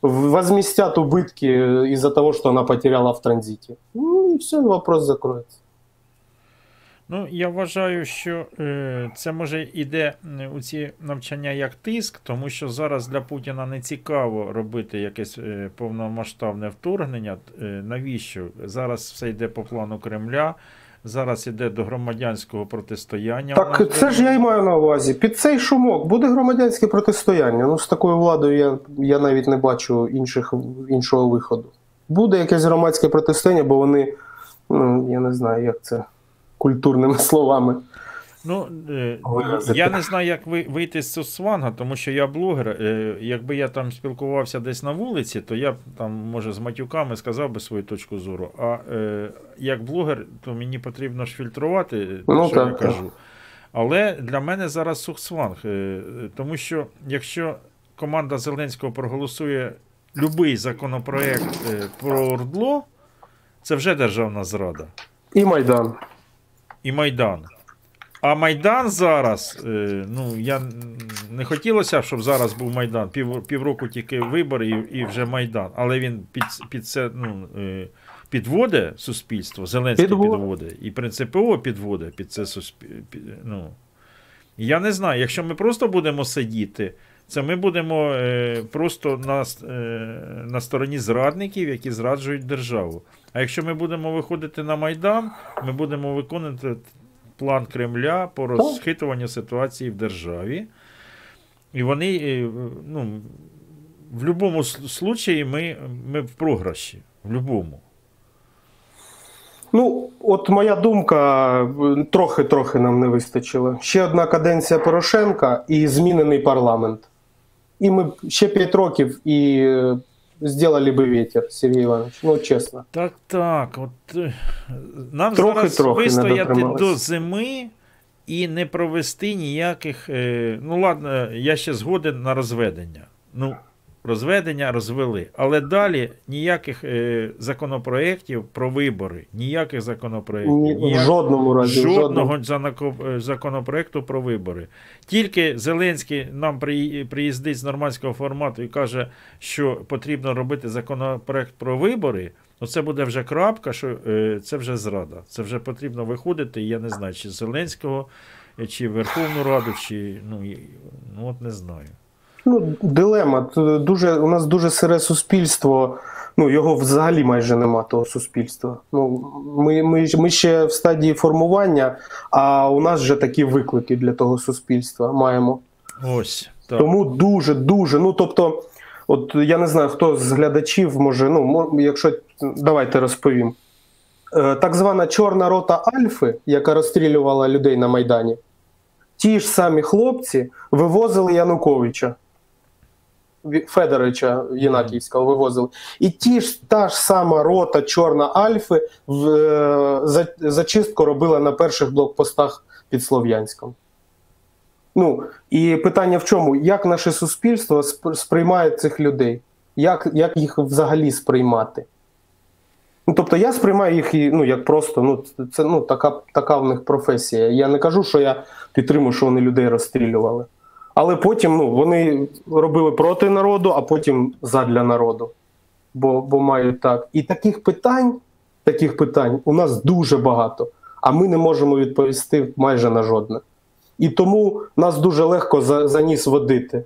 Возместят убытки э, из-за того, что она потеряла в транзите. Ну, и все, вопрос закроется. Ну, я вважаю, що е, це може йде е, у ці навчання як тиск, тому що зараз для Путіна не цікаво робити якесь е, повномасштабне вторгнення. Е, навіщо? Зараз все йде по плану Кремля, зараз іде до громадянського протистояння. Так це ж я й маю на увазі. Під цей шумок буде громадянське протистояння. Ну, з такою владою я, я навіть не бачу інших, іншого виходу. Буде якесь громадське протистояння, бо вони, ну, я не знаю, як це культурними словами. Ну, е, я не знаю, як ви, вийти з цього сванга, тому що я блогер. Е, якби я там спілкувався десь на вулиці, то я б там, може, з матюками сказав би свою точку зору. А е, як блогер, то мені потрібно ж фільтрувати, Ну, що я так, кажу. Але для мене зараз сухсванг. е, Тому що якщо команда Зеленського проголосує будь-який законопроект е, про ОРДЛО, це вже державна зрада. І Майдан. І Майдан. А Майдан зараз, е, ну я не хотілося, щоб зараз був Майдан. Пів, півроку тільки вибори і, і вже Майдан. Але він під, під це ну, е, підводить суспільство, Зеленський Підводить. підводить, і принципово підводить під це суспільство. Ну. Я не знаю, якщо ми просто будемо сидіти, це ми будемо е, просто на, е, на стороні зрадників, які зраджують державу. А якщо ми будемо виходити на Майдан, ми будемо виконувати план Кремля по розхитуванню ситуації в державі. І вони, е, ну, в будь-якому случаї ми, ми в програші. В будь-якому. Ну, от моя думка, е, трохи-трохи нам не вистачило. Ще одна каденція Порошенка і змінений парламент. І ми ще 5 років і е, бы ветер, Сергій Іванович. Ну, чесно. Так, так. От, е, нам Трохи- зараз трохи вистояти до зими і не провести ніяких. Е, ну, ладно, я ще згоден на розведення. Ну, розведення розвели. Але далі ніяких е, законопроєктів про вибори, ніяких законопроєктів. Ні, в жодному разі, Жодного жодному. е, законопроекту про вибори. Тільки Зеленський нам приїздить з нормандського формату і каже, що потрібно робити законопроект про вибори. Ну, це буде вже крапка, що е, це вже зрада. Це вже потрібно виходити. Я не знаю, чи Зеленського, е, чи Верховну Раду, чи ну, ну от не знаю. Ну, дилема. Дуже, у нас дуже сире суспільство. Ну, його взагалі майже нема того суспільства. Ну, ми, ми, ми ще в стадії формування, а у нас вже такі виклики для того суспільства маємо. Ось. Так. Тому дуже, дуже. Ну, тобто, от я не знаю, хто з глядачів може, ну, якщо давайте розповім. Е, Так звана чорна рота Альфи, яка розстрілювала людей на Майдані, ті ж самі хлопці вивозили Януковича. Федоровича Єнакіївського вивозили. І ті ж та ж сама рота Чорна Альфи в, е, за, зачистку робила на перших блокпостах під Слов'янськом. Ну, і питання в чому? Як наше суспільство сприймає цих людей? Як, як їх взагалі сприймати? Ну, тобто я сприймаю їх ну, як просто, ну, це ну, така, така в них професія. Я не кажу, що я підтримую, що вони людей розстрілювали. Але потім ну, вони робили проти народу, а потім задля народу. Бо, бо мають так. І таких питань, таких питань у нас дуже багато, а ми не можемо відповісти майже на жодне. І тому нас дуже легко за, за ніс водити.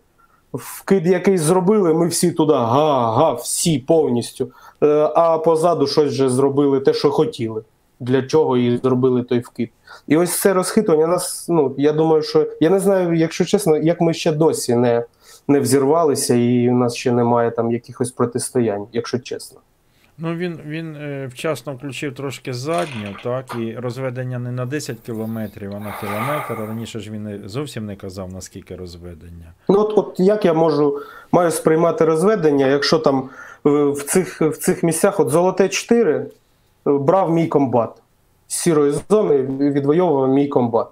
Вкид якийсь зробили, ми всі туди га-га, всі повністю. Е, А позаду щось вже зробили те, що хотіли. Для чого і зробили той вкид. І ось це розхитування нас, ну я думаю, що я не знаю, якщо чесно, як ми ще досі не, не взірвалися, і у нас ще немає там якихось протистоянь, якщо чесно. Ну, він, він е, вчасно включив трошки задню, так, і розведення не на 10 кілометрів, а на кілометр. Раніше ж він зовсім не казав, наскільки розведення. Ну от, от як я можу маю сприймати розведення, якщо там е, в цих, в цих місцях от золоте 4 е, брав мій комбат. Сірої зони відвоював мій комбат.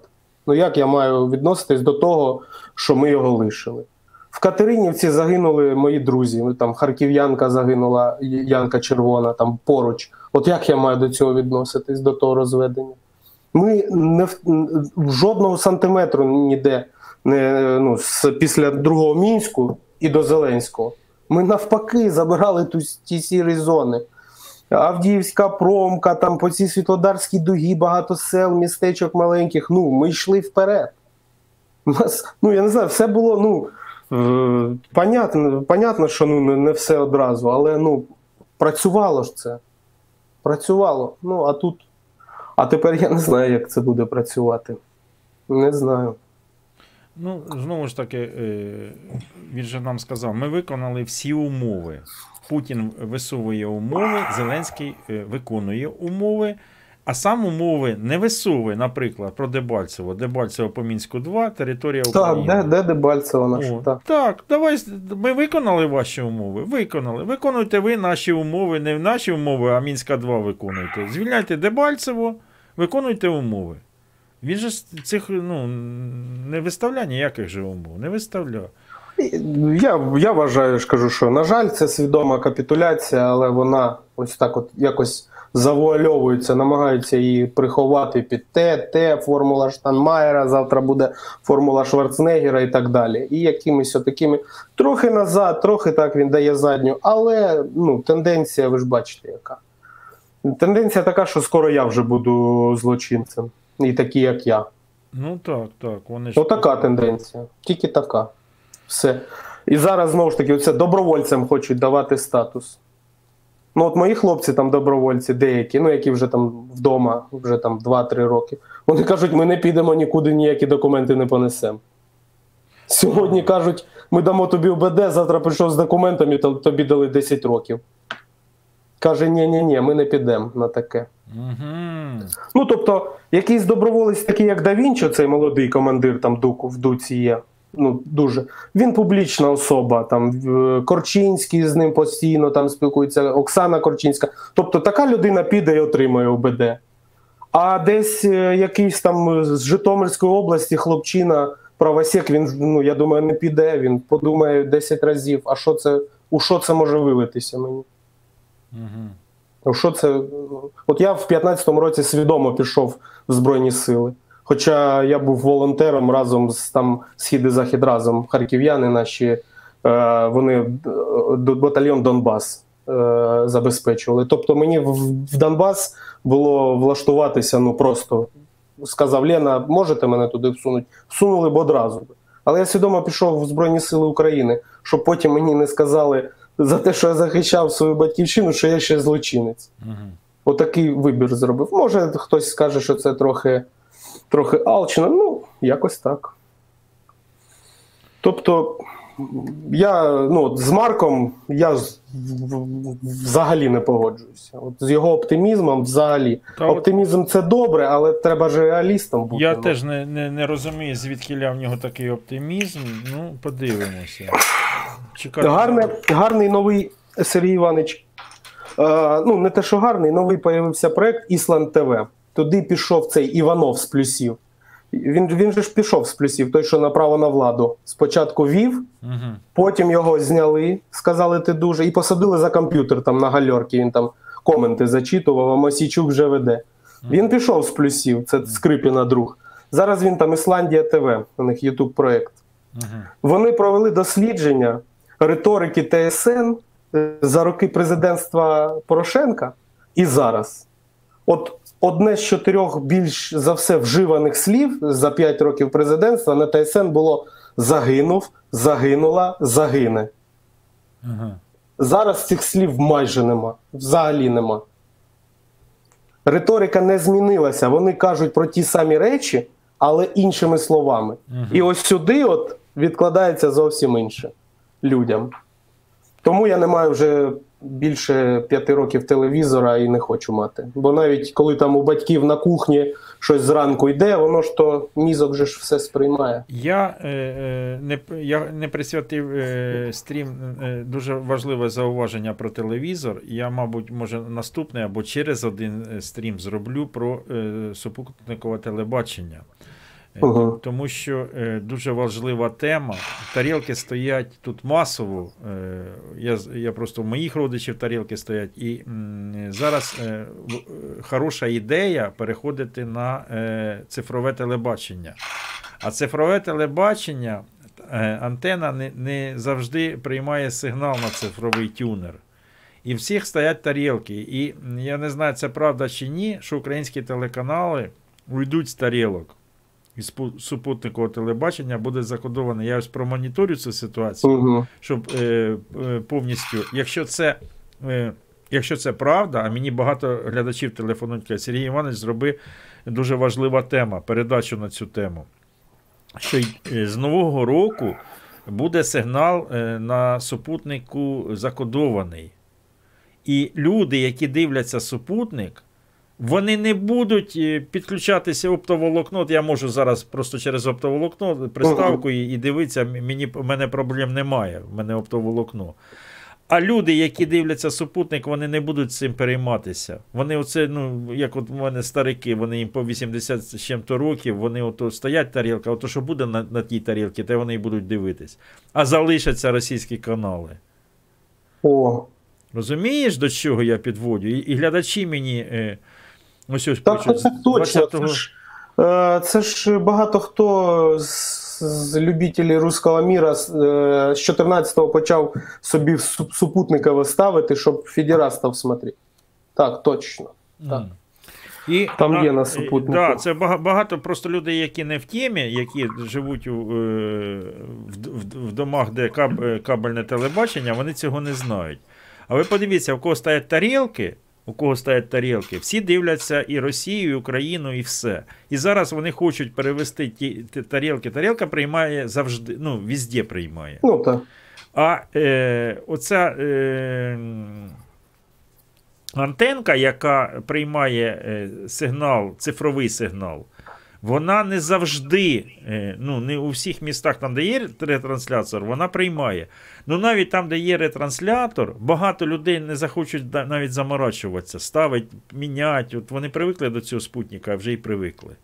Ну як я маю відноситись до того, що ми його лишили? В Катеринівці загинули мої друзі. Ну, Там Харків'янка загинула, Янка Червона, там поруч. От як я маю до цього відноситись, до того розведення? Ми не в жодного сантиметру ніде не, ну, з, після другого мінську і до Зеленського. Ми навпаки забирали ту, ті сірі зони. Авдіївська промка, там по цій Світлодарській дугі, багато сел, містечок маленьких. Ну, ми йшли вперед. У нас, ну я не знаю, все було, ну е, понятно, понятно, що ну, не, не все одразу, але ну, працювало ж це. Працювало. Ну, а тут. А тепер я не знаю, як це буде працювати. Не знаю. Ну, знову ж таки, е, він же нам сказав, ми виконали всі умови. Путін висовує умови, Зеленський е, виконує умови, а сам умови не висовує, наприклад, про Дебальцево. Дебальцево по Мінську 2, територія Так, України. де, де Дебальцево наше? Так. Так, давай ми виконали ваші умови. Виконали. Виконуйте ви наші умови, не наші умови, а Мінська 2 виконуйте. Звільняйте Дебальцево, виконуйте умови. Він же цих ну, не виставляє ніяких же умов. Не виставляє. Я, я вважаю, ж кажу, що на жаль, це свідома капітуляція, але вона ось так от якось завуальовується, намагаються її приховати під те, те, формула Штанмаєра, завтра буде формула Шварценеггера і так далі. І якимись такими трохи назад, трохи так він дає задню, але ну, тенденція, ви ж бачите, яка. Тенденція така, що скоро я вже буду злочинцем. І такі, як я. Ну так, так. Вони ж Отака тенденція. Тільки така. Все. І зараз знову ж таки, оце добровольцям хочуть давати статус. Ну, от мої хлопці там добровольці, деякі, ну які вже там вдома, вже там 2-3 роки. Вони кажуть, ми не підемо нікуди, ніякі документи не понесемо. Сьогодні кажуть, ми дамо тобі УБД, завтра прийшов з документами, то тобі дали 10 років. Каже, ні, ні, ні, ми не підемо на таке. Ну, тобто, якийсь доброволець, такий як Да Вінчо, цей молодий командир там Дуку в Дуці є. Ну, дуже. Він публічна особа. Там Корчинський з ним постійно там спілкується, Оксана Корчинська. Тобто така людина піде і отримує ОБД. А десь е, якийсь там з Житомирської області хлопчина, правосек, він, ну, я думаю, не піде, він подумає 10 разів, а що це, у що це може вилитися мені? Ну, Що це? От я в 15-му році свідомо пішов в Збройні Сили. Хоча я був волонтером разом з там схід і захід разом. Харків'яни наші, е, вони е, батальйон Донбас е, забезпечували. Тобто мені в, Донбас було влаштуватися ну просто сказав Лена, можете мене туди всунути? Всунули б одразу. Але я свідомо пішов в Збройні Сили України, щоб потім мені не сказали за те, що я захищав свою батьківщину, що я ще злочинець. Отакий вибір зробив. Може, хтось скаже, що це трохи, трохи алчно, ну, якось так. Тобто, я ну, з Марком я взагалі не погоджуюся. От з його оптимізмом взагалі. Та от- Оптимізм це добре, але треба ж реалістом бути. Я ну. теж не, не, не розумію, звідки в нього такий оптимізм. Ну, подивимося. Чекати. Гарне, гарний новий Сергій Іванович. Е, ну, не те, що гарний, новий появився проект Ісланд ТВ. Туди пішов цей Іванов з плюсів. Він, він же ж пішов з плюсів, той, що направо на владу. Спочатку вів, Мгм. потім його зняли, сказали ти дуже, і посадили за комп'ютер там на гальорки. Він там коменти зачитував, а Мосійчук вже веде. Він пішов з плюсів, це Скрипіна друг. Зараз він там Ісландія ТВ, у них Ютуб проект. Вони провели дослідження риторики ТСН е, за роки президентства Порошенка і зараз. От одне з чотирьох більш за все вживаних слів за 5 років президентства на ТСН було загинув, загинула, загине. Ага. Зараз цих слів майже нема, взагалі нема. Риторика не змінилася. Вони кажуть про ті самі речі, але іншими словами. Мгм. І ось сюди от відкладається зовсім інше людям. Тому я не маю вже більше п'яти років телевізора і не хочу мати. Бо навіть коли там у батьків на кухні щось зранку йде, воно ж то мізок же ж все сприймає. Я, е, е, не, я не присвятив е, стрім е, дуже важливе зауваження про телевізор. Я, мабуть, може наступний або через один е, стрім зроблю про супутникове телебачення. Ага. Тому що е, дуже важлива тема. Тарілки стоять тут масово. Е, я, я просто в моїх родичів тарілки стоять. І м, зараз е, в- е, хороша ідея переходити на е, цифрове телебачення. А цифрове телебачення, е, антена не, не завжди приймає сигнал на цифровий тюнер. І всіх стоять тарілки. І я не знаю, це правда чи ні, що українські телеканали уйдуть з тарілок. І супутникового телебачення буде закодовано. Я ось промоніторю цю ситуацію, Мгм. щоб е, е, повністю, якщо це. Е, Якщо це правда, а мені багато глядачів телефонують, кажуть, Сергій Іванович зроби дуже важлива тема, передачу на цю тему. Що й, е, з Нового року буде сигнал е, на супутнику закодований. І люди, які дивляться супутник, вони не будуть е, підключатися оптоволокно. Я можу зараз просто через оптоволокно приставку і, і дивитися, мені, в мене проблем немає, в мене оптоволокно. А люди, які дивляться супутник, вони не будуть цим перейматися. Вони оце, ну, як от у мене старики, вони їм по 80 з чим-то років, вони ото стоять тарілка, ото що буде на, на тій тарілці, те вони й будуть дивитись. А залишаться російські канали. О, Розумієш, до чого я підводю? І, і глядачі мені е, ось ось Так, так, з точно. 20-го Це ж, е, це ж багато хто з, з любителів руського міра з, е, 14-го почав собі су- супутникове ставити, щоб федерастов смотреть. Так, точно. Так. І, Там є на е, супутнику. Да, це багато просто людей, які не в темі, які живуть у, е, в, в, в домах, де каб, е, кабельне телебачення, вони цього не знають. А ви подивіться, у кого стоять тарілки, у кого стоять тарілки, всі дивляться і Росію, і Україну, і все. І зараз вони хочуть перевести ті, ті тарілки. Тарілка приймає завжди, ну, візде приймає. Ну так. А е, оця е, антенка, яка приймає е, сигнал, цифровий сигнал, вона не завжди, е, ну, не у всіх містах, там, де є ретранслятор, вона приймає. Ну, навіть там, де є ретранслятор, багато людей не захочуть навіть заморачуватися, ставить, мінять. От вони привикли до цього спутника, а вже й привикли.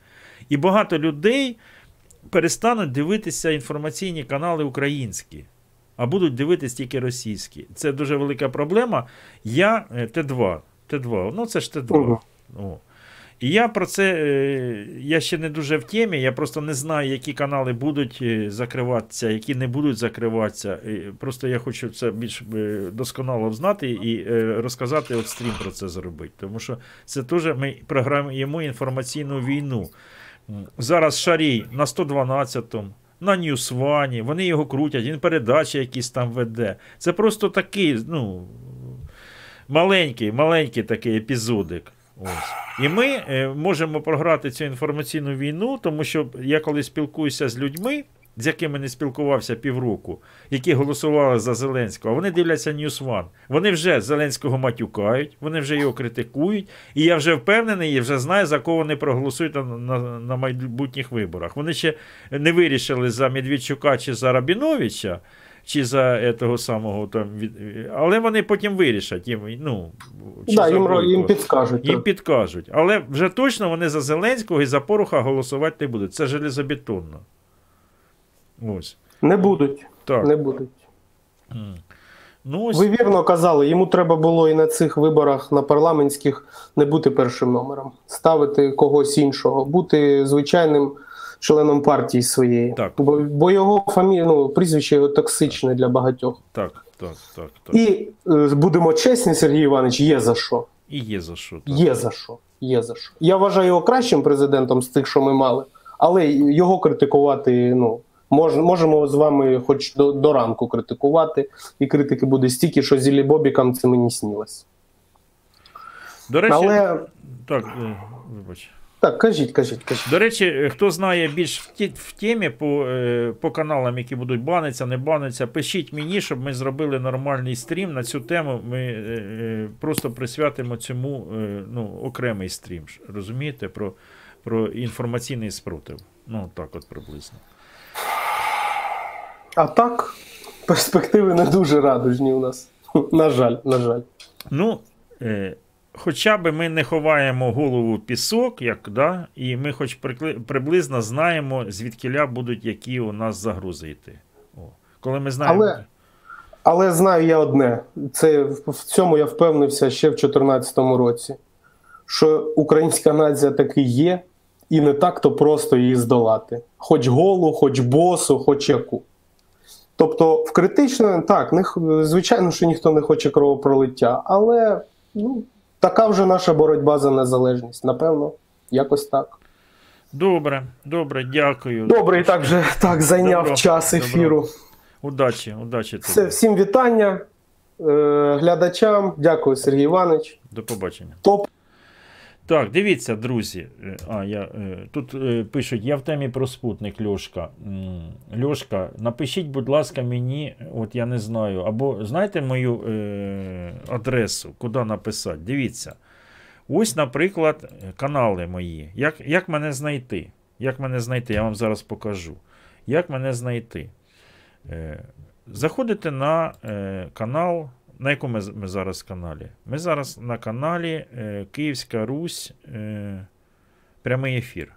І багато людей перестануть дивитися інформаційні канали українські, а будуть дивитися тільки російські. Це дуже велика проблема. Я е, Т2. Т2, ну це ж Т2. Мгм. О. І я про це е, я ще не дуже в темі, я просто не знаю, які канали будуть е, закриватися, які не будуть закриватися. Просто я хочу це більш е, досконало знати і розказати от стрім про це зробити. Тому що це теж ми програмуємо інформаційну війну. Зараз Шарій на 112-му, на Ньюсвані, вони його крутять, він передачі якісь там веде. Це просто такий, ну, маленький, маленький такий епізодик. Ось. І ми е, можемо програти цю інформаційну війну, тому що я коли спілкуюся з людьми, з якими не спілкувався півроку, які голосували за Зеленського, вони дивляться News One. Вони вже Зеленського матюкають, вони вже його критикують, і я вже впевнений і вже знаю, за кого вони проголосують на, на, на майбутніх виборах. Вони ще не вирішили за Медведчука чи за Рабіновича. Чи за того самого там але вони потім вирішать їм, ну, чи Да, за їм, Бойко. їм підскажуть. Їм так. підкажуть. Але вже точно вони за Зеленського і за Поруха голосувати не будуть. Це железобетонно. Ось. Не будуть. Так. Не будуть. Ну, ось. Ви вірно казали, йому треба було і на цих виборах на парламентських не бути першим номером, ставити когось іншого, бути звичайним членом партії своєї. Так. Бо, бо його фамілія, ну, прізвище його токсичне для багатьох. Так, так, так, так. І е, будемо чесні, Сергій Іванович, є за що. І є за що. Так. Є за що. Є за що. Я вважаю його кращим президентом з тих, що ми мали, але його критикувати ну, Мож, можемо з вами хоч до, до ранку критикувати, і критики буде стільки, що зілі Бобікам це мені снілось. До речі, Але так, е, вибач. Так, кажіть, кажіть, кажіть. До речі, е, хто знає більш в, ті, в темі по, е, по каналам, які будуть баниться, не баниться, пишіть мені, щоб ми зробили нормальний стрім на цю тему. Ми е, е, просто присвятимо цьому е, ну, окремий стрім. Розумієте, про, про інформаційний спротив. Ну, так от приблизно. А так, перспективи не дуже радужні у нас. На жаль, на жаль. Ну, е, хоча б ми не ховаємо голову в пісок, як, да, і ми хоч приблизно знаємо, звідкіля будуть які у нас загрози йти. О. Коли ми знаємо. Але, але знаю я одне: це в цьому я впевнився ще в 2014 році, що українська нація таки є, і не так то просто її здолати. Хоч голу, хоч босу, хоч яку. Тобто, в критично, так, не, звичайно, що ніхто не хоче кровопролиття, але ну, така вже наша боротьба за незалежність. Напевно, якось так. Добре, добре, дякую. Добре, і так вже так зайняв Добро, час добро. ефіру. Удачі, удачі тобі. Все, всім вітання е, глядачам. Дякую, Сергій Іванович. До побачення. Топ. Так, дивіться, друзі. Е, А, я, е, тут е, пишуть, я в темі про спутник Льошка. Льошка, напишіть, будь ласка, мені, от я не знаю, або знаєте мою е, адресу, куди написати? Дивіться. Ось, наприклад, канали мої. Як, як мене знайти? Як мене знайти? Я вам зараз покажу. Як мене знайти? Е, Заходите на е, канал. На якому ми, зараз каналі? Ми зараз на каналі е, Київська Русь е, прямий ефір.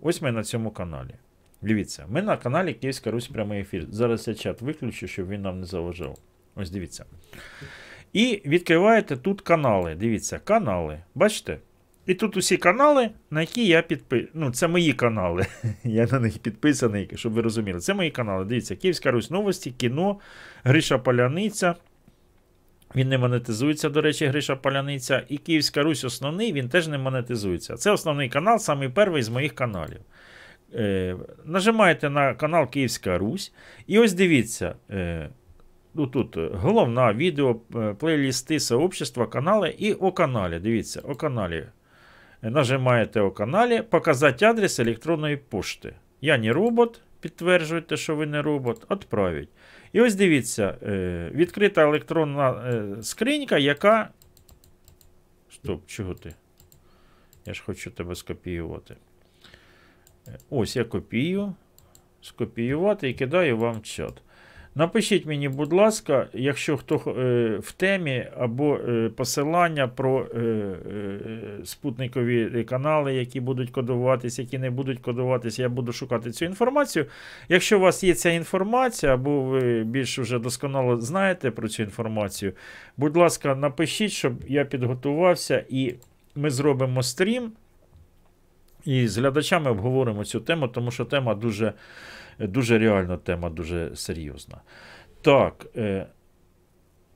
Ось ми на цьому каналі. Дивіться, ми на каналі Київська Русь прямий ефір. Зараз я чат виключу, щоб він нам не заважав. Ось дивіться. І відкриваєте тут канали. Дивіться, канали. Бачите? І тут усі канали, на які я підписаний. Ну, це мої канали. Я на них підписаний, щоб ви розуміли. Це мої канали. Дивіться, Київська Русь новості, кіно, Гриша Поляниця. Він не монетизується, до речі, Гриша Поляниця. І Київська Русь основний, він теж не монетизується. Це основний канал, самий перший з моїх каналів. Е, нажимаєте на канал Київська Русь. І ось дивіться. Е, ну, тут головна відео, е, плейлісти, сообщества, канали і о каналі. Дивіться, о каналі. Нажимаєте о каналі, показати адрес електронної пошти. Я не робот, підтверджуєте, що ви не робот, відправить. І ось дивіться, е, відкрита електронна е, скринька, яка. Стоп, чого ти? Я ж хочу тебе скопіювати. Е, Ось я копію. Скопіювати і кидаю вам в чат. Напишіть мені, будь ласка, якщо хто е, в темі або е, посилання про е, е, спутникові канали, які будуть кодуватись, які не будуть кодуватись, я буду шукати цю інформацію. Якщо у вас є ця інформація, або ви більш вже досконало знаєте про цю інформацію, будь ласка, напишіть, щоб я підготувався і ми зробимо стрім. І з глядачами обговоримо цю тему, тому що тема дуже, дуже реальна тема, дуже серйозна. Так, е,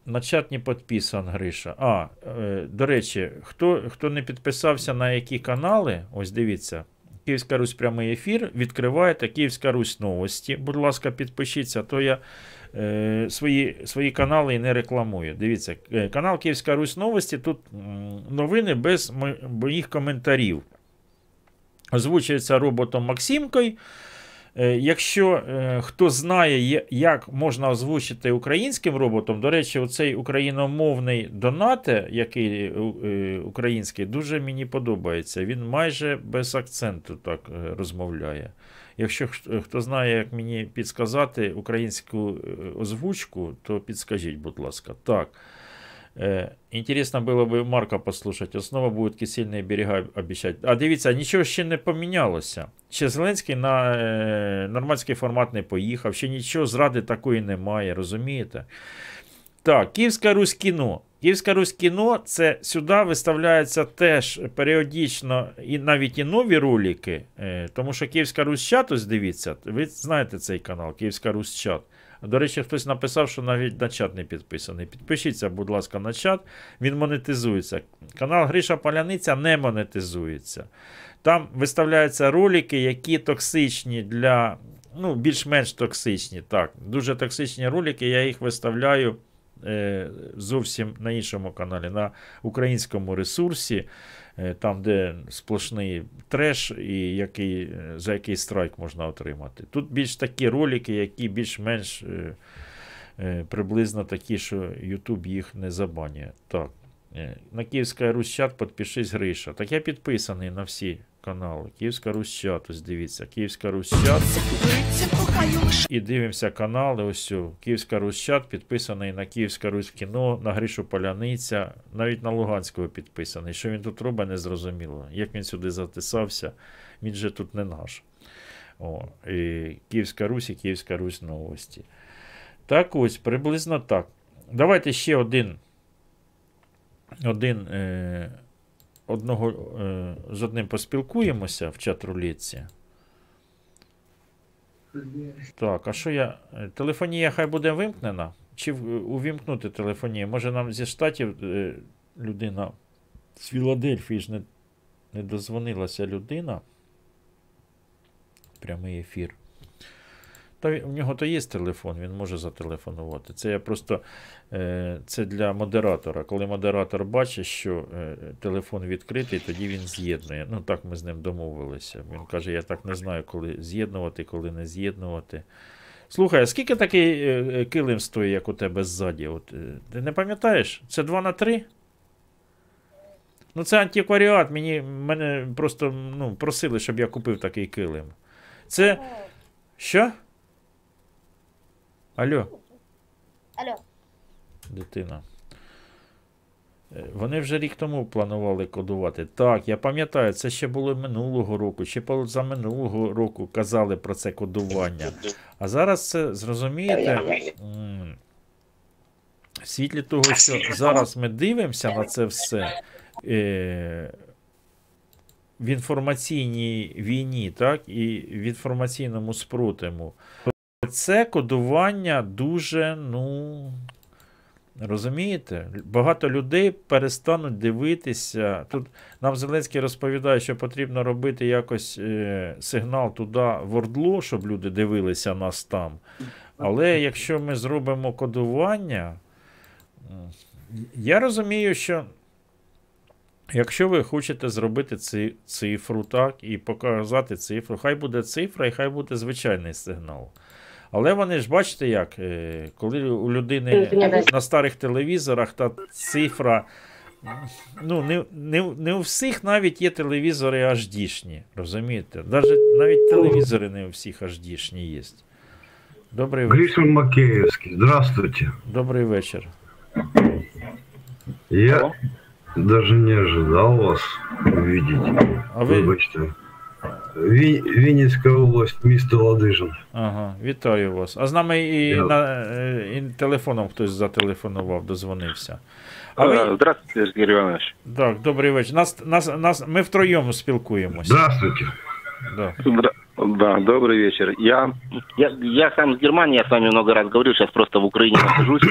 на чат не підписан Гриша. А, е, до речі, хто, хто не підписався на які канали, ось дивіться. Київська Русь прямий ефір. Відкриваєте Київська Русь новості. Будь ласка, підпишіться, то я е, свої, свої канали і не рекламую. Дивіться, е, канал Київська Русь новості. Тут новини без моїх коментарів озвучується роботом Максимкою. Е, Якщо е, хто знає, як можна озвучити українським роботом, до речі, оцей україномовний донате, який е, український, дуже мені подобається. Він майже без акценту так розмовляє. Якщо хто- знає, як мені підсказати українську озвучку, то підскажіть, будь ласка. Так. Э, Интересно было бы Марка послушать. Основа будуть кисельні берега обіцяти. А дивіться, нічого ще не помінялося. Ще Зеленський на е, нормандський формат не поїхав, ще нічого зради такої немає, розумієте? Так, Київська Русь кіно. Київська Русь кіно це сюди виставляється теж періодично і навіть і нові ролики. Е, тому що Київська Русь чат, ось дивіться, ви знаєте цей канал, Київська Русь чат. До речі, хтось написав, що навіть на чат не підписаний. Підпишіться, будь ласка, на чат. Він монетизується. Канал Гриша Поляниця не монетизується. Там виставляються ролики, які токсичні для ну, більш-менш токсичні. Так, дуже токсичні ролики, я їх виставляю е, зовсім на іншому каналі, на українському ресурсі, там, де сплошний треш і який, е, за який страйк можна отримати. Тут більш такі ролики, які більш-менш е, е, приблизно такі, що YouTube їх не забанює. Так. е, На Київська Русь чат підпишись Гриша. Так я підписаний на всі канали. Київська Русь ось дивіться, Київська Русь. І дивимося канали. Ось Київська Русь підписаний на Київська Русь кіно, на Гришу Поляниця, навіть на Луганського підписаний. Що він тут робить, не зрозуміло. Як він сюди затисався, він же тут не наш. О, і Київська Русь і Київська Русь новості. Так ось, приблизно так. Давайте ще один. Один. Е, одного е, з одним поспілкуємося в чат рулетці. Так, а що я. е, Телефонія хай буде вимкнена? Чи в- увімкнути телефонію? Може нам зі штатів е, людина з Філадельфії ж не, не дозвонилася людина. Прямий ефір. Та у нього то є телефон, він може зателефонувати. Це я просто е, це для модератора. Коли модератор бачить, що е, телефон відкритий, тоді він з'єднує. Ну так ми з ним домовилися. Він каже: я так не знаю, коли з'єднувати, коли не з'єднувати. Слухай, а скільки такий е, килим стоїть, як у тебе ззаді? От, ти не пам'ятаєш? Це 2 на 3? Ну, це антикваріат. Мені мене просто ну, просили, щоб я купив такий килим. Це. Що? Алло, Алло. дитина. Е, Вони вже рік тому планували кодувати. Так, я пам'ятаю, це ще було минулого року, ще позаминулого року казали про це кодування. А зараз це зрозумієте. В світлі того, що зараз ми дивимося на це все е, в інформаційній війні, так, і в інформаційному спротиву, це кодування дуже, ну. Розумієте? Багато людей перестануть дивитися. Тут нам Зеленський розповідає, що потрібно робити якось е, сигнал туди в Ордло, щоб люди дивилися нас там. Але якщо ми зробимо кодування, я розумію, що якщо ви хочете зробити ци, цифру, так, і показати цифру, хай буде цифра і хай буде звичайний сигнал. Але вони ж бачите як, е, коли у людини на старих телевізорах та цифра. Ну, не, не, не у всіх навіть є телевізори HD-шні, розумієте? Даже, навіть телевізори не у всіх HD-шні є. Добрий вечір. Гришин Макеевский, здравствуйте. Добрий вечір. Я даже не ожидал вас увидеть. А ви- Вибачте. Ви... Вінницька область, місто Ладижин. Ага, вітаю вас. А з нами і, Я- на, е, і телефоном хтось зателефонував, дозвонився. А ви... Здравствуйте, Сергей Иванович. Так, добрий вечір. Нас, нас, нас, ми втроєм спілкуємося. Здравствуйте. Да. Здра- Да, добрый вечер. Я, я, я сам с Германии, я с вами много раз говорил, сейчас просто в Украине нахожусь.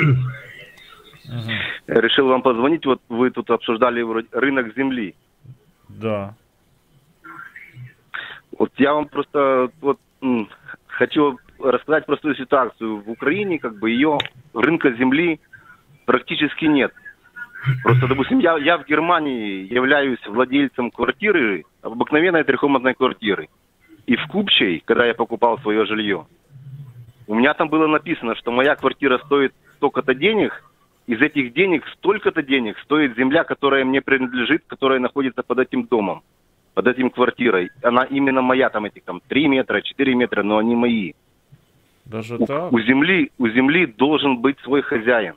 Решил вам позвонить, вот вы тут обсуждали вроде рынок земли. Да. Вот я вам просто вот хочу рассказать простую ситуацию. В Украине как бы ее рынка земли практически нет. Просто, допустим, я, я в Германии являюсь владельцем квартиры, обыкновенной трехкомнатной квартиры. И в Купчей, когда я покупал свое жилье, у меня там было написано, что моя квартира стоит столько-то денег, из этих денег столько-то денег стоит земля, которая мне принадлежит, которая находится под этим домом, под этим квартирой. Она именно моя, там эти там 3 метра, 4 метра, но они мои. Даже У, так? у земли, у земли должен быть свой хозяин.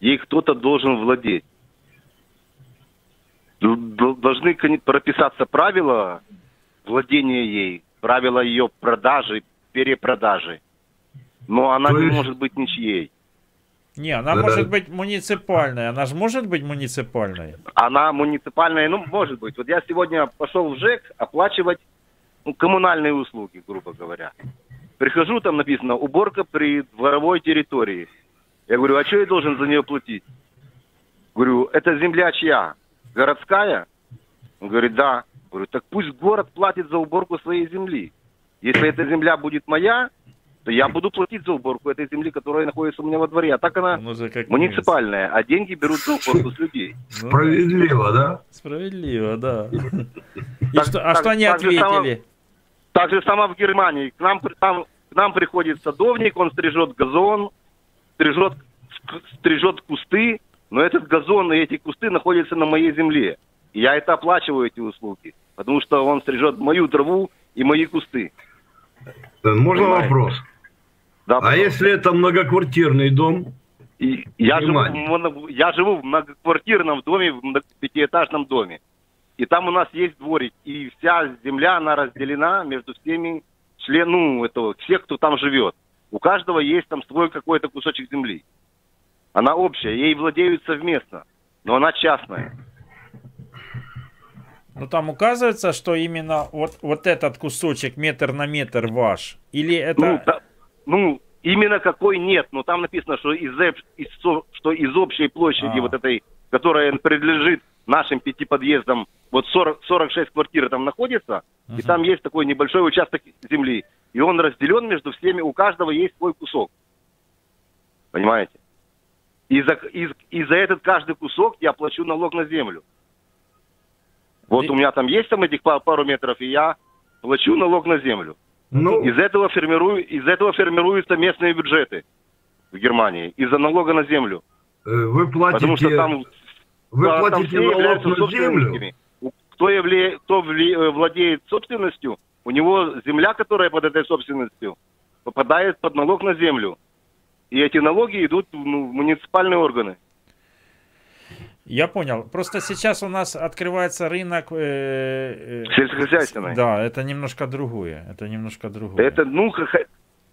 Ей кто-то должен владеть. Должны прописаться правила владения ей, правила ее продажи, перепродажи. Но она То не есть- может быть ничьей. Не, она Да. может быть муниципальной. Она же может быть муниципальной. Она муниципальная, ну, может быть. Вот я сегодня пошел в ЖЭК оплачивать ну, коммунальные услуги, грубо говоря. Прихожу, там написано уборка при дворовой территории. Я говорю, а что я должен за нее платить? Говорю, это земля чья? Городская? Он говорит, да. Говорю, так пусть город платит за уборку своей земли. Если эта земля будет моя, я буду платить за уборку этой земли, которая находится у меня во дворе. А так она Он уже как муниципальная, а деньги берут за уборку с людей. Справедливо, да? Справедливо, да. И Так- что, а так- что они так ответили? Так же само в Германии. К нам, там, к нам приходит садовник, он стрижет газон, стрижет, стрижет кусты, но этот газон и эти кусты находятся на моей земле. И я это оплачиваю, эти услуги. Потому что он стрижет мою траву и мои кусты. Можно Понимаете? вопрос? Да, А пожалуйста. если это многоквартирный дом? И я, живу, Внимание. я живу в многоквартирном доме, в пятиэтажном доме. И там у нас есть дворик. И вся земля, она разделена между всеми членами, ну, этого, всех, кто там живет. У каждого есть там свой какой-то кусочек земли. Она общая, ей владеют совместно, но она частная. Ну там указывается, что именно вот, вот этот кусочек метр на метр ваш? Или это... Ну, да- ну, именно какой нет, но там написано, что из, из что из общей площади А. вот этой, которая принадлежит нашим пяти подъездам, вот 40, 46 квартир там находится, и там есть такой небольшой участок земли, и он разделен между всеми, у каждого есть свой кусок. Понимаете? И за, и, и за этот каждый кусок я плачу налог на землю. Вот у меня там есть там этих па- пару метров, и я плачу налог на землю. Ну, Из этого, формирую, из этого формируются местные бюджеты в Германии из-за налога на землю. э, вы платите, Потому что там, вы да, там платите все налог являются на землю? Кто, явля- кто э, владеет собственностью, у него земля, которая под этой собственностью, попадает под налог на землю. И эти налоги идут ну, в муниципальные органы. Я понял. Просто сейчас у нас открывается рынок... э, э, Сельскохозяйственный. Да, это немножко другое. Это немножко другое. Это, ну,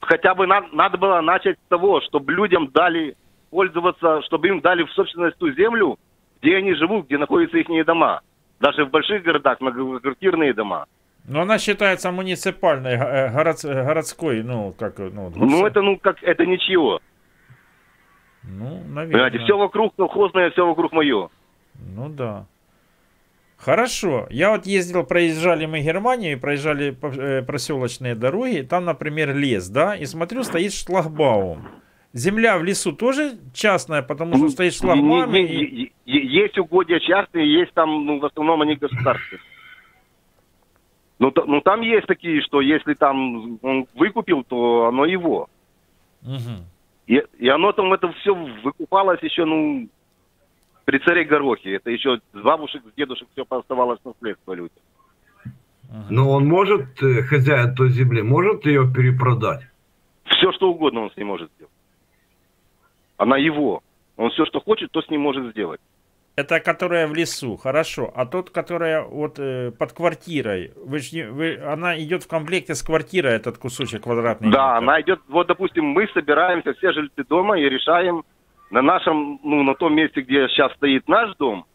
хотя бы на- надо было начать с того, чтобы людям дали пользоваться, чтобы им дали в собственность ту землю, где они живут, где находятся их дома. Даже в больших городах многоквартирные дома. Но она считается муниципальной, э, город- э, городской, ну, как... Ну, Ну, это, ну, как, это ничего. Ну, наверное. Понимаете, все вокруг колхозное, все вокруг мое. Ну да. Хорошо. Я вот ездил, проезжали мы Германию, проезжали э, проселочные дороги, там, например, лес, да, и смотрю, стоит шлагбаум. Земля в лесу тоже частная, потому что стоит шлагбаум. Не- не- е- е- Есть угодья частные, есть там, ну, в основном они государственные. Ну, та- ну, там есть такие, что если там он выкупил, то оно его. Мгм. И, и оно там это все выкупалось еще, ну, при царе Горохе. Это еще с бабушек, с дедушек все оставалось наследство людям. Но он может, э, хозяин той земли, может ее перепродать? Все, что угодно он с ним может сделать. Она его. Он все, что хочет, то с ним может сделать. Это которая в лесу, хорошо. А тот, которая вот э, под квартирой, вы ж не- вы, она идет в комплекте с квартирой, этот кусочек квадратный. Да, она идет, вот, допустим, мы собираемся, все жильцы дома, и решаем на нашем, ну, на том месте, где сейчас стоит наш дом,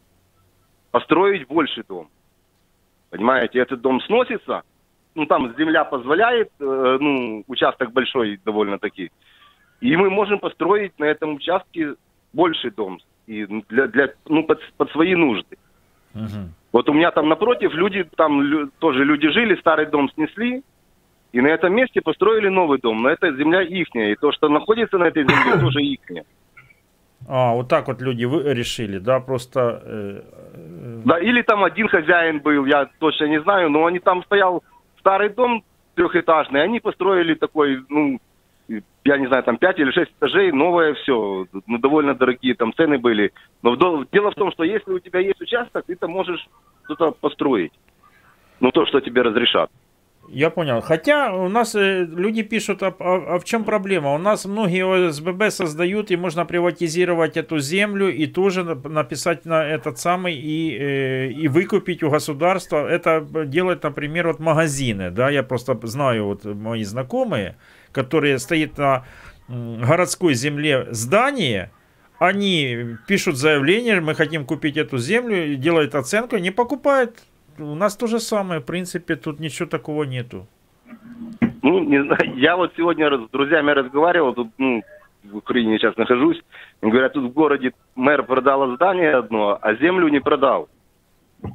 построить больший дом. Понимаете, этот дом сносится, ну, там земля позволяет, э, ну, участок большой довольно-таки, и мы можем построить на этом участке больший дом, и для, для, ну, под, под свои нужды. Вот у меня там напротив люди, там лю- тоже люди жили, старый дом снесли, и на этом месте построили новый дом. Но эта земля ихняя, и то, что находится на этой земле, тоже ихняя. А, вот так вот люди вы решили, да, просто... э, Да, или там один хозяин был, я точно не знаю, но они там стоял старый дом трехэтажный, они построили такой, ну, я не знаю, там пять или шесть этажей, новое все, ну, довольно дорогие там цены были. Но дело в том, что если у тебя есть участок, ты там можешь что-то построить. Ну, то, что тебе разрешат. Я понял. Хотя у нас э, люди пишут, а, а- а в чем проблема? У нас многие ОСББ создают, и можно приватизировать эту землю, и тоже нап- написать на этот самый, и, э, и выкупить у государства. Это делают, например, вот магазины, да, я просто знаю вот мои знакомые, которые стоят на городской земле здание, они пишут заявление, мы хотим купить эту землю, делают оценку, не покупают. У нас то же самое, в принципе, тут ничего такого нету. Ну, не знаю, я вот сегодня с друзьями разговаривал, тут, ну, в Украине сейчас нахожусь, говорят, тут в городе мэр продал здание одно, а землю не продал.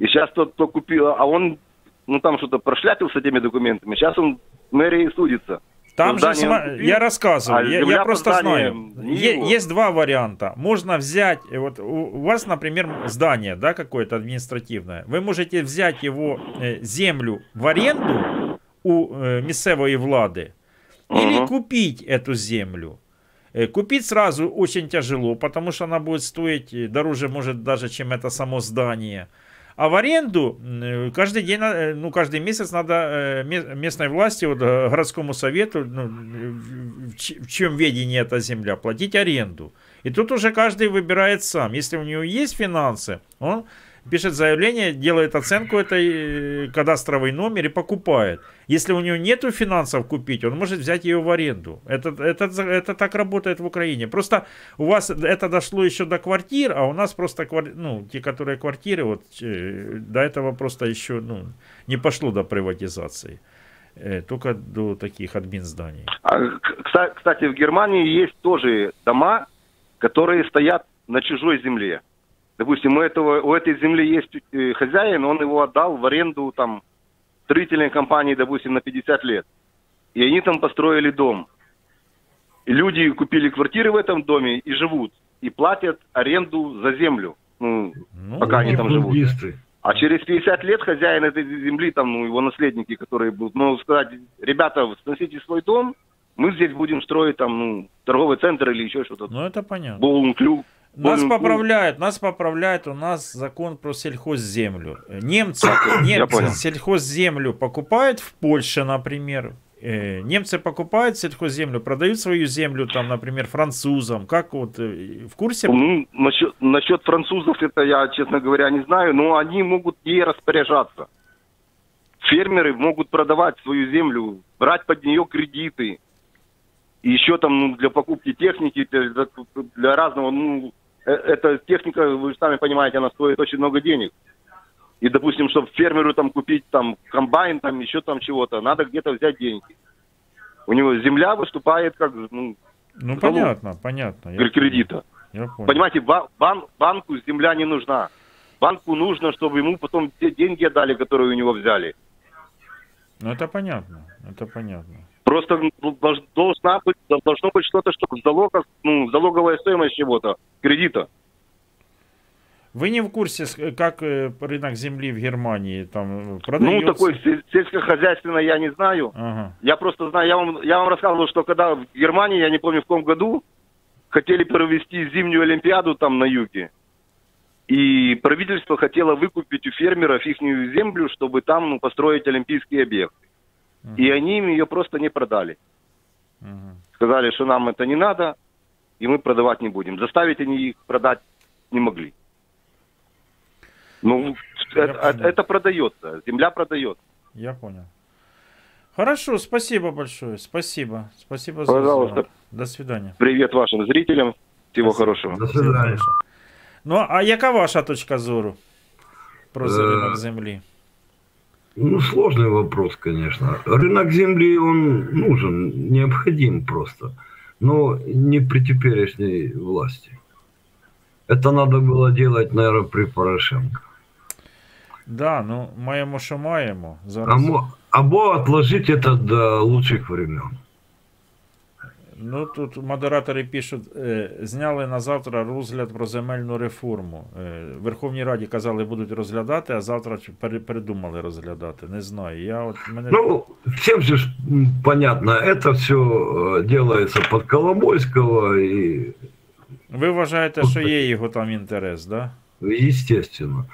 И сейчас тот, кто купил, а он, ну, там что-то прошляпил с этими документами, сейчас он мэрия судится. Там же, купил, я рассказываю, а я, я просто знаю. Е- есть два варианта. Можно взять, э, вот у, вас, например, здание, да, какое-то административное. Вы можете взять его э, землю в аренду у э, місцевої влади или купить эту землю. Э, Купить сразу очень тяжело, потому что она будет стоить дороже, может, даже, чем это само здание. А в аренду э, каждый день, э, ну, каждый месяц надо э, ме- местной власти, вот, городскому совету, ну, в чем ведении эта земля, платить аренду. И тут уже каждый выбирает сам. Если у него есть финансы, он пишет заявление, делает оценку этой э, кадастровый номер и покупает. Если у него нету финансов купить, он может взять ее в аренду. Это, это, это так работает в Украине. Просто у вас это дошло еще до квартир, а у нас просто ну, те, которые квартиры, вот э, до этого просто еще ну, не пошло до приватизации. Э, Только до таких админ зданий. А, Кстати, в Германии есть тоже дома, которые стоят на чужой земле. Допустим, у, этого, у этой земли есть э, хозяин, он его отдал в аренду там строительной компании, допустим, на 50 лет. И они там построили дом. И люди купили квартиры в этом доме и живут. И платят аренду за землю. Ну, пока они там живут. Буддисты. А через 50 лет хозяин этой земли, там, ну, его наследники, которые будут, ну, сказать, ребята, сносите свой дом, мы здесь будем строить там, ну, торговый центр или еще что-то. Ну, это понятно. Боулинг-клуб. Нас Боулинг-клуб. поправляют, нас поправляют, у нас закон про сельхозземлю. Немцы, немцы сельхозземлю покупают в Польше, например. Э, Немцы покупают сельхозземлю, продают свою землю, там, например, французам. Как вот э, в курсе? Ну, насчет, насчет французов это я, честно говоря, не знаю, но они могут ей распоряжаться. Фермеры могут продавать свою землю, брать под нее кредиты. И еще там ну, для покупки техники, для, для разного, ну, эта техника, вы же сами понимаете, она стоит очень много денег. И, допустим, чтобы фермеру там купить там комбайн, там еще там чего-то, надо где-то взять деньги. У него земля выступает как, ну, Ну, залог понятно, понятно. Я, кредита. я понял. Понимаете, ба- бан- банку земля не нужна. Банку нужно, чтобы ему потом те деньги отдали, которые у него взяли. Ну, это понятно, это понятно. Просто ну, долж- должна быть, должно быть что-то, что в залогах, ну, залоговая стоимость чего-то, кредита. Вы не в курсе, как э, рынок земли в Германии там э, продается? Ну, такой се- сельскохозяйственной я не знаю. Ага. Я просто знаю, я вам, я вам рассказывал, что когда в Германии, я не помню в каком году, хотели провести зимнюю Олимпиаду там на юге. И правительство хотело выкупить у фермеров их землю, чтобы там ну, построить олимпийский И они им ее просто не продали. Сказали, что нам это не надо, и мы продавать не будем. Заставить они их продать не могли. Ну, это, это- это продается, земля продается. Я понял. Хорошо, спасибо большое. Спасибо. Спасибо Пожалуйста. за звонок. До свидания. Привет вашим зрителям. Всего хорошего. До свидания. Ну, а яка ваша точка зору про ринок землі? Ну, сложный вопрос, конечно. Рынок земли, он нужен, необходим просто. Но не при теперешней власти. Это надо было делать, наверное, при Порошенко. Да, ну маємо, що маємо. А Зараз. мо- Або отложить это до лучших времен. Ну тут модератори пишуть, е, зняли на завтра розгляд про земельну реформу. Е, в Верховній Раді казали, будуть розглядати, а завтра ч- пере- передумали розглядати. Не знаю. Я от мене Ну, всем же ж, м, понятно, это все делается под Коломойского, и Ви вважаєте, що є його там інтерес, да? естественно.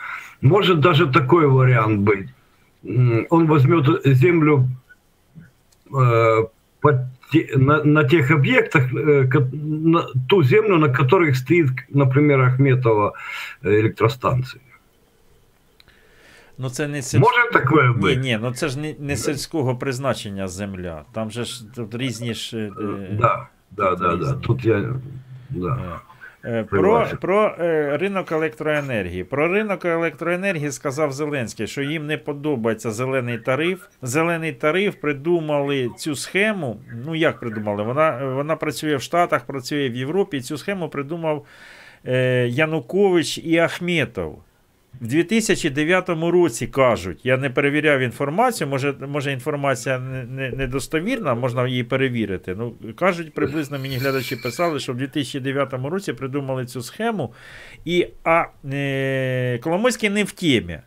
Может даже такой вариант быть. М, Он возьмет землю э, по те- на, на тех объектах, э, ко- на ту землю, на которых стоит, например, Ахметова э, электростанция. Ну це не сіль... Може таке Ні, бути? ні, ну це ж не, не сільського призначення земля. Там же ж тут різні ж. е, Да, да, да, да. Тут я... Да. Е, Про, про е, ринок електроенергії. Про ринок електроенергії сказав Зеленський, що їм не подобається зелений тариф. Зелений тариф придумали цю схему. Ну як придумали? Вона, вона працює в Штатах, працює в Європі. І цю схему придумав е, Янукович і Ахметов. В 2009 році кажуть, я не перевіряв інформацію, може, може інформація не- не- недостовірна, можна її перевірити. Ну, кажуть, приблизно мені глядачі писали, що в 2009 році придумали цю схему, і а е, Коломойський не в темі.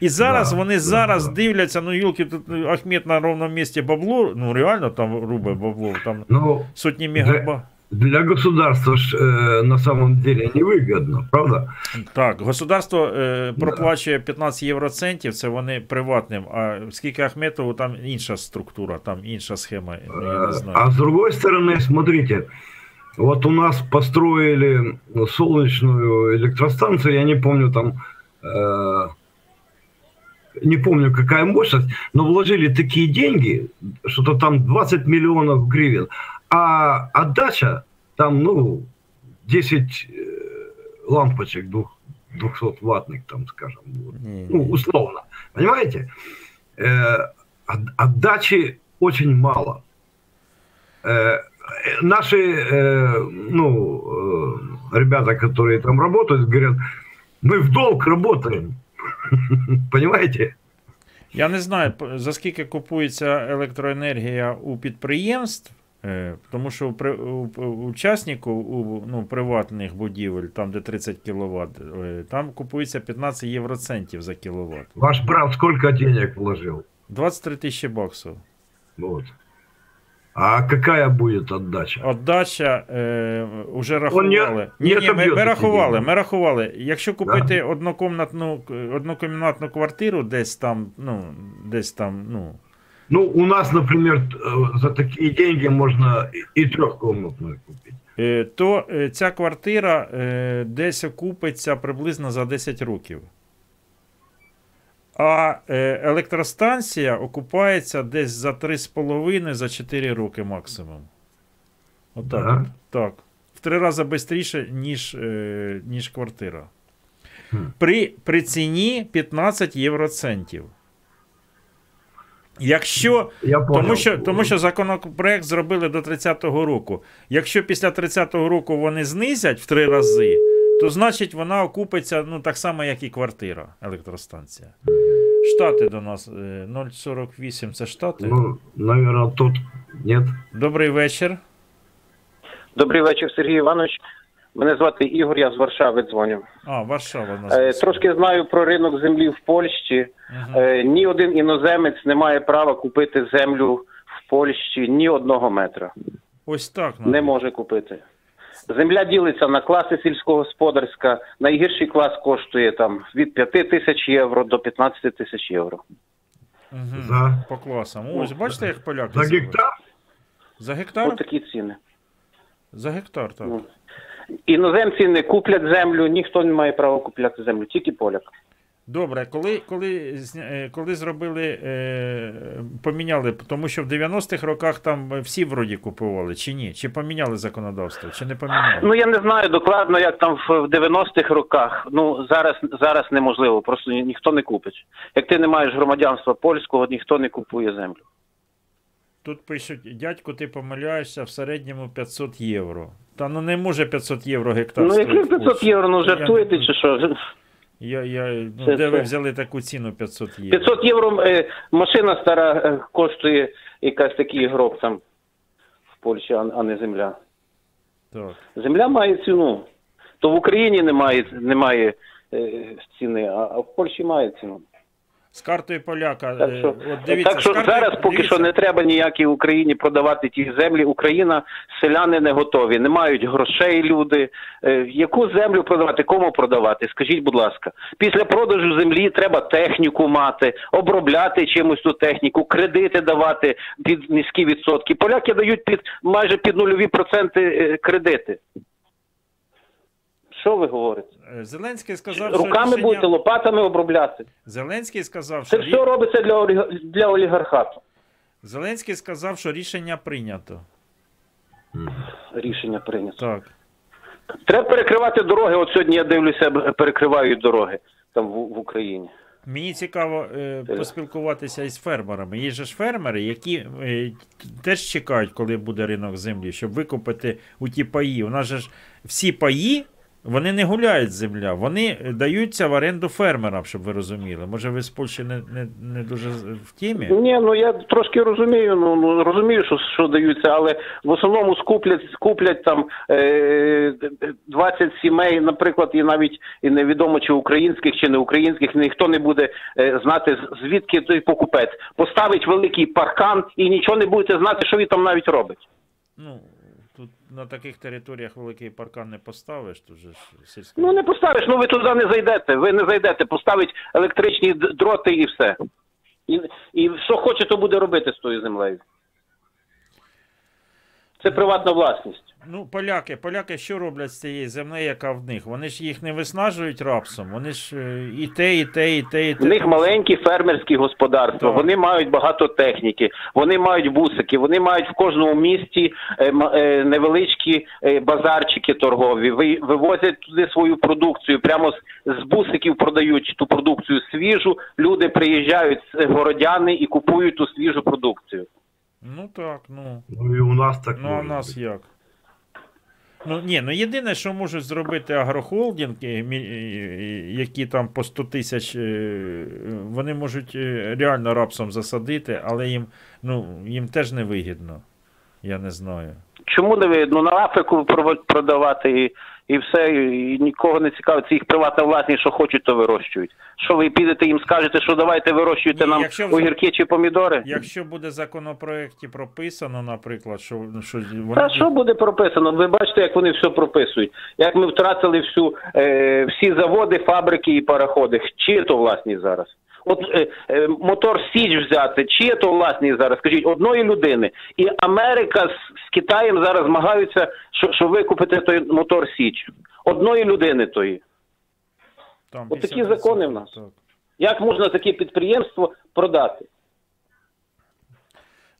І зараз Да, вони да, зараз да. дивляться, ну Юлки, тут ну, Ахмед на ровному місці бабло, ну реально там рубе бабло, там Ну, сотні мегаба. Для государства ж э, на самом деле невыгодно, правда? Так, государство е, проплачує 15 євроцентів, це вони приватним. А скільки Ахметову, там інша структура, там інша схема. ну, Я не знаю. А с другой стороны, смотрите, вот у нас построили солнечную электростанцию, я не помню там, э, не помню какая мощность, но вложили такие деньги, что-то там 20 миллионов гривен, а отдача там, ну, 10 э, лампочек двух, 200 ваттных, там, скажем, вот. ну, условно, понимаете? Э, от- отдачи очень мало. Э, наши, э, ну, э, ребята, которые там работают, говорят, мы в долг работаем. Понимаете? Я не знаю, п- за скільки купується електроенергія у підприємств, е, тому що у, при- у, учаснику у ну, приватних будівель, там де 30 кВт, там купується 15 євроцентів за кіловат. Ваш брат сколько денег вложил? 23 тисячі баксів. Вот. А какая будет отдача? Отдача е, уже рахували. не- ні, не ні, ми, ми рахували, ми рахували. Якщо купити однокомнатну, однокімнатну квартиру десь там, ну, десь там, ну, Ну, у нас, например, э, за такие деньги можно и- и трехкомнатную купить. е, то е, ця квартира е, десь окупиться приблизно за 10 років. А е, електростанція окупається десь за 3,5 за 4 роки максимум. Отак. Да? Так. В три рази швидше, ніж, е, ніж квартира. При, при ціні 15 євроцентів. Якщо, Я тому, що, тому що законопроект зробили до 30-го року. Якщо після 30-го року вони знизять в три рази, то значить вона окупиться ну, так само, як і квартира, електростанція. Штати до нас е, 048 це Штати. Ну, наверное, тут нет. Добрий вечір. Добрий вечір, Сергій Іванович. Мене звати Ігор, я з Варшави дзвоню. А, Варшава нас. Е, трошки знаю про ринок землі в Польщі. Е, ні один іноземець не має права купити землю в Польщі ні одного метра. Ось так. Не може купити. Земля ділиться на класи сільськогосподарська. Найгірший клас коштує там від 5 тисяч євро до 15 тисяч євро. Угу. За- По класам. Ось, бачите, як поляки. За гектар? За гектар? Ось такі ціни. За гектар, так. Іноземці не куплять землю, ніхто не має права купляти землю, тільки поляк. Добре, коли, коли, е, коли зробили, е, поміняли, тому що в 90-х роках там всі вроді купували, чи ні? Чи поміняли законодавство, чи не поміняли? Ну я не знаю докладно, як там в в 90-х роках. Ну зараз зараз неможливо, просто ні- ніхто не купить. Як ти не маєш громадянства польського, ніхто не купує землю. Тут пишуть, дядько, ти помиляєшся в середньому 500 євро. Та ну не може 500 євро гектар. ну яких 500 євро, ну Я жартуєте чи що? Я, я, ну, Це- де ви взяли таку ціну 500 євро? 500 євро е, машина стара е, коштує якась такий гроб там в Польщі, а, а не земля. Так. Земля має ціну. То в Україні немає, немає е, ціни, а, а в Польщі має ціну. З картою поляка. Так е, що, от дивіться, так що з картою- зараз поки дивіться, що не треба ніякій Україні продавати ті землі. Україна, селяни не готові, не мають грошей люди. Е, яку землю продавати, кому продавати? Скажіть, будь ласка, після продажу землі треба техніку мати, обробляти чимось ту техніку, кредити давати під низькі відсотки. Поляки дають під майже під нульові проценти е, кредити. Що ви говорите? е, Зеленський сказав, що Руками рішення... будете лопатами обробляти. Зеленський сказав, що Це все робиться для, оліг- для олігархату. Зеленський сказав, що рішення прийнято. Рішення прийнято. Так. Треба перекривати дороги. От сьогодні я дивлюся, перекривають дороги там в, в Україні. Мені цікаво е, поспілкуватися із фермерами. Є же ж фермери, які е, теж чекають, коли буде ринок землі, щоб викупити у ті паї. У нас же ж всі паї Вони не гуляють земля, вони даються в оренду фермерам, щоб ви розуміли. Може, ви з Польщі не, не, не дуже в темі? Ні, ну я трошки розумію. Ну, ну розумію, що, що даються, але в основному скуплять, скуплять там е, 20 сімей, наприклад, і навіть і невідомо чи українських, чи не українських, ніхто не буде е, знати звідки той покупець. Поставить великий паркан і нічого не будете знати, що він там навіть робить. Ну, тут на таких територіях великий паркан не поставиш, тут же ж сільська. Ну не поставиш, ну ви туди не зайдете. Ви не зайдете, поставить електричні дроти і все. І, і що хоче, то буде робити з тою землею. Це приватна власність. Ну, поляки, поляки що роблять з цієї землі, яка в них? Вони ж їх не виснажують рапсом, вони ж е, і те, і те, і те, і те. В них маленькі фермерські господарства, вони мають багато техніки, вони мають бусики, вони мають в кожному місті е, е, невеличкі базарчики торгові, ви- вивозять туди свою продукцію, прямо з, бусиків продають ту продукцію свіжу. Люди приїжджають городяни і купують ту свіжу продукцію. Ну так, ну. Ну і у нас так Ну, а в нас як? Ну, ні, ну єдине, що можуть зробити агрохолдинги, які там по 100 тисяч, е, вони можуть е, реально рапсом засадити, але їм, ну, їм теж не вигідно. Я не знаю. Чому не видно на Африку продавати і, все, і нікого не цікавить. Це їх приватна власність, що хочуть, то вирощують. Що ви підете їм скажете, що давайте вирощуйте нам якщо огірки чи помідори? Якщо буде в законопроекті прописано, наприклад, що, що вони... Та що буде прописано? Ви бачите, як вони все прописують. Як ми втратили всю, е, всі заводи, фабрики і пароходи. Чиє то власність зараз? От е, е, мотор Січ взяти, чиє то власність зараз? Скажіть, одної людини. І Америка з, з Китаєм зараз змагаються, що, що викупити той мотор Січ. Одної людини тої. Там От такі закони в нас. так. Як можна таке підприємство продати?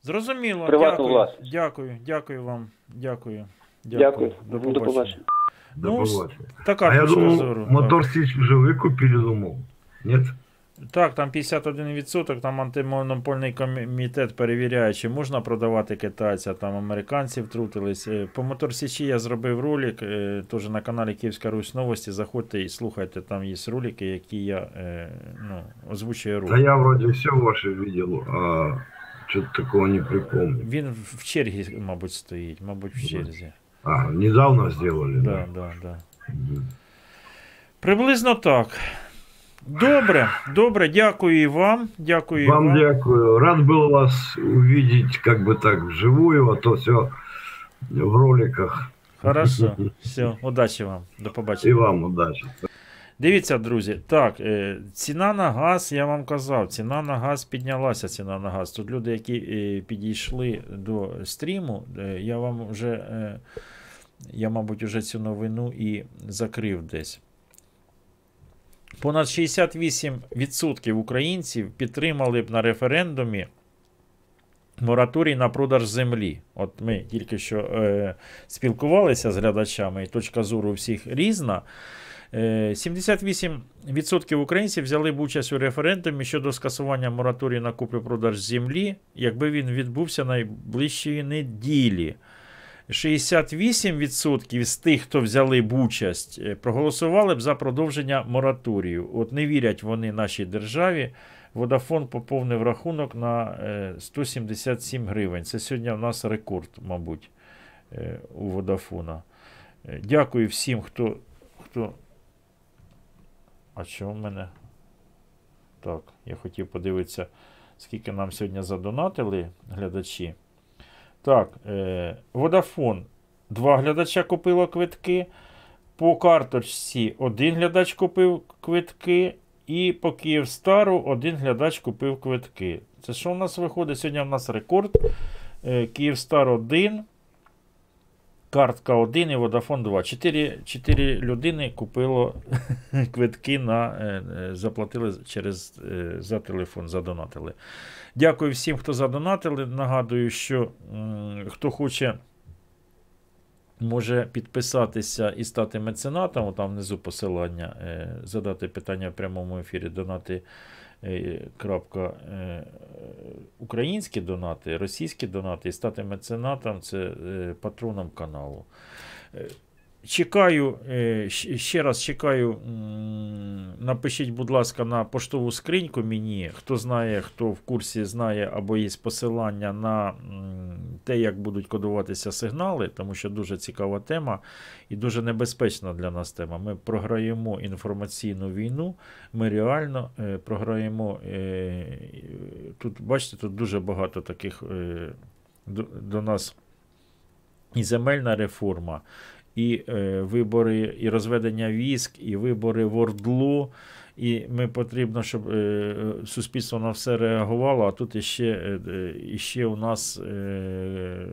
Зрозуміло. Приватну дякую, власність. дякую, дякую вам. Дякую. Дякую. До До побачення. побачення. До Ну, побачення. така а я думал, зору, мотор так. Сич уже выкупили, думал. Так, там 51%, там антимонопольний комітет перевіряє, чи можна продавати китайця, там американці втрутились. Е, По Моторсічі я зробив ролик, е, теж на каналі Київська Русь Новості. Заходьте і слухайте, там є ролики, які я е, ну, озвучую ролик. я вроде все ваше видел, а что-то такого не припомню. Він в черзі, мабуть, стоїть, мабуть, в черзі. А, недавно сделали, Да, да? да, да. Приблизно так. Добре, добре, дякую і вам. Дякую Вам вам. дякую. Рад был вас увидеть как бы так вживую, а то все в роликах. Хорошо, все, удачі вам. До побачення. И вам удачи. Дивіться, друзі, так, е, ціна на газ, я вам казав, ціна на газ піднялася. Ціна на газ. Тут люди, які е, підійшли до стріму, е, я вам вже, я, мабуть, вже цю новину і закрив десь. Понад 68% українців підтримали б на референдумі мораторій на продаж землі. От ми тільки що е, спілкувалися з глядачами, і точка зору всіх різна. Е, 78% українців взяли б участь у референдумі щодо скасування мораторію на куплю-продаж землі, якби він відбувся найближчої неділі. 68% з тих, хто взяли б участь, е, проголосували б за продовження мораторію. От не вірять вони нашій державі. Водафон поповнив рахунок на е, 177 гривень. Це сьогодні в нас рекорд, мабуть, е, у Водафона. Е, Дякую всім, хто. хто... А що в мене? Так, я хотів подивитися, скільки нам сьогодні задонатили глядачі. Так, е, Vodafone. Два глядача купило квитки. По карточці один глядач купив квитки. І по Київстару один глядач купив квитки. Це що в нас виходить? Сьогодні в нас рекорд. Е, Київстар 1. Картка 1 і Vodafone 2. 4, 4 людини купило квитки на е, е, заплатили через е, за телефон, задонатили. Дякую всім, хто задонатили. Нагадую, що хто хоче. Може підписатися і стати меценатом, там внизу посилання, е, задати питання в прямому ефірі, донати е, крапка, е, українські донати, російські донати, і стати меценатом це патроном каналу. Чекаю, е, ще раз чекаю. Напишіть, будь ласка, на поштову скриньку мені. Хто знає, хто в курсі знає або є посилання на те, як будуть кодуватися сигнали, тому що дуже цікава тема і дуже небезпечна для нас тема. Ми програємо інформаційну війну, ми реально е, програємо. Е, тут, бачите, тут дуже багато таких до нас і земельна реформа, і е, вибори, і розведення військ, і вибори в Ордло. І ми потрібно, щоб е, суспільство на все реагувало, а тут іще, е, е, іще у нас е,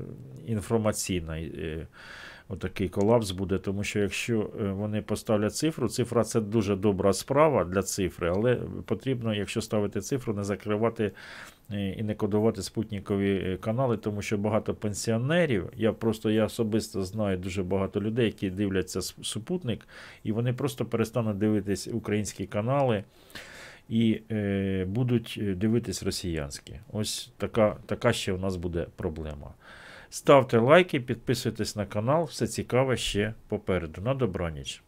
інформаційна. Е, Отакий колапс буде, тому що якщо е, вони поставлять цифру, цифра це дуже добра справа для цифри, але потрібно, якщо ставити цифру, не закривати і не кодувати спутникові е, канали, тому що багато пенсіонерів, я просто я особисто знаю дуже багато людей, які дивляться супутник, і вони просто перестануть дивитись українські канали і е, будуть е, дивитись росіянські. Ось така, така ще у нас буде проблема. Ставте лайки, підписуйтесь на канал, все цікаве ще попереду. На добраніч.